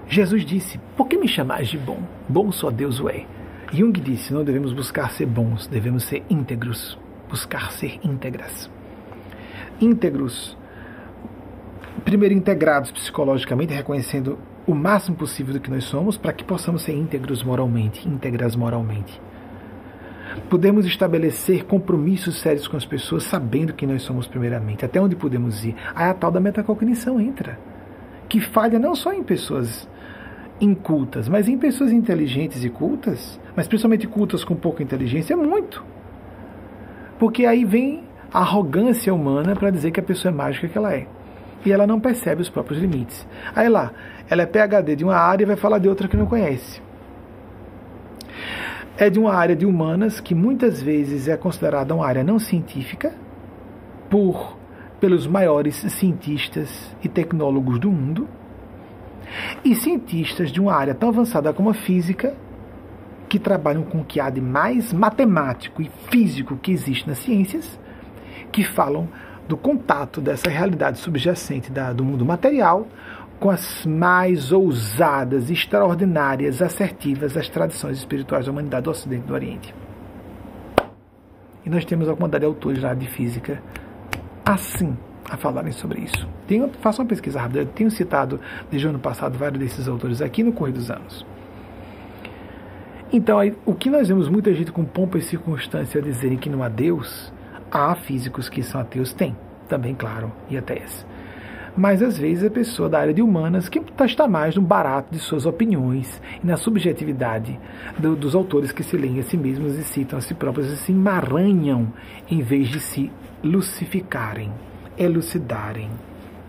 Jesus disse: Por que me chamais de bom? Bom só Deus o é. Jung disse: Não devemos buscar ser bons, devemos ser íntegros, buscar ser íntegras. Íntegros, primeiro integrados psicologicamente, reconhecendo o máximo possível do que nós somos, para que possamos ser íntegros moralmente, íntegras moralmente. Podemos estabelecer compromissos sérios com as pessoas sabendo quem nós somos primeiramente, até onde podemos ir. Aí a tal da metacognição entra, que falha não só em pessoas incultas, mas em pessoas inteligentes e cultas, mas principalmente cultas com pouca inteligência, é muito. Porque aí vem a arrogância humana para dizer que a pessoa é mágica que ela é. E ela não percebe os próprios limites. Aí lá, ela é PhD de uma área e vai falar de outra que não conhece é de uma área de humanas que muitas vezes é considerada uma área não científica por pelos maiores cientistas e tecnólogos do mundo, e cientistas de uma área tão avançada como a física, que trabalham com o que há de mais matemático e físico que existe nas ciências, que falam do contato dessa realidade subjacente da, do mundo material com as mais ousadas, extraordinárias, assertivas das tradições espirituais da humanidade do Ocidente e do Oriente. E nós temos a de autores lá de física assim a falarem sobre isso. Tenho, uma pesquisa rápida, eu tenho citado desde o ano passado vários desses autores aqui no correr dos anos. Então, aí, o que nós vemos muita gente com pompa e circunstância dizerem que não há Deus, há físicos que são ateus, tem, também, claro, e ateias mas às vezes a pessoa da área de humanas que está mais no barato de suas opiniões e na subjetividade do, dos autores que se leem a si mesmos e citam a si próprios e se emaranham em vez de se lucificarem, elucidarem,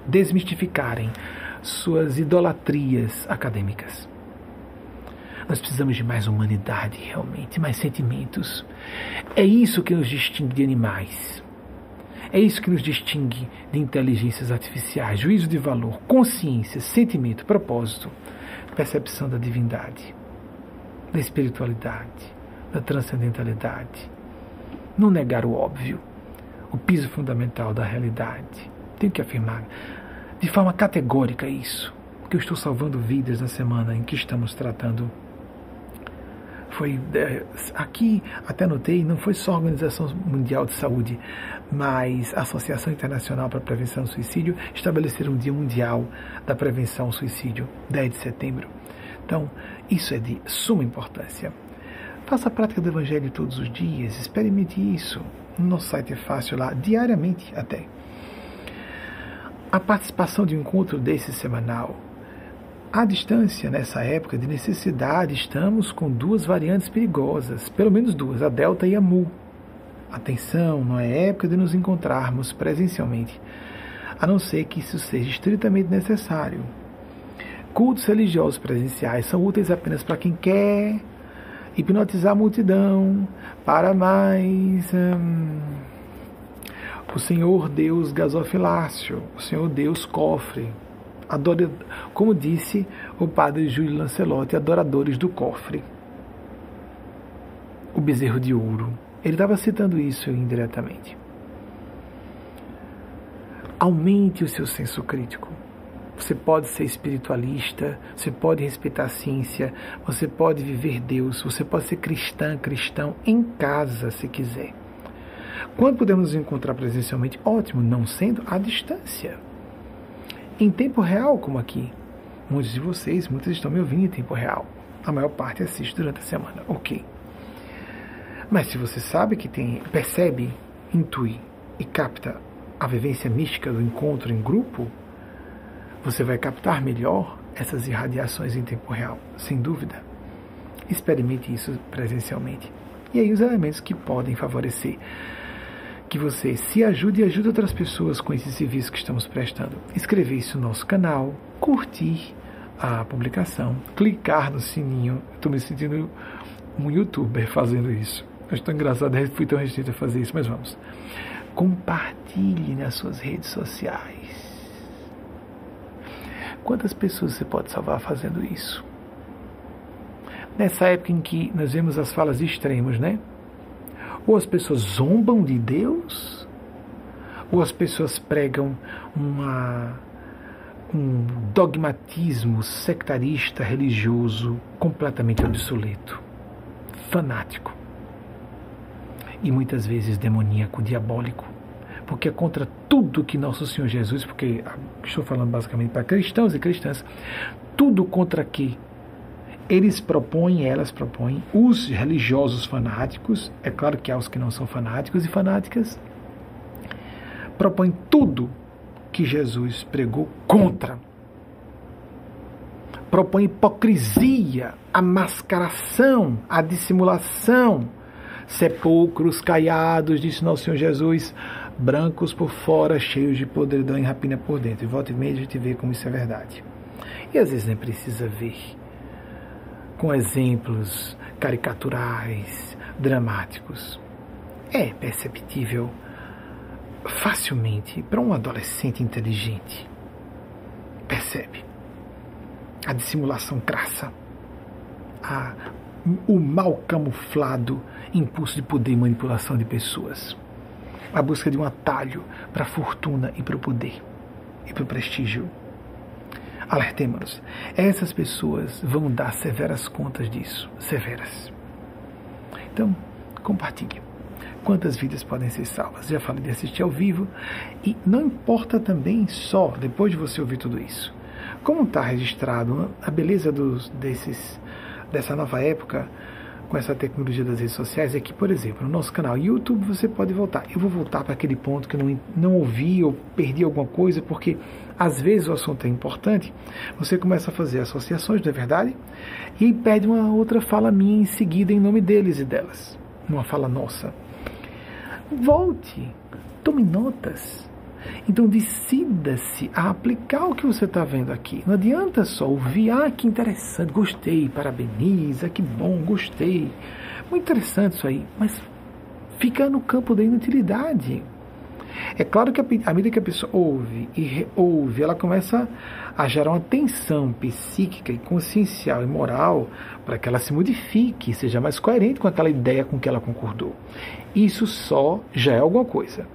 desmistificarem suas idolatrias acadêmicas. Nós precisamos de mais humanidade, realmente, mais sentimentos. É isso que nos distingue de animais. É isso que nos distingue de inteligências artificiais: juízo de valor, consciência, sentimento, propósito, percepção da divindade, da espiritualidade, da transcendentalidade. Não negar o óbvio, o piso fundamental da realidade. Tenho que afirmar de forma categórica isso, que eu estou salvando vidas na semana em que estamos tratando foi é, aqui até notei, não foi só a Organização Mundial de Saúde, mas a Associação Internacional para a Prevenção do Suicídio estabeleceram um Dia Mundial da Prevenção ao Suicídio, 10 de setembro. Então, isso é de suma importância. Faça a prática do Evangelho todos os dias, experimente isso. No nosso site é fácil lá, diariamente até. a participação de um encontro desse semanal. À distância, nessa época de necessidade, estamos com duas variantes perigosas, pelo menos duas, a Delta e a Mu. Atenção, não é época de nos encontrarmos presencialmente, a não ser que isso seja estritamente necessário. Cultos religiosos presenciais são úteis apenas para quem quer hipnotizar a multidão, para mais. Hum, o Senhor Deus gasofilácio, o Senhor Deus cofre. Adora, como disse o padre Júlio Lancelotti, adoradores do cofre. O bezerro de ouro. Ele estava citando isso indiretamente. Aumente o seu senso crítico. Você pode ser espiritualista, você pode respeitar a ciência, você pode viver Deus, você pode ser cristã, cristão em casa, se quiser. Quando podemos nos encontrar presencialmente? Ótimo, não sendo à distância. Em tempo real, como aqui. Muitos de vocês, muitos estão me ouvindo em tempo real. A maior parte assiste durante a semana. Ok. Mas se você sabe que tem, percebe, intui e capta a vivência mística do encontro em grupo, você vai captar melhor essas irradiações em tempo real, sem dúvida. Experimente isso presencialmente. E aí os elementos que podem favorecer que você se ajude e ajude outras pessoas com esse serviço que estamos prestando. Inscrever-se no nosso canal, curtir a publicação, clicar no sininho. Estou me sentindo um youtuber fazendo isso. Acho tão engraçado, fui tão restrito a fazer isso, mas vamos. Compartilhe nas suas redes sociais. Quantas pessoas você pode salvar fazendo isso? Nessa época em que nós vemos as falas de extremos, né? Ou as pessoas zombam de Deus, ou as pessoas pregam uma, um dogmatismo sectarista religioso completamente obsoleto, fanático e muitas vezes demoníaco, diabólico, porque é contra tudo que nosso Senhor Jesus, porque estou falando basicamente para cristãos e cristãs, tudo contra que eles propõem, elas propõem, os religiosos fanáticos, é claro que há os que não são fanáticos e fanáticas, propõem tudo que Jesus pregou contra. Propõe hipocrisia, a mascaração, a dissimulação, sepulcros caiados, disse nosso Senhor Jesus, brancos por fora, cheios de podridão e rapina por dentro. E volta e meia a gente vê como isso é verdade. E às vezes nem precisa ver com exemplos caricaturais, dramáticos. É perceptível facilmente para um adolescente inteligente. Percebe a dissimulação crassa, a, o mal camuflado impulso de poder e manipulação de pessoas, a busca de um atalho para a fortuna e para o poder e para o prestígio alertemos-nos. Essas pessoas vão dar severas contas disso, severas. Então, compartilhe. Quantas vidas podem ser salvas? Já falei de assistir ao vivo. E não importa também só, depois de você ouvir tudo isso, como está registrado a beleza dos, desses, dessa nova época, com essa tecnologia das redes sociais é que, por exemplo, no nosso canal YouTube você pode voltar. Eu vou voltar para aquele ponto que eu não, não ouvi ou perdi alguma coisa, porque às vezes o assunto é importante. Você começa a fazer associações, não é verdade? E pede uma outra fala minha em seguida em nome deles e delas. Uma fala nossa. Volte, tome notas então decida-se a aplicar o que você está vendo aqui. Não adianta só ouvir, ah, que interessante, gostei, parabeniza, que bom, gostei. Muito interessante isso aí, mas fica no campo da inutilidade. É claro que à medida que a pessoa ouve e reouve, ela começa a gerar uma tensão psíquica e consciencial e moral para que ela se modifique, seja mais coerente com aquela ideia com que ela concordou. Isso só já é alguma coisa.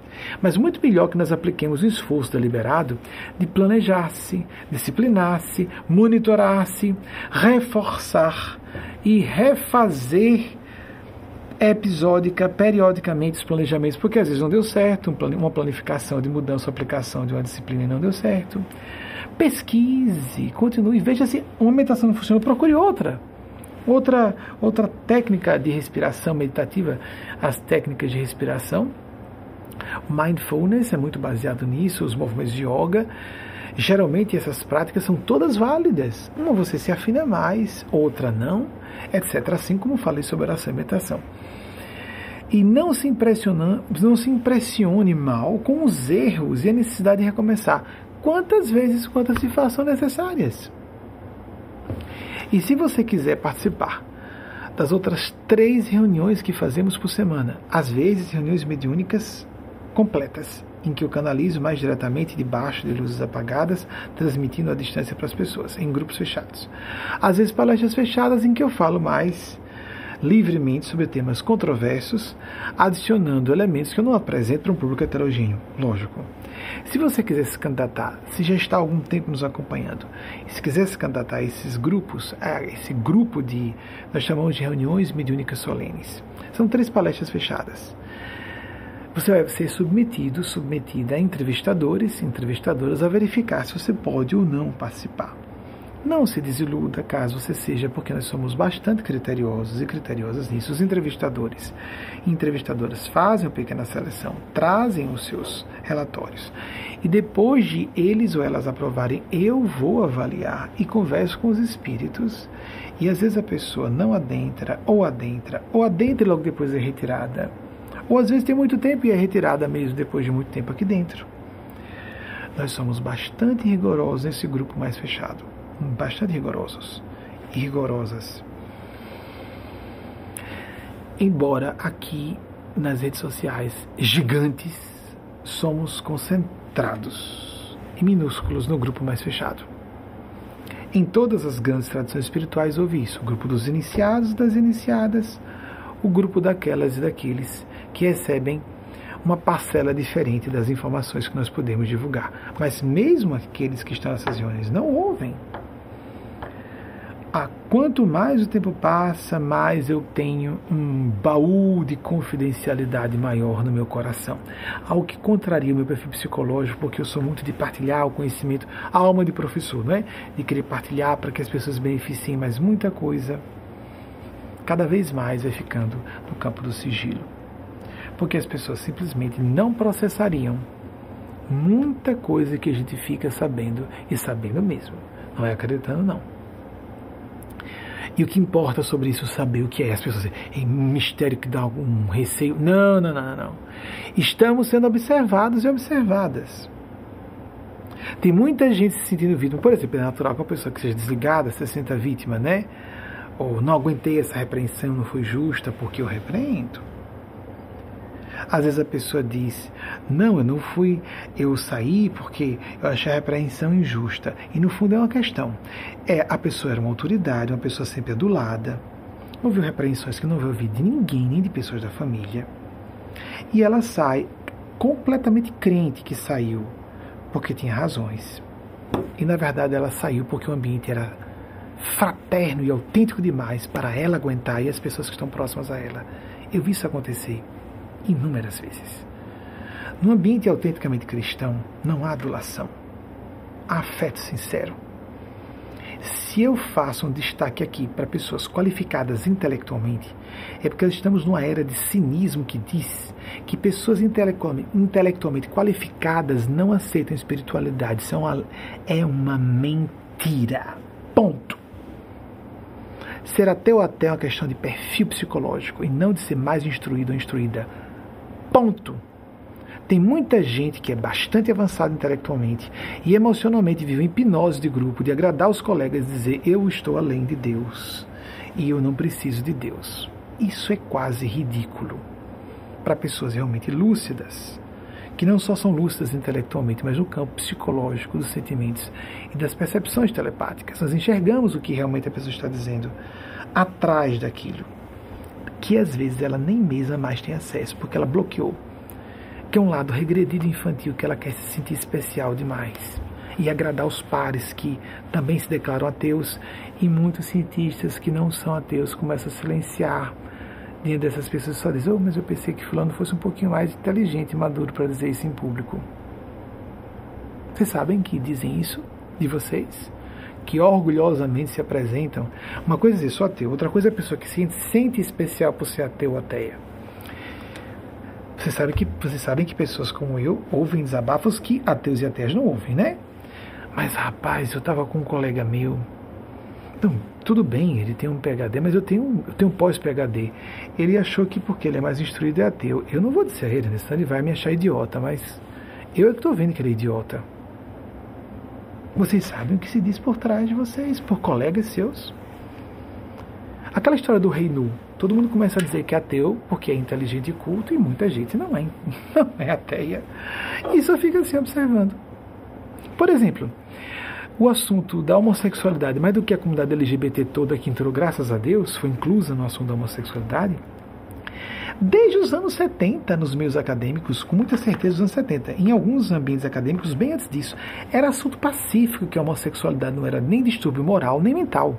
Mas muito melhor que nós apliquemos o esforço deliberado de planejar-se, disciplinar-se, monitorar-se, reforçar e refazer episódica, periodicamente os planejamentos, porque às vezes não deu certo, uma planificação de mudança aplicação de uma disciplina não deu certo. Pesquise, continue, veja se uma meditação não funciona, procure outra. Outra, outra técnica de respiração meditativa, as técnicas de respiração Mindfulness é muito baseado nisso, os movimentos de yoga. Geralmente essas práticas são todas válidas. Uma você se afina mais, outra não, etc. Assim como falei sobre oração e meditação. E não se, não se impressione mal com os erros e a necessidade de recomeçar. Quantas vezes quantas se façam necessárias. E se você quiser participar das outras três reuniões que fazemos por semana, às vezes reuniões mediúnicas completas, em que eu canalizo mais diretamente debaixo de luzes apagadas, transmitindo a distância para as pessoas, em grupos fechados. Às vezes palestras fechadas em que eu falo mais livremente sobre temas controversos, adicionando elementos que eu não apresento para um público heterogêneo, lógico. Se você quiser se candidatar, se já está há algum tempo nos acompanhando, se quiser se candidatar a esses grupos, a esse grupo de, nós chamamos de reuniões mediúnicas solenes, são três palestras fechadas. Você vai ser submetido, submetida a entrevistadores, entrevistadoras a verificar se você pode ou não participar. Não se desiluda caso você seja, porque nós somos bastante criteriosos e criteriosas nisso. Os entrevistadores e entrevistadoras fazem uma pequena seleção, trazem os seus relatórios. E depois de eles ou elas aprovarem, eu vou avaliar e converso com os espíritos. E às vezes a pessoa não adentra, ou adentra, ou adentra e logo depois é retirada ou às vezes tem muito tempo e é retirada mesmo depois de muito tempo aqui dentro. Nós somos bastante rigorosos nesse grupo mais fechado. Bastante rigorosos e rigorosas. Embora aqui nas redes sociais gigantes somos concentrados e minúsculos no grupo mais fechado. Em todas as grandes tradições espirituais houve isso: o grupo dos iniciados, das iniciadas, o grupo daquelas e daqueles que recebem uma parcela diferente das informações que nós podemos divulgar. Mas mesmo aqueles que estão nessas reuniões não ouvem. Ah, quanto mais o tempo passa, mais eu tenho um baú de confidencialidade maior no meu coração. Algo que contraria o meu perfil psicológico, porque eu sou muito de partilhar o conhecimento, a alma de professor, não é? De querer partilhar para que as pessoas beneficiem, mas muita coisa cada vez mais vai ficando no campo do sigilo. Porque as pessoas simplesmente não processariam muita coisa que a gente fica sabendo e sabendo mesmo. Não é acreditando, não. E o que importa sobre isso saber o que é. As pessoas dizem, é um mistério que dá algum receio. Não, não, não, não. Estamos sendo observados e observadas. Tem muita gente se sentindo vítima. Por exemplo, é natural que uma pessoa que seja desligada se sinta vítima, né? ou não aguentei essa repreensão, não foi justa porque eu repreendo. Às vezes a pessoa diz: Não, eu não fui, eu saí porque eu achei a repreensão injusta. E no fundo é uma questão. É, a pessoa era uma autoridade, uma pessoa sempre adulada, ouviu repreensões que não veio ouvir de ninguém, nem de pessoas da família. E ela sai completamente crente que saiu porque tinha razões. E na verdade ela saiu porque o ambiente era fraterno e autêntico demais para ela aguentar e as pessoas que estão próximas a ela. Eu vi isso acontecer inúmeras vezes. No ambiente autenticamente cristão, não há adulação. Há afeto sincero. Se eu faço um destaque aqui para pessoas qualificadas intelectualmente, é porque estamos numa era de cinismo que diz que pessoas intelectualmente, qualificadas não aceitam espiritualidade. É uma, é uma mentira. Ponto. Ser ateu até é uma questão de perfil psicológico e não de ser mais instruído ou instruída. Ponto. Tem muita gente que é bastante avançada intelectualmente e emocionalmente vive em hipnose de grupo, de agradar os colegas e dizer eu estou além de Deus e eu não preciso de Deus. Isso é quase ridículo para pessoas realmente lúcidas, que não só são lúcidas intelectualmente, mas no campo psicológico dos sentimentos e das percepções telepáticas. Nós enxergamos o que realmente a pessoa está dizendo atrás daquilo, que às vezes ela nem mesma mais tem acesso, porque ela bloqueou. Que é um lado regredido infantil, que ela quer se sentir especial demais e agradar os pares que também se declaram ateus, e muitos cientistas que não são ateus começam a silenciar diante dessas pessoas só dizem, oh, mas eu pensei que fulano fosse um pouquinho mais inteligente e maduro para dizer isso em público. Vocês sabem que dizem isso de vocês? Que orgulhosamente se apresentam. Uma coisa é dizer, sou ateu, outra coisa é a pessoa que se sente especial por ser ateu ou ateia. Vocês sabem que, vocês sabem que pessoas como eu ouvem desabafos que ateus e ateias não ouvem, né? Mas rapaz, eu estava com um colega meu. Não, tudo bem, ele tem um PhD, mas eu tenho, eu tenho um pós-PhD. Ele achou que porque ele é mais instruído é ateu. Eu não vou dizer a ele, né? senão ele vai me achar idiota, mas eu é estou vendo que ele é idiota. Vocês sabem o que se diz por trás de vocês, por colegas seus. Aquela história do rei nu. Todo mundo começa a dizer que é ateu porque é inteligente e culto e muita gente não é, não é ateia. E só fica assim observando. Por exemplo, o assunto da homossexualidade, mais do que a comunidade LGBT toda que entrou, graças a Deus, foi inclusa no assunto da homossexualidade, desde os anos 70 nos meios acadêmicos, com muita certeza os anos 70, em alguns ambientes acadêmicos, bem antes disso, era assunto pacífico que a homossexualidade não era nem distúrbio moral nem mental.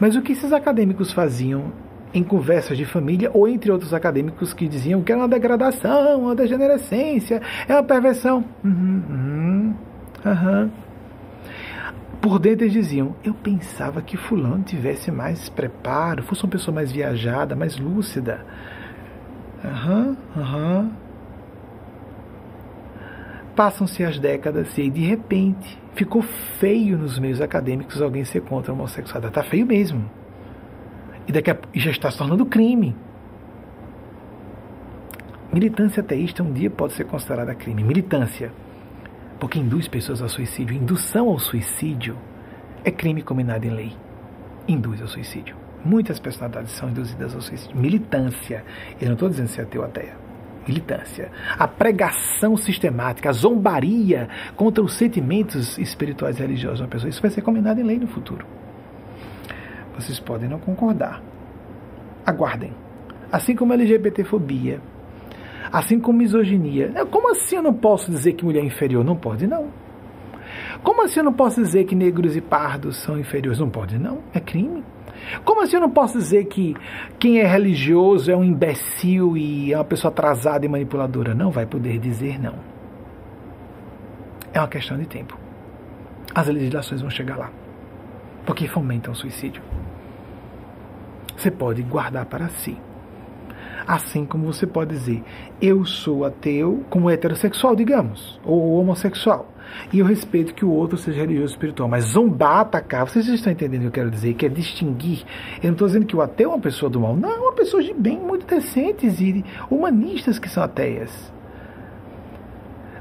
Mas o que esses acadêmicos faziam em conversas de família ou entre outros acadêmicos que diziam que era uma degradação, uma degenerescência, é uma perversão. Uhum, uhum, uhum. Por dentro eles diziam: Eu pensava que Fulano tivesse mais preparo, fosse uma pessoa mais viajada, mais lúcida. Aham, aham. Passam-se as décadas e de repente ficou feio nos meios acadêmicos alguém ser contra a homossexualidade. Está feio mesmo. E daqui a, já está se tornando crime. Militância ateísta um dia pode ser considerada crime. Militância, porque induz pessoas ao suicídio. Indução ao suicídio é crime combinado em lei. Induz ao suicídio. Muitas personalidades são induzidas ao suicídio. Militância. Eu não estou dizendo se é ateu ou ateia militância, a pregação sistemática, a zombaria contra os sentimentos espirituais e religiosos de uma pessoa. Isso vai ser combinado em lei no futuro. Vocês podem não concordar. Aguardem. Assim como a LGBTfobia, assim como misoginia. Como assim eu não posso dizer que mulher é inferior? Não pode, não. Como assim eu não posso dizer que negros e pardos são inferiores? Não pode, não. É crime. Como assim eu não posso dizer que quem é religioso é um imbecil e é uma pessoa atrasada e manipuladora? Não vai poder dizer não. É uma questão de tempo. As legislações vão chegar lá. Porque fomentam o suicídio. Você pode guardar para si. Assim como você pode dizer, eu sou ateu como heterossexual, digamos, ou homossexual. E eu respeito que o outro seja religioso espiritual. Mas zombar, atacar, vocês estão entendendo o que eu quero dizer? Que é distinguir. Eu não estou dizendo que o ateu é uma pessoa do mal. Não, é uma pessoa de bem, muito decentes e humanistas que são ateias.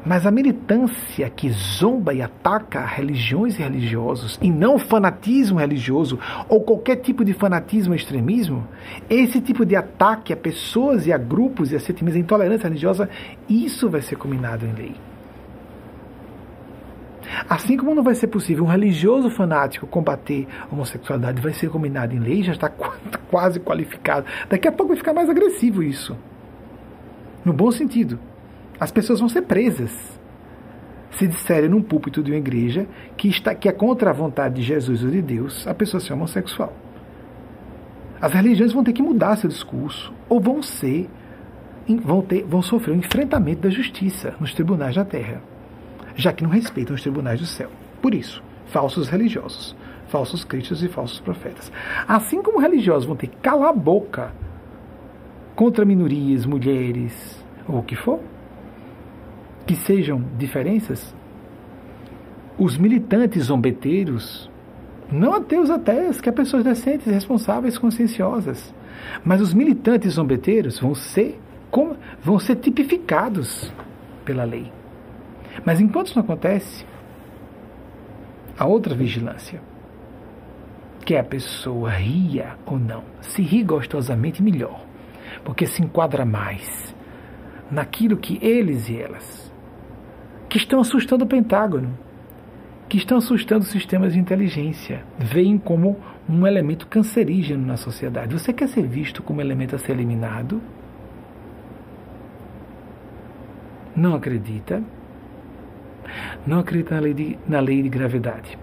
Mas a militância que zomba e ataca religiões e religiosos, e não fanatismo religioso ou qualquer tipo de fanatismo ou extremismo, esse tipo de ataque a pessoas e a grupos e a sentimentos, a intolerância religiosa, isso vai ser combinado em lei. Assim como não vai ser possível um religioso fanático combater a homossexualidade, vai ser combinado em lei, já está quase qualificado. Daqui a pouco vai ficar mais agressivo isso. No bom sentido. As pessoas vão ser presas. Se disserem num púlpito de uma igreja que, está, que é contra a vontade de Jesus ou de Deus, a pessoa ser homossexual. As religiões vão ter que mudar seu discurso, ou vão ser, vão, ter, vão sofrer um enfrentamento da justiça nos tribunais da terra já que não respeitam os tribunais do céu. Por isso, falsos religiosos, falsos cristos e falsos profetas. Assim como religiosos vão ter que calar a boca contra minorias, mulheres, ou o que for, que sejam diferenças, os militantes zombeteiros, não ateus ateias, que há pessoas decentes, responsáveis, conscienciosas, mas os militantes zombeteiros vão ser, vão ser tipificados pela lei. Mas enquanto isso não acontece, a outra vigilância, que é a pessoa ria ou não. Se ri gostosamente, melhor, porque se enquadra mais naquilo que eles e elas, que estão assustando o Pentágono, que estão assustando sistemas de inteligência, veem como um elemento cancerígeno na sociedade. Você quer ser visto como elemento a ser eliminado? Não acredita? Não acredita na lei de, na lei de gravidade.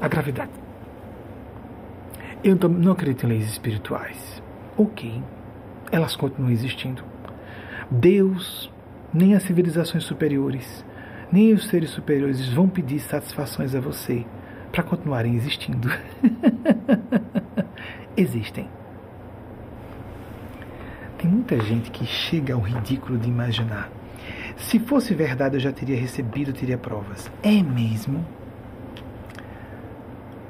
A gravidade. Eu não acredito em leis espirituais. Ok. Elas continuam existindo. Deus, nem as civilizações superiores, nem os seres superiores vão pedir satisfações a você para continuarem existindo. Existem. Tem muita gente que chega ao ridículo de imaginar. Se fosse verdade, eu já teria recebido, teria provas. É mesmo?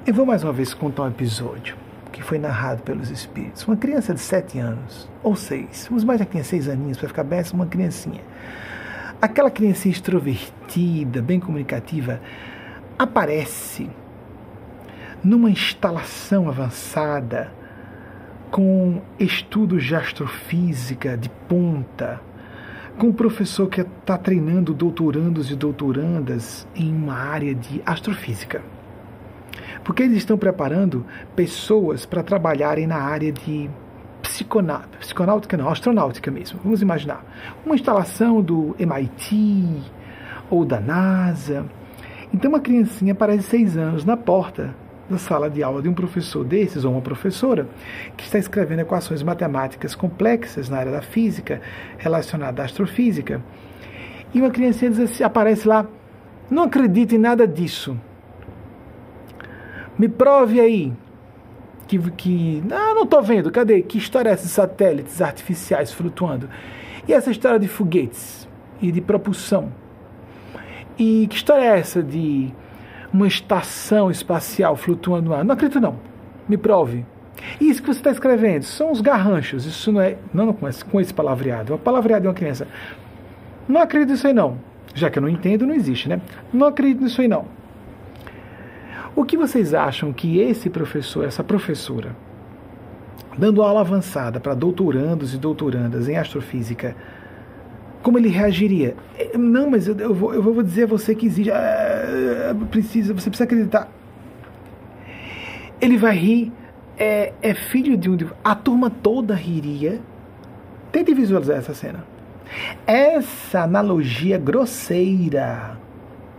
Eu vou mais uma vez contar um episódio que foi narrado pelos espíritos. Uma criança de sete anos, ou seis, vamos mais já tinha seis aninhos para ficar bem, uma criancinha. Aquela criancinha extrovertida, bem comunicativa, aparece numa instalação avançada com estudos de astrofísica de ponta, com um professor que está treinando doutorandos e doutorandas em uma área de astrofísica. Porque eles estão preparando pessoas para trabalharem na área de psiconáutica, psiconáutica não, astronáutica mesmo. Vamos imaginar uma instalação do MIT ou da NASA. Então uma criancinha parece seis anos na porta da sala de aula de um professor desses ou uma professora que está escrevendo equações matemáticas complexas na área da física relacionada à astrofísica. E uma criancinha assim, aparece lá, não acredito em nada disso. Me prove aí que, que ah, não estou vendo. Cadê? Que história é essa de satélites artificiais flutuando? E essa história de foguetes e de propulsão? E que história é essa de uma estação espacial flutuando ar. Não acredito não. Me prove. Isso que você está escrevendo são os garranchos. Isso não é. Não, não com, esse, com esse palavreado. O palavreado de uma criança. Não acredito nisso aí não. Já que eu não entendo, não existe, né? Não acredito nisso aí não. O que vocês acham que esse professor, essa professora, dando aula avançada para doutorandos e doutorandas em astrofísica, como ele reagiria? É, não, mas eu, eu, vou, eu vou dizer a você que existe. Ah, precisa, você precisa acreditar. Ele vai rir. É, é filho de um. A turma toda riria. Tente visualizar essa cena. Essa analogia grosseira.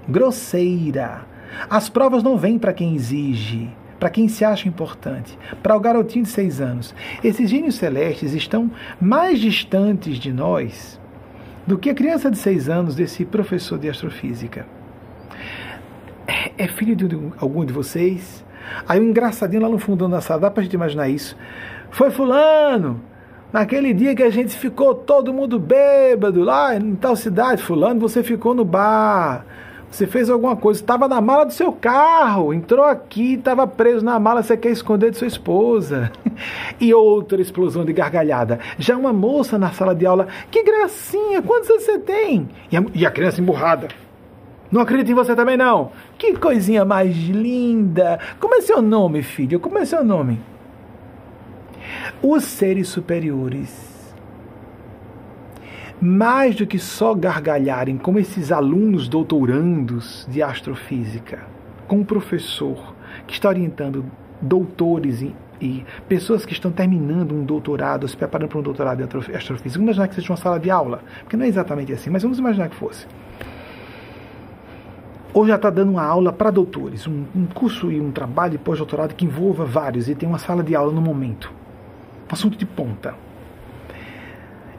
Grosseira. As provas não vêm para quem exige para quem se acha importante, para o garotinho de seis anos. Esses gênios celestes estão mais distantes de nós do que a criança de seis anos desse professor de astrofísica. É, é filho de algum de vocês? Aí o um engraçadinho lá no fundão da sala, dá pra gente imaginar isso. Foi fulano, naquele dia que a gente ficou todo mundo bêbado lá em tal cidade, fulano, você ficou no bar. Você fez alguma coisa, estava na mala do seu carro, entrou aqui, estava preso na mala, você quer esconder de sua esposa. E outra explosão de gargalhada. Já uma moça na sala de aula, que gracinha, quantos anos você tem? E a, e a criança emburrada. Não acredito em você também não. Que coisinha mais linda. Como é seu nome, filho? Como é seu nome? Os seres superiores mais do que só gargalharem como esses alunos doutorandos de astrofísica, com um professor que está orientando doutores e, e, pessoas que estão terminando um doutorado, se preparando para um doutorado em astrofísica. Vamos imaginar que seja uma sala de aula, porque não é exatamente assim, mas vamos imaginar que fosse. Ou já está dando uma aula para doutores, um, um curso e um trabalho de pós-doutorado que envolva vários e tem uma sala de aula no momento. Assunto de ponta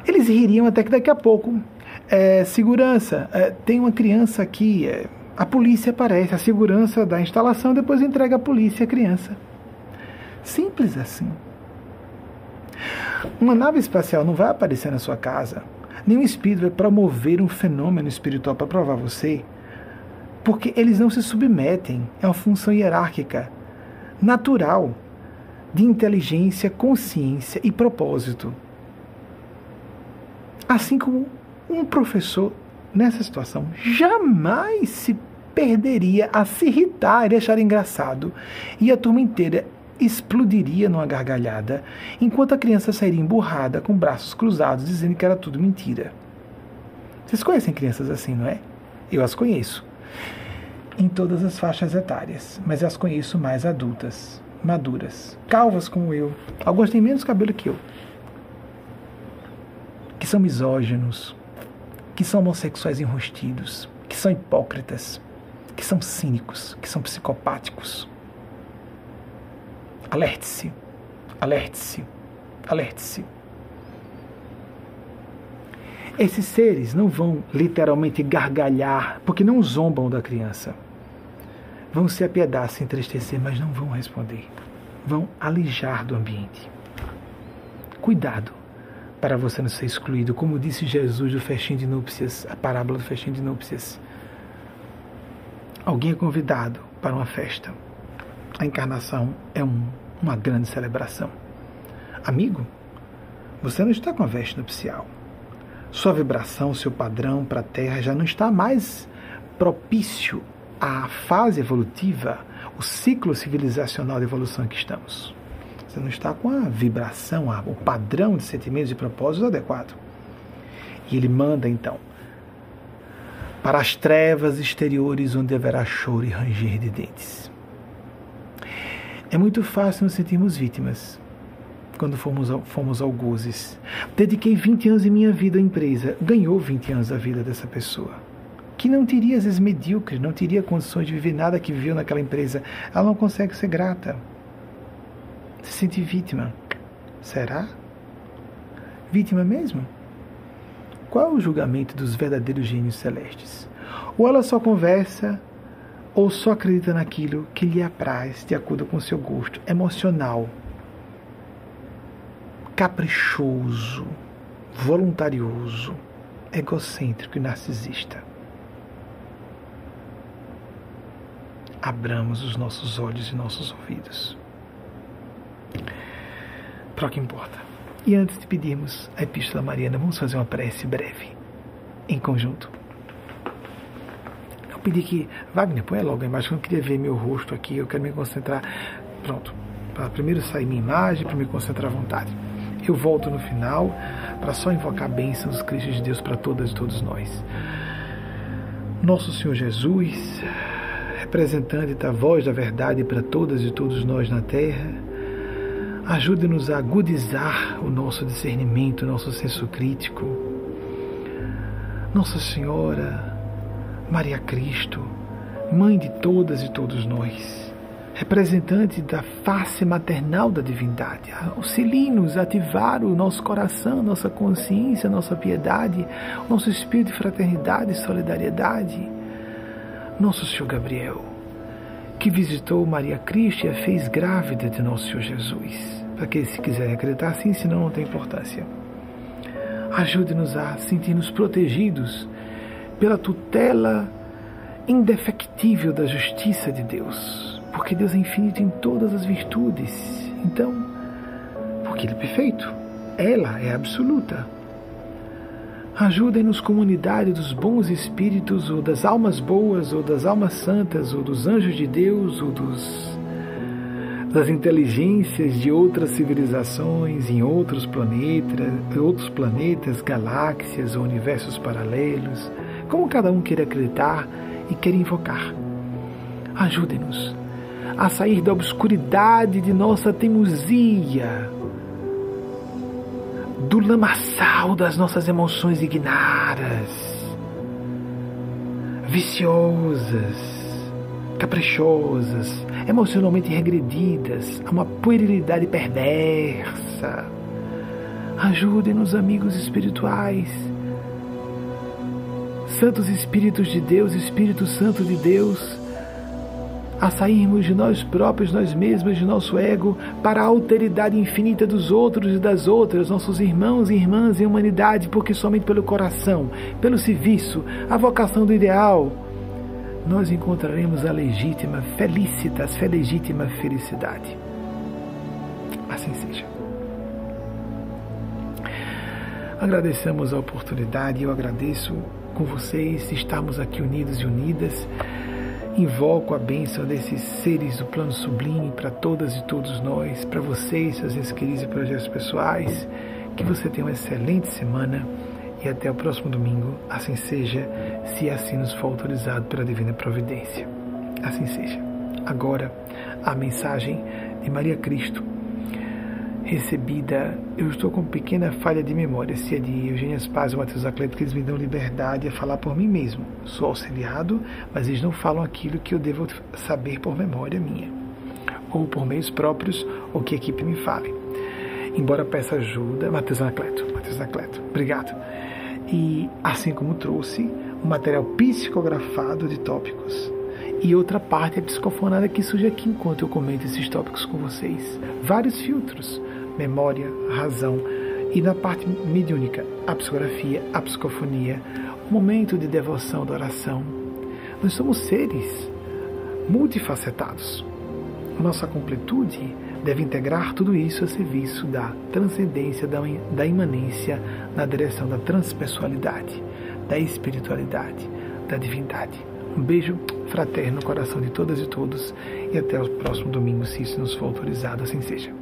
eles ririam até que daqui a pouco. É, segurança, é, tem uma criança aqui, é, a polícia aparece, a segurança da instalação, depois entrega a polícia a criança. Simples assim. Uma nave espacial não vai aparecer na sua casa. Nenhum espírito vai promover um fenômeno espiritual para provar você. Porque eles não se submetem a uma função hierárquica, natural, de inteligência, consciência e propósito. Assim como um professor nessa situação jamais se perderia a se irritar e achar engraçado, e a turma inteira explodiria numa gargalhada, enquanto a criança sairia emburrada com braços cruzados, dizendo que era tudo mentira. Vocês conhecem crianças assim, não é? Eu as conheço. Em todas as faixas etárias, mas as conheço mais adultas, maduras, calvas como eu. Algumas têm menos cabelo que eu que são misóginos, que são homossexuais enrostidos, que são hipócritas, que são cínicos, que são psicopáticos. Alerte-se, alerte-se, alerte-se. Esses seres não vão literalmente gargalhar, porque não zombam da criança. Vão se apiedar, se entristecer, mas não vão responder. Vão alijar do ambiente. Cuidado para você não ser excluído. Como disse Jesus do festim de núpcias, a parábola do festim de núpcias. Alguém é convidado para uma festa. A encarnação é um, uma grande celebração. Amigo, você não está com a veste nupcial. Sua vibração, seu padrão para a Terra já não está mais propício à fase evolutiva, o ciclo civilizacional de evolução que estamos. Você não está com a vibração, o padrão de sentimentos e propósitos adequado. E ele manda então para as trevas exteriores onde haverá choro e ranger de dentes. É muito fácil nos sentirmos vítimas quando fomos, fomos algozes. Dediquei 20 anos de minha vida à empresa. Ganhou 20 anos da vida dessa pessoa. Que não teria, às vezes, medíocre, não teria condições de viver nada que viveu naquela empresa. Ela não consegue ser grata. Se sente vítima. Será? Vítima mesmo? Qual é o julgamento dos verdadeiros gênios celestes? Ou ela só conversa, ou só acredita naquilo que lhe apraz, de acordo com seu gosto emocional, caprichoso, voluntarioso, egocêntrico e narcisista. Abramos os nossos olhos e nossos ouvidos para o que importa. E antes de pedirmos a Epístola Mariana, vamos fazer uma prece breve, em conjunto. Eu pedi que, Wagner, põe logo a imagem, eu não queria ver meu rosto aqui, eu quero me concentrar. Pronto, para primeiro sair minha imagem, para me concentrar à vontade. Eu volto no final para só invocar a bênção dos Cristos de Deus para todas e todos nós. Nosso Senhor Jesus, representante da voz da verdade para todas e todos nós na terra, ajude-nos a agudizar o nosso discernimento, o nosso senso crítico. Nossa Senhora, Maria Cristo, Mãe de todas e todos nós, representante da face maternal da divindade. Auxilie-nos a ativar o nosso coração, nossa consciência, nossa piedade, nosso espírito de fraternidade e solidariedade. Nosso Senhor Gabriel, que visitou Maria Cristo e a fez grávida de nosso Senhor Jesus. Para que, se quiserem acreditar, sim, senão não tem importância. Ajude-nos a sentir-nos protegidos pela tutela indefectível da justiça de Deus porque Deus é infinito em todas as virtudes. Então, porque Ele é perfeito, ela é absoluta. Ajudem-nos, comunidade dos bons espíritos, ou das almas boas, ou das almas santas, ou dos anjos de Deus, ou dos, das inteligências de outras civilizações em outros planetas, outros planetas, galáxias ou universos paralelos, como cada um queira acreditar e queira invocar. Ajudem-nos a sair da obscuridade de nossa teimosia, do lamaçal das nossas emoções ignaras, viciosas, caprichosas, emocionalmente regredidas, a uma puerilidade perversa. Ajudem-nos, amigos espirituais, santos Espíritos de Deus, Espírito Santo de Deus a sairmos de nós próprios, nós mesmos, de nosso ego, para a alteridade infinita dos outros e das outras, nossos irmãos e irmãs em humanidade, porque somente pelo coração, pelo serviço, a vocação do ideal, nós encontraremos a legítima felicitas, legítima felicidade. Assim seja. Agradecemos a oportunidade, eu agradeço com vocês estarmos aqui unidos e unidas Invoco a bênção desses seres do plano sublime para todas e todos nós, para vocês, seus entes queridos e projetos pessoais. Que você tenha uma excelente semana e até o próximo domingo. Assim seja, se assim nos for autorizado pela Divina Providência. Assim seja. Agora, a mensagem de Maria Cristo recebida, eu estou com pequena falha de memória, se é de Eugênia Spaz ou Matheus Acleto, que eles me dão liberdade a falar por mim mesmo. Sou auxiliado, mas eles não falam aquilo que eu devo saber por memória minha, ou por meios próprios, ou que a equipe me fale. Embora peça ajuda, Matheus Anacleto, Matheus Anacleto, obrigado. E assim como trouxe um material psicografado de tópicos, e outra parte é psicofonada que surge aqui enquanto eu comento esses tópicos com vocês. Vários filtros memória, razão E na parte mediúnica, a psicografia, a psicofonia, o momento de devoção, da oração. Nós somos seres multifacetados. Nossa completude deve integrar tudo isso a serviço da transcendência, da, da imanência, na direção da transpessoalidade, da espiritualidade, da divindade. Um beijo fraterno no coração de todas e todos e até o próximo domingo, se isso nos for autorizado, assim seja.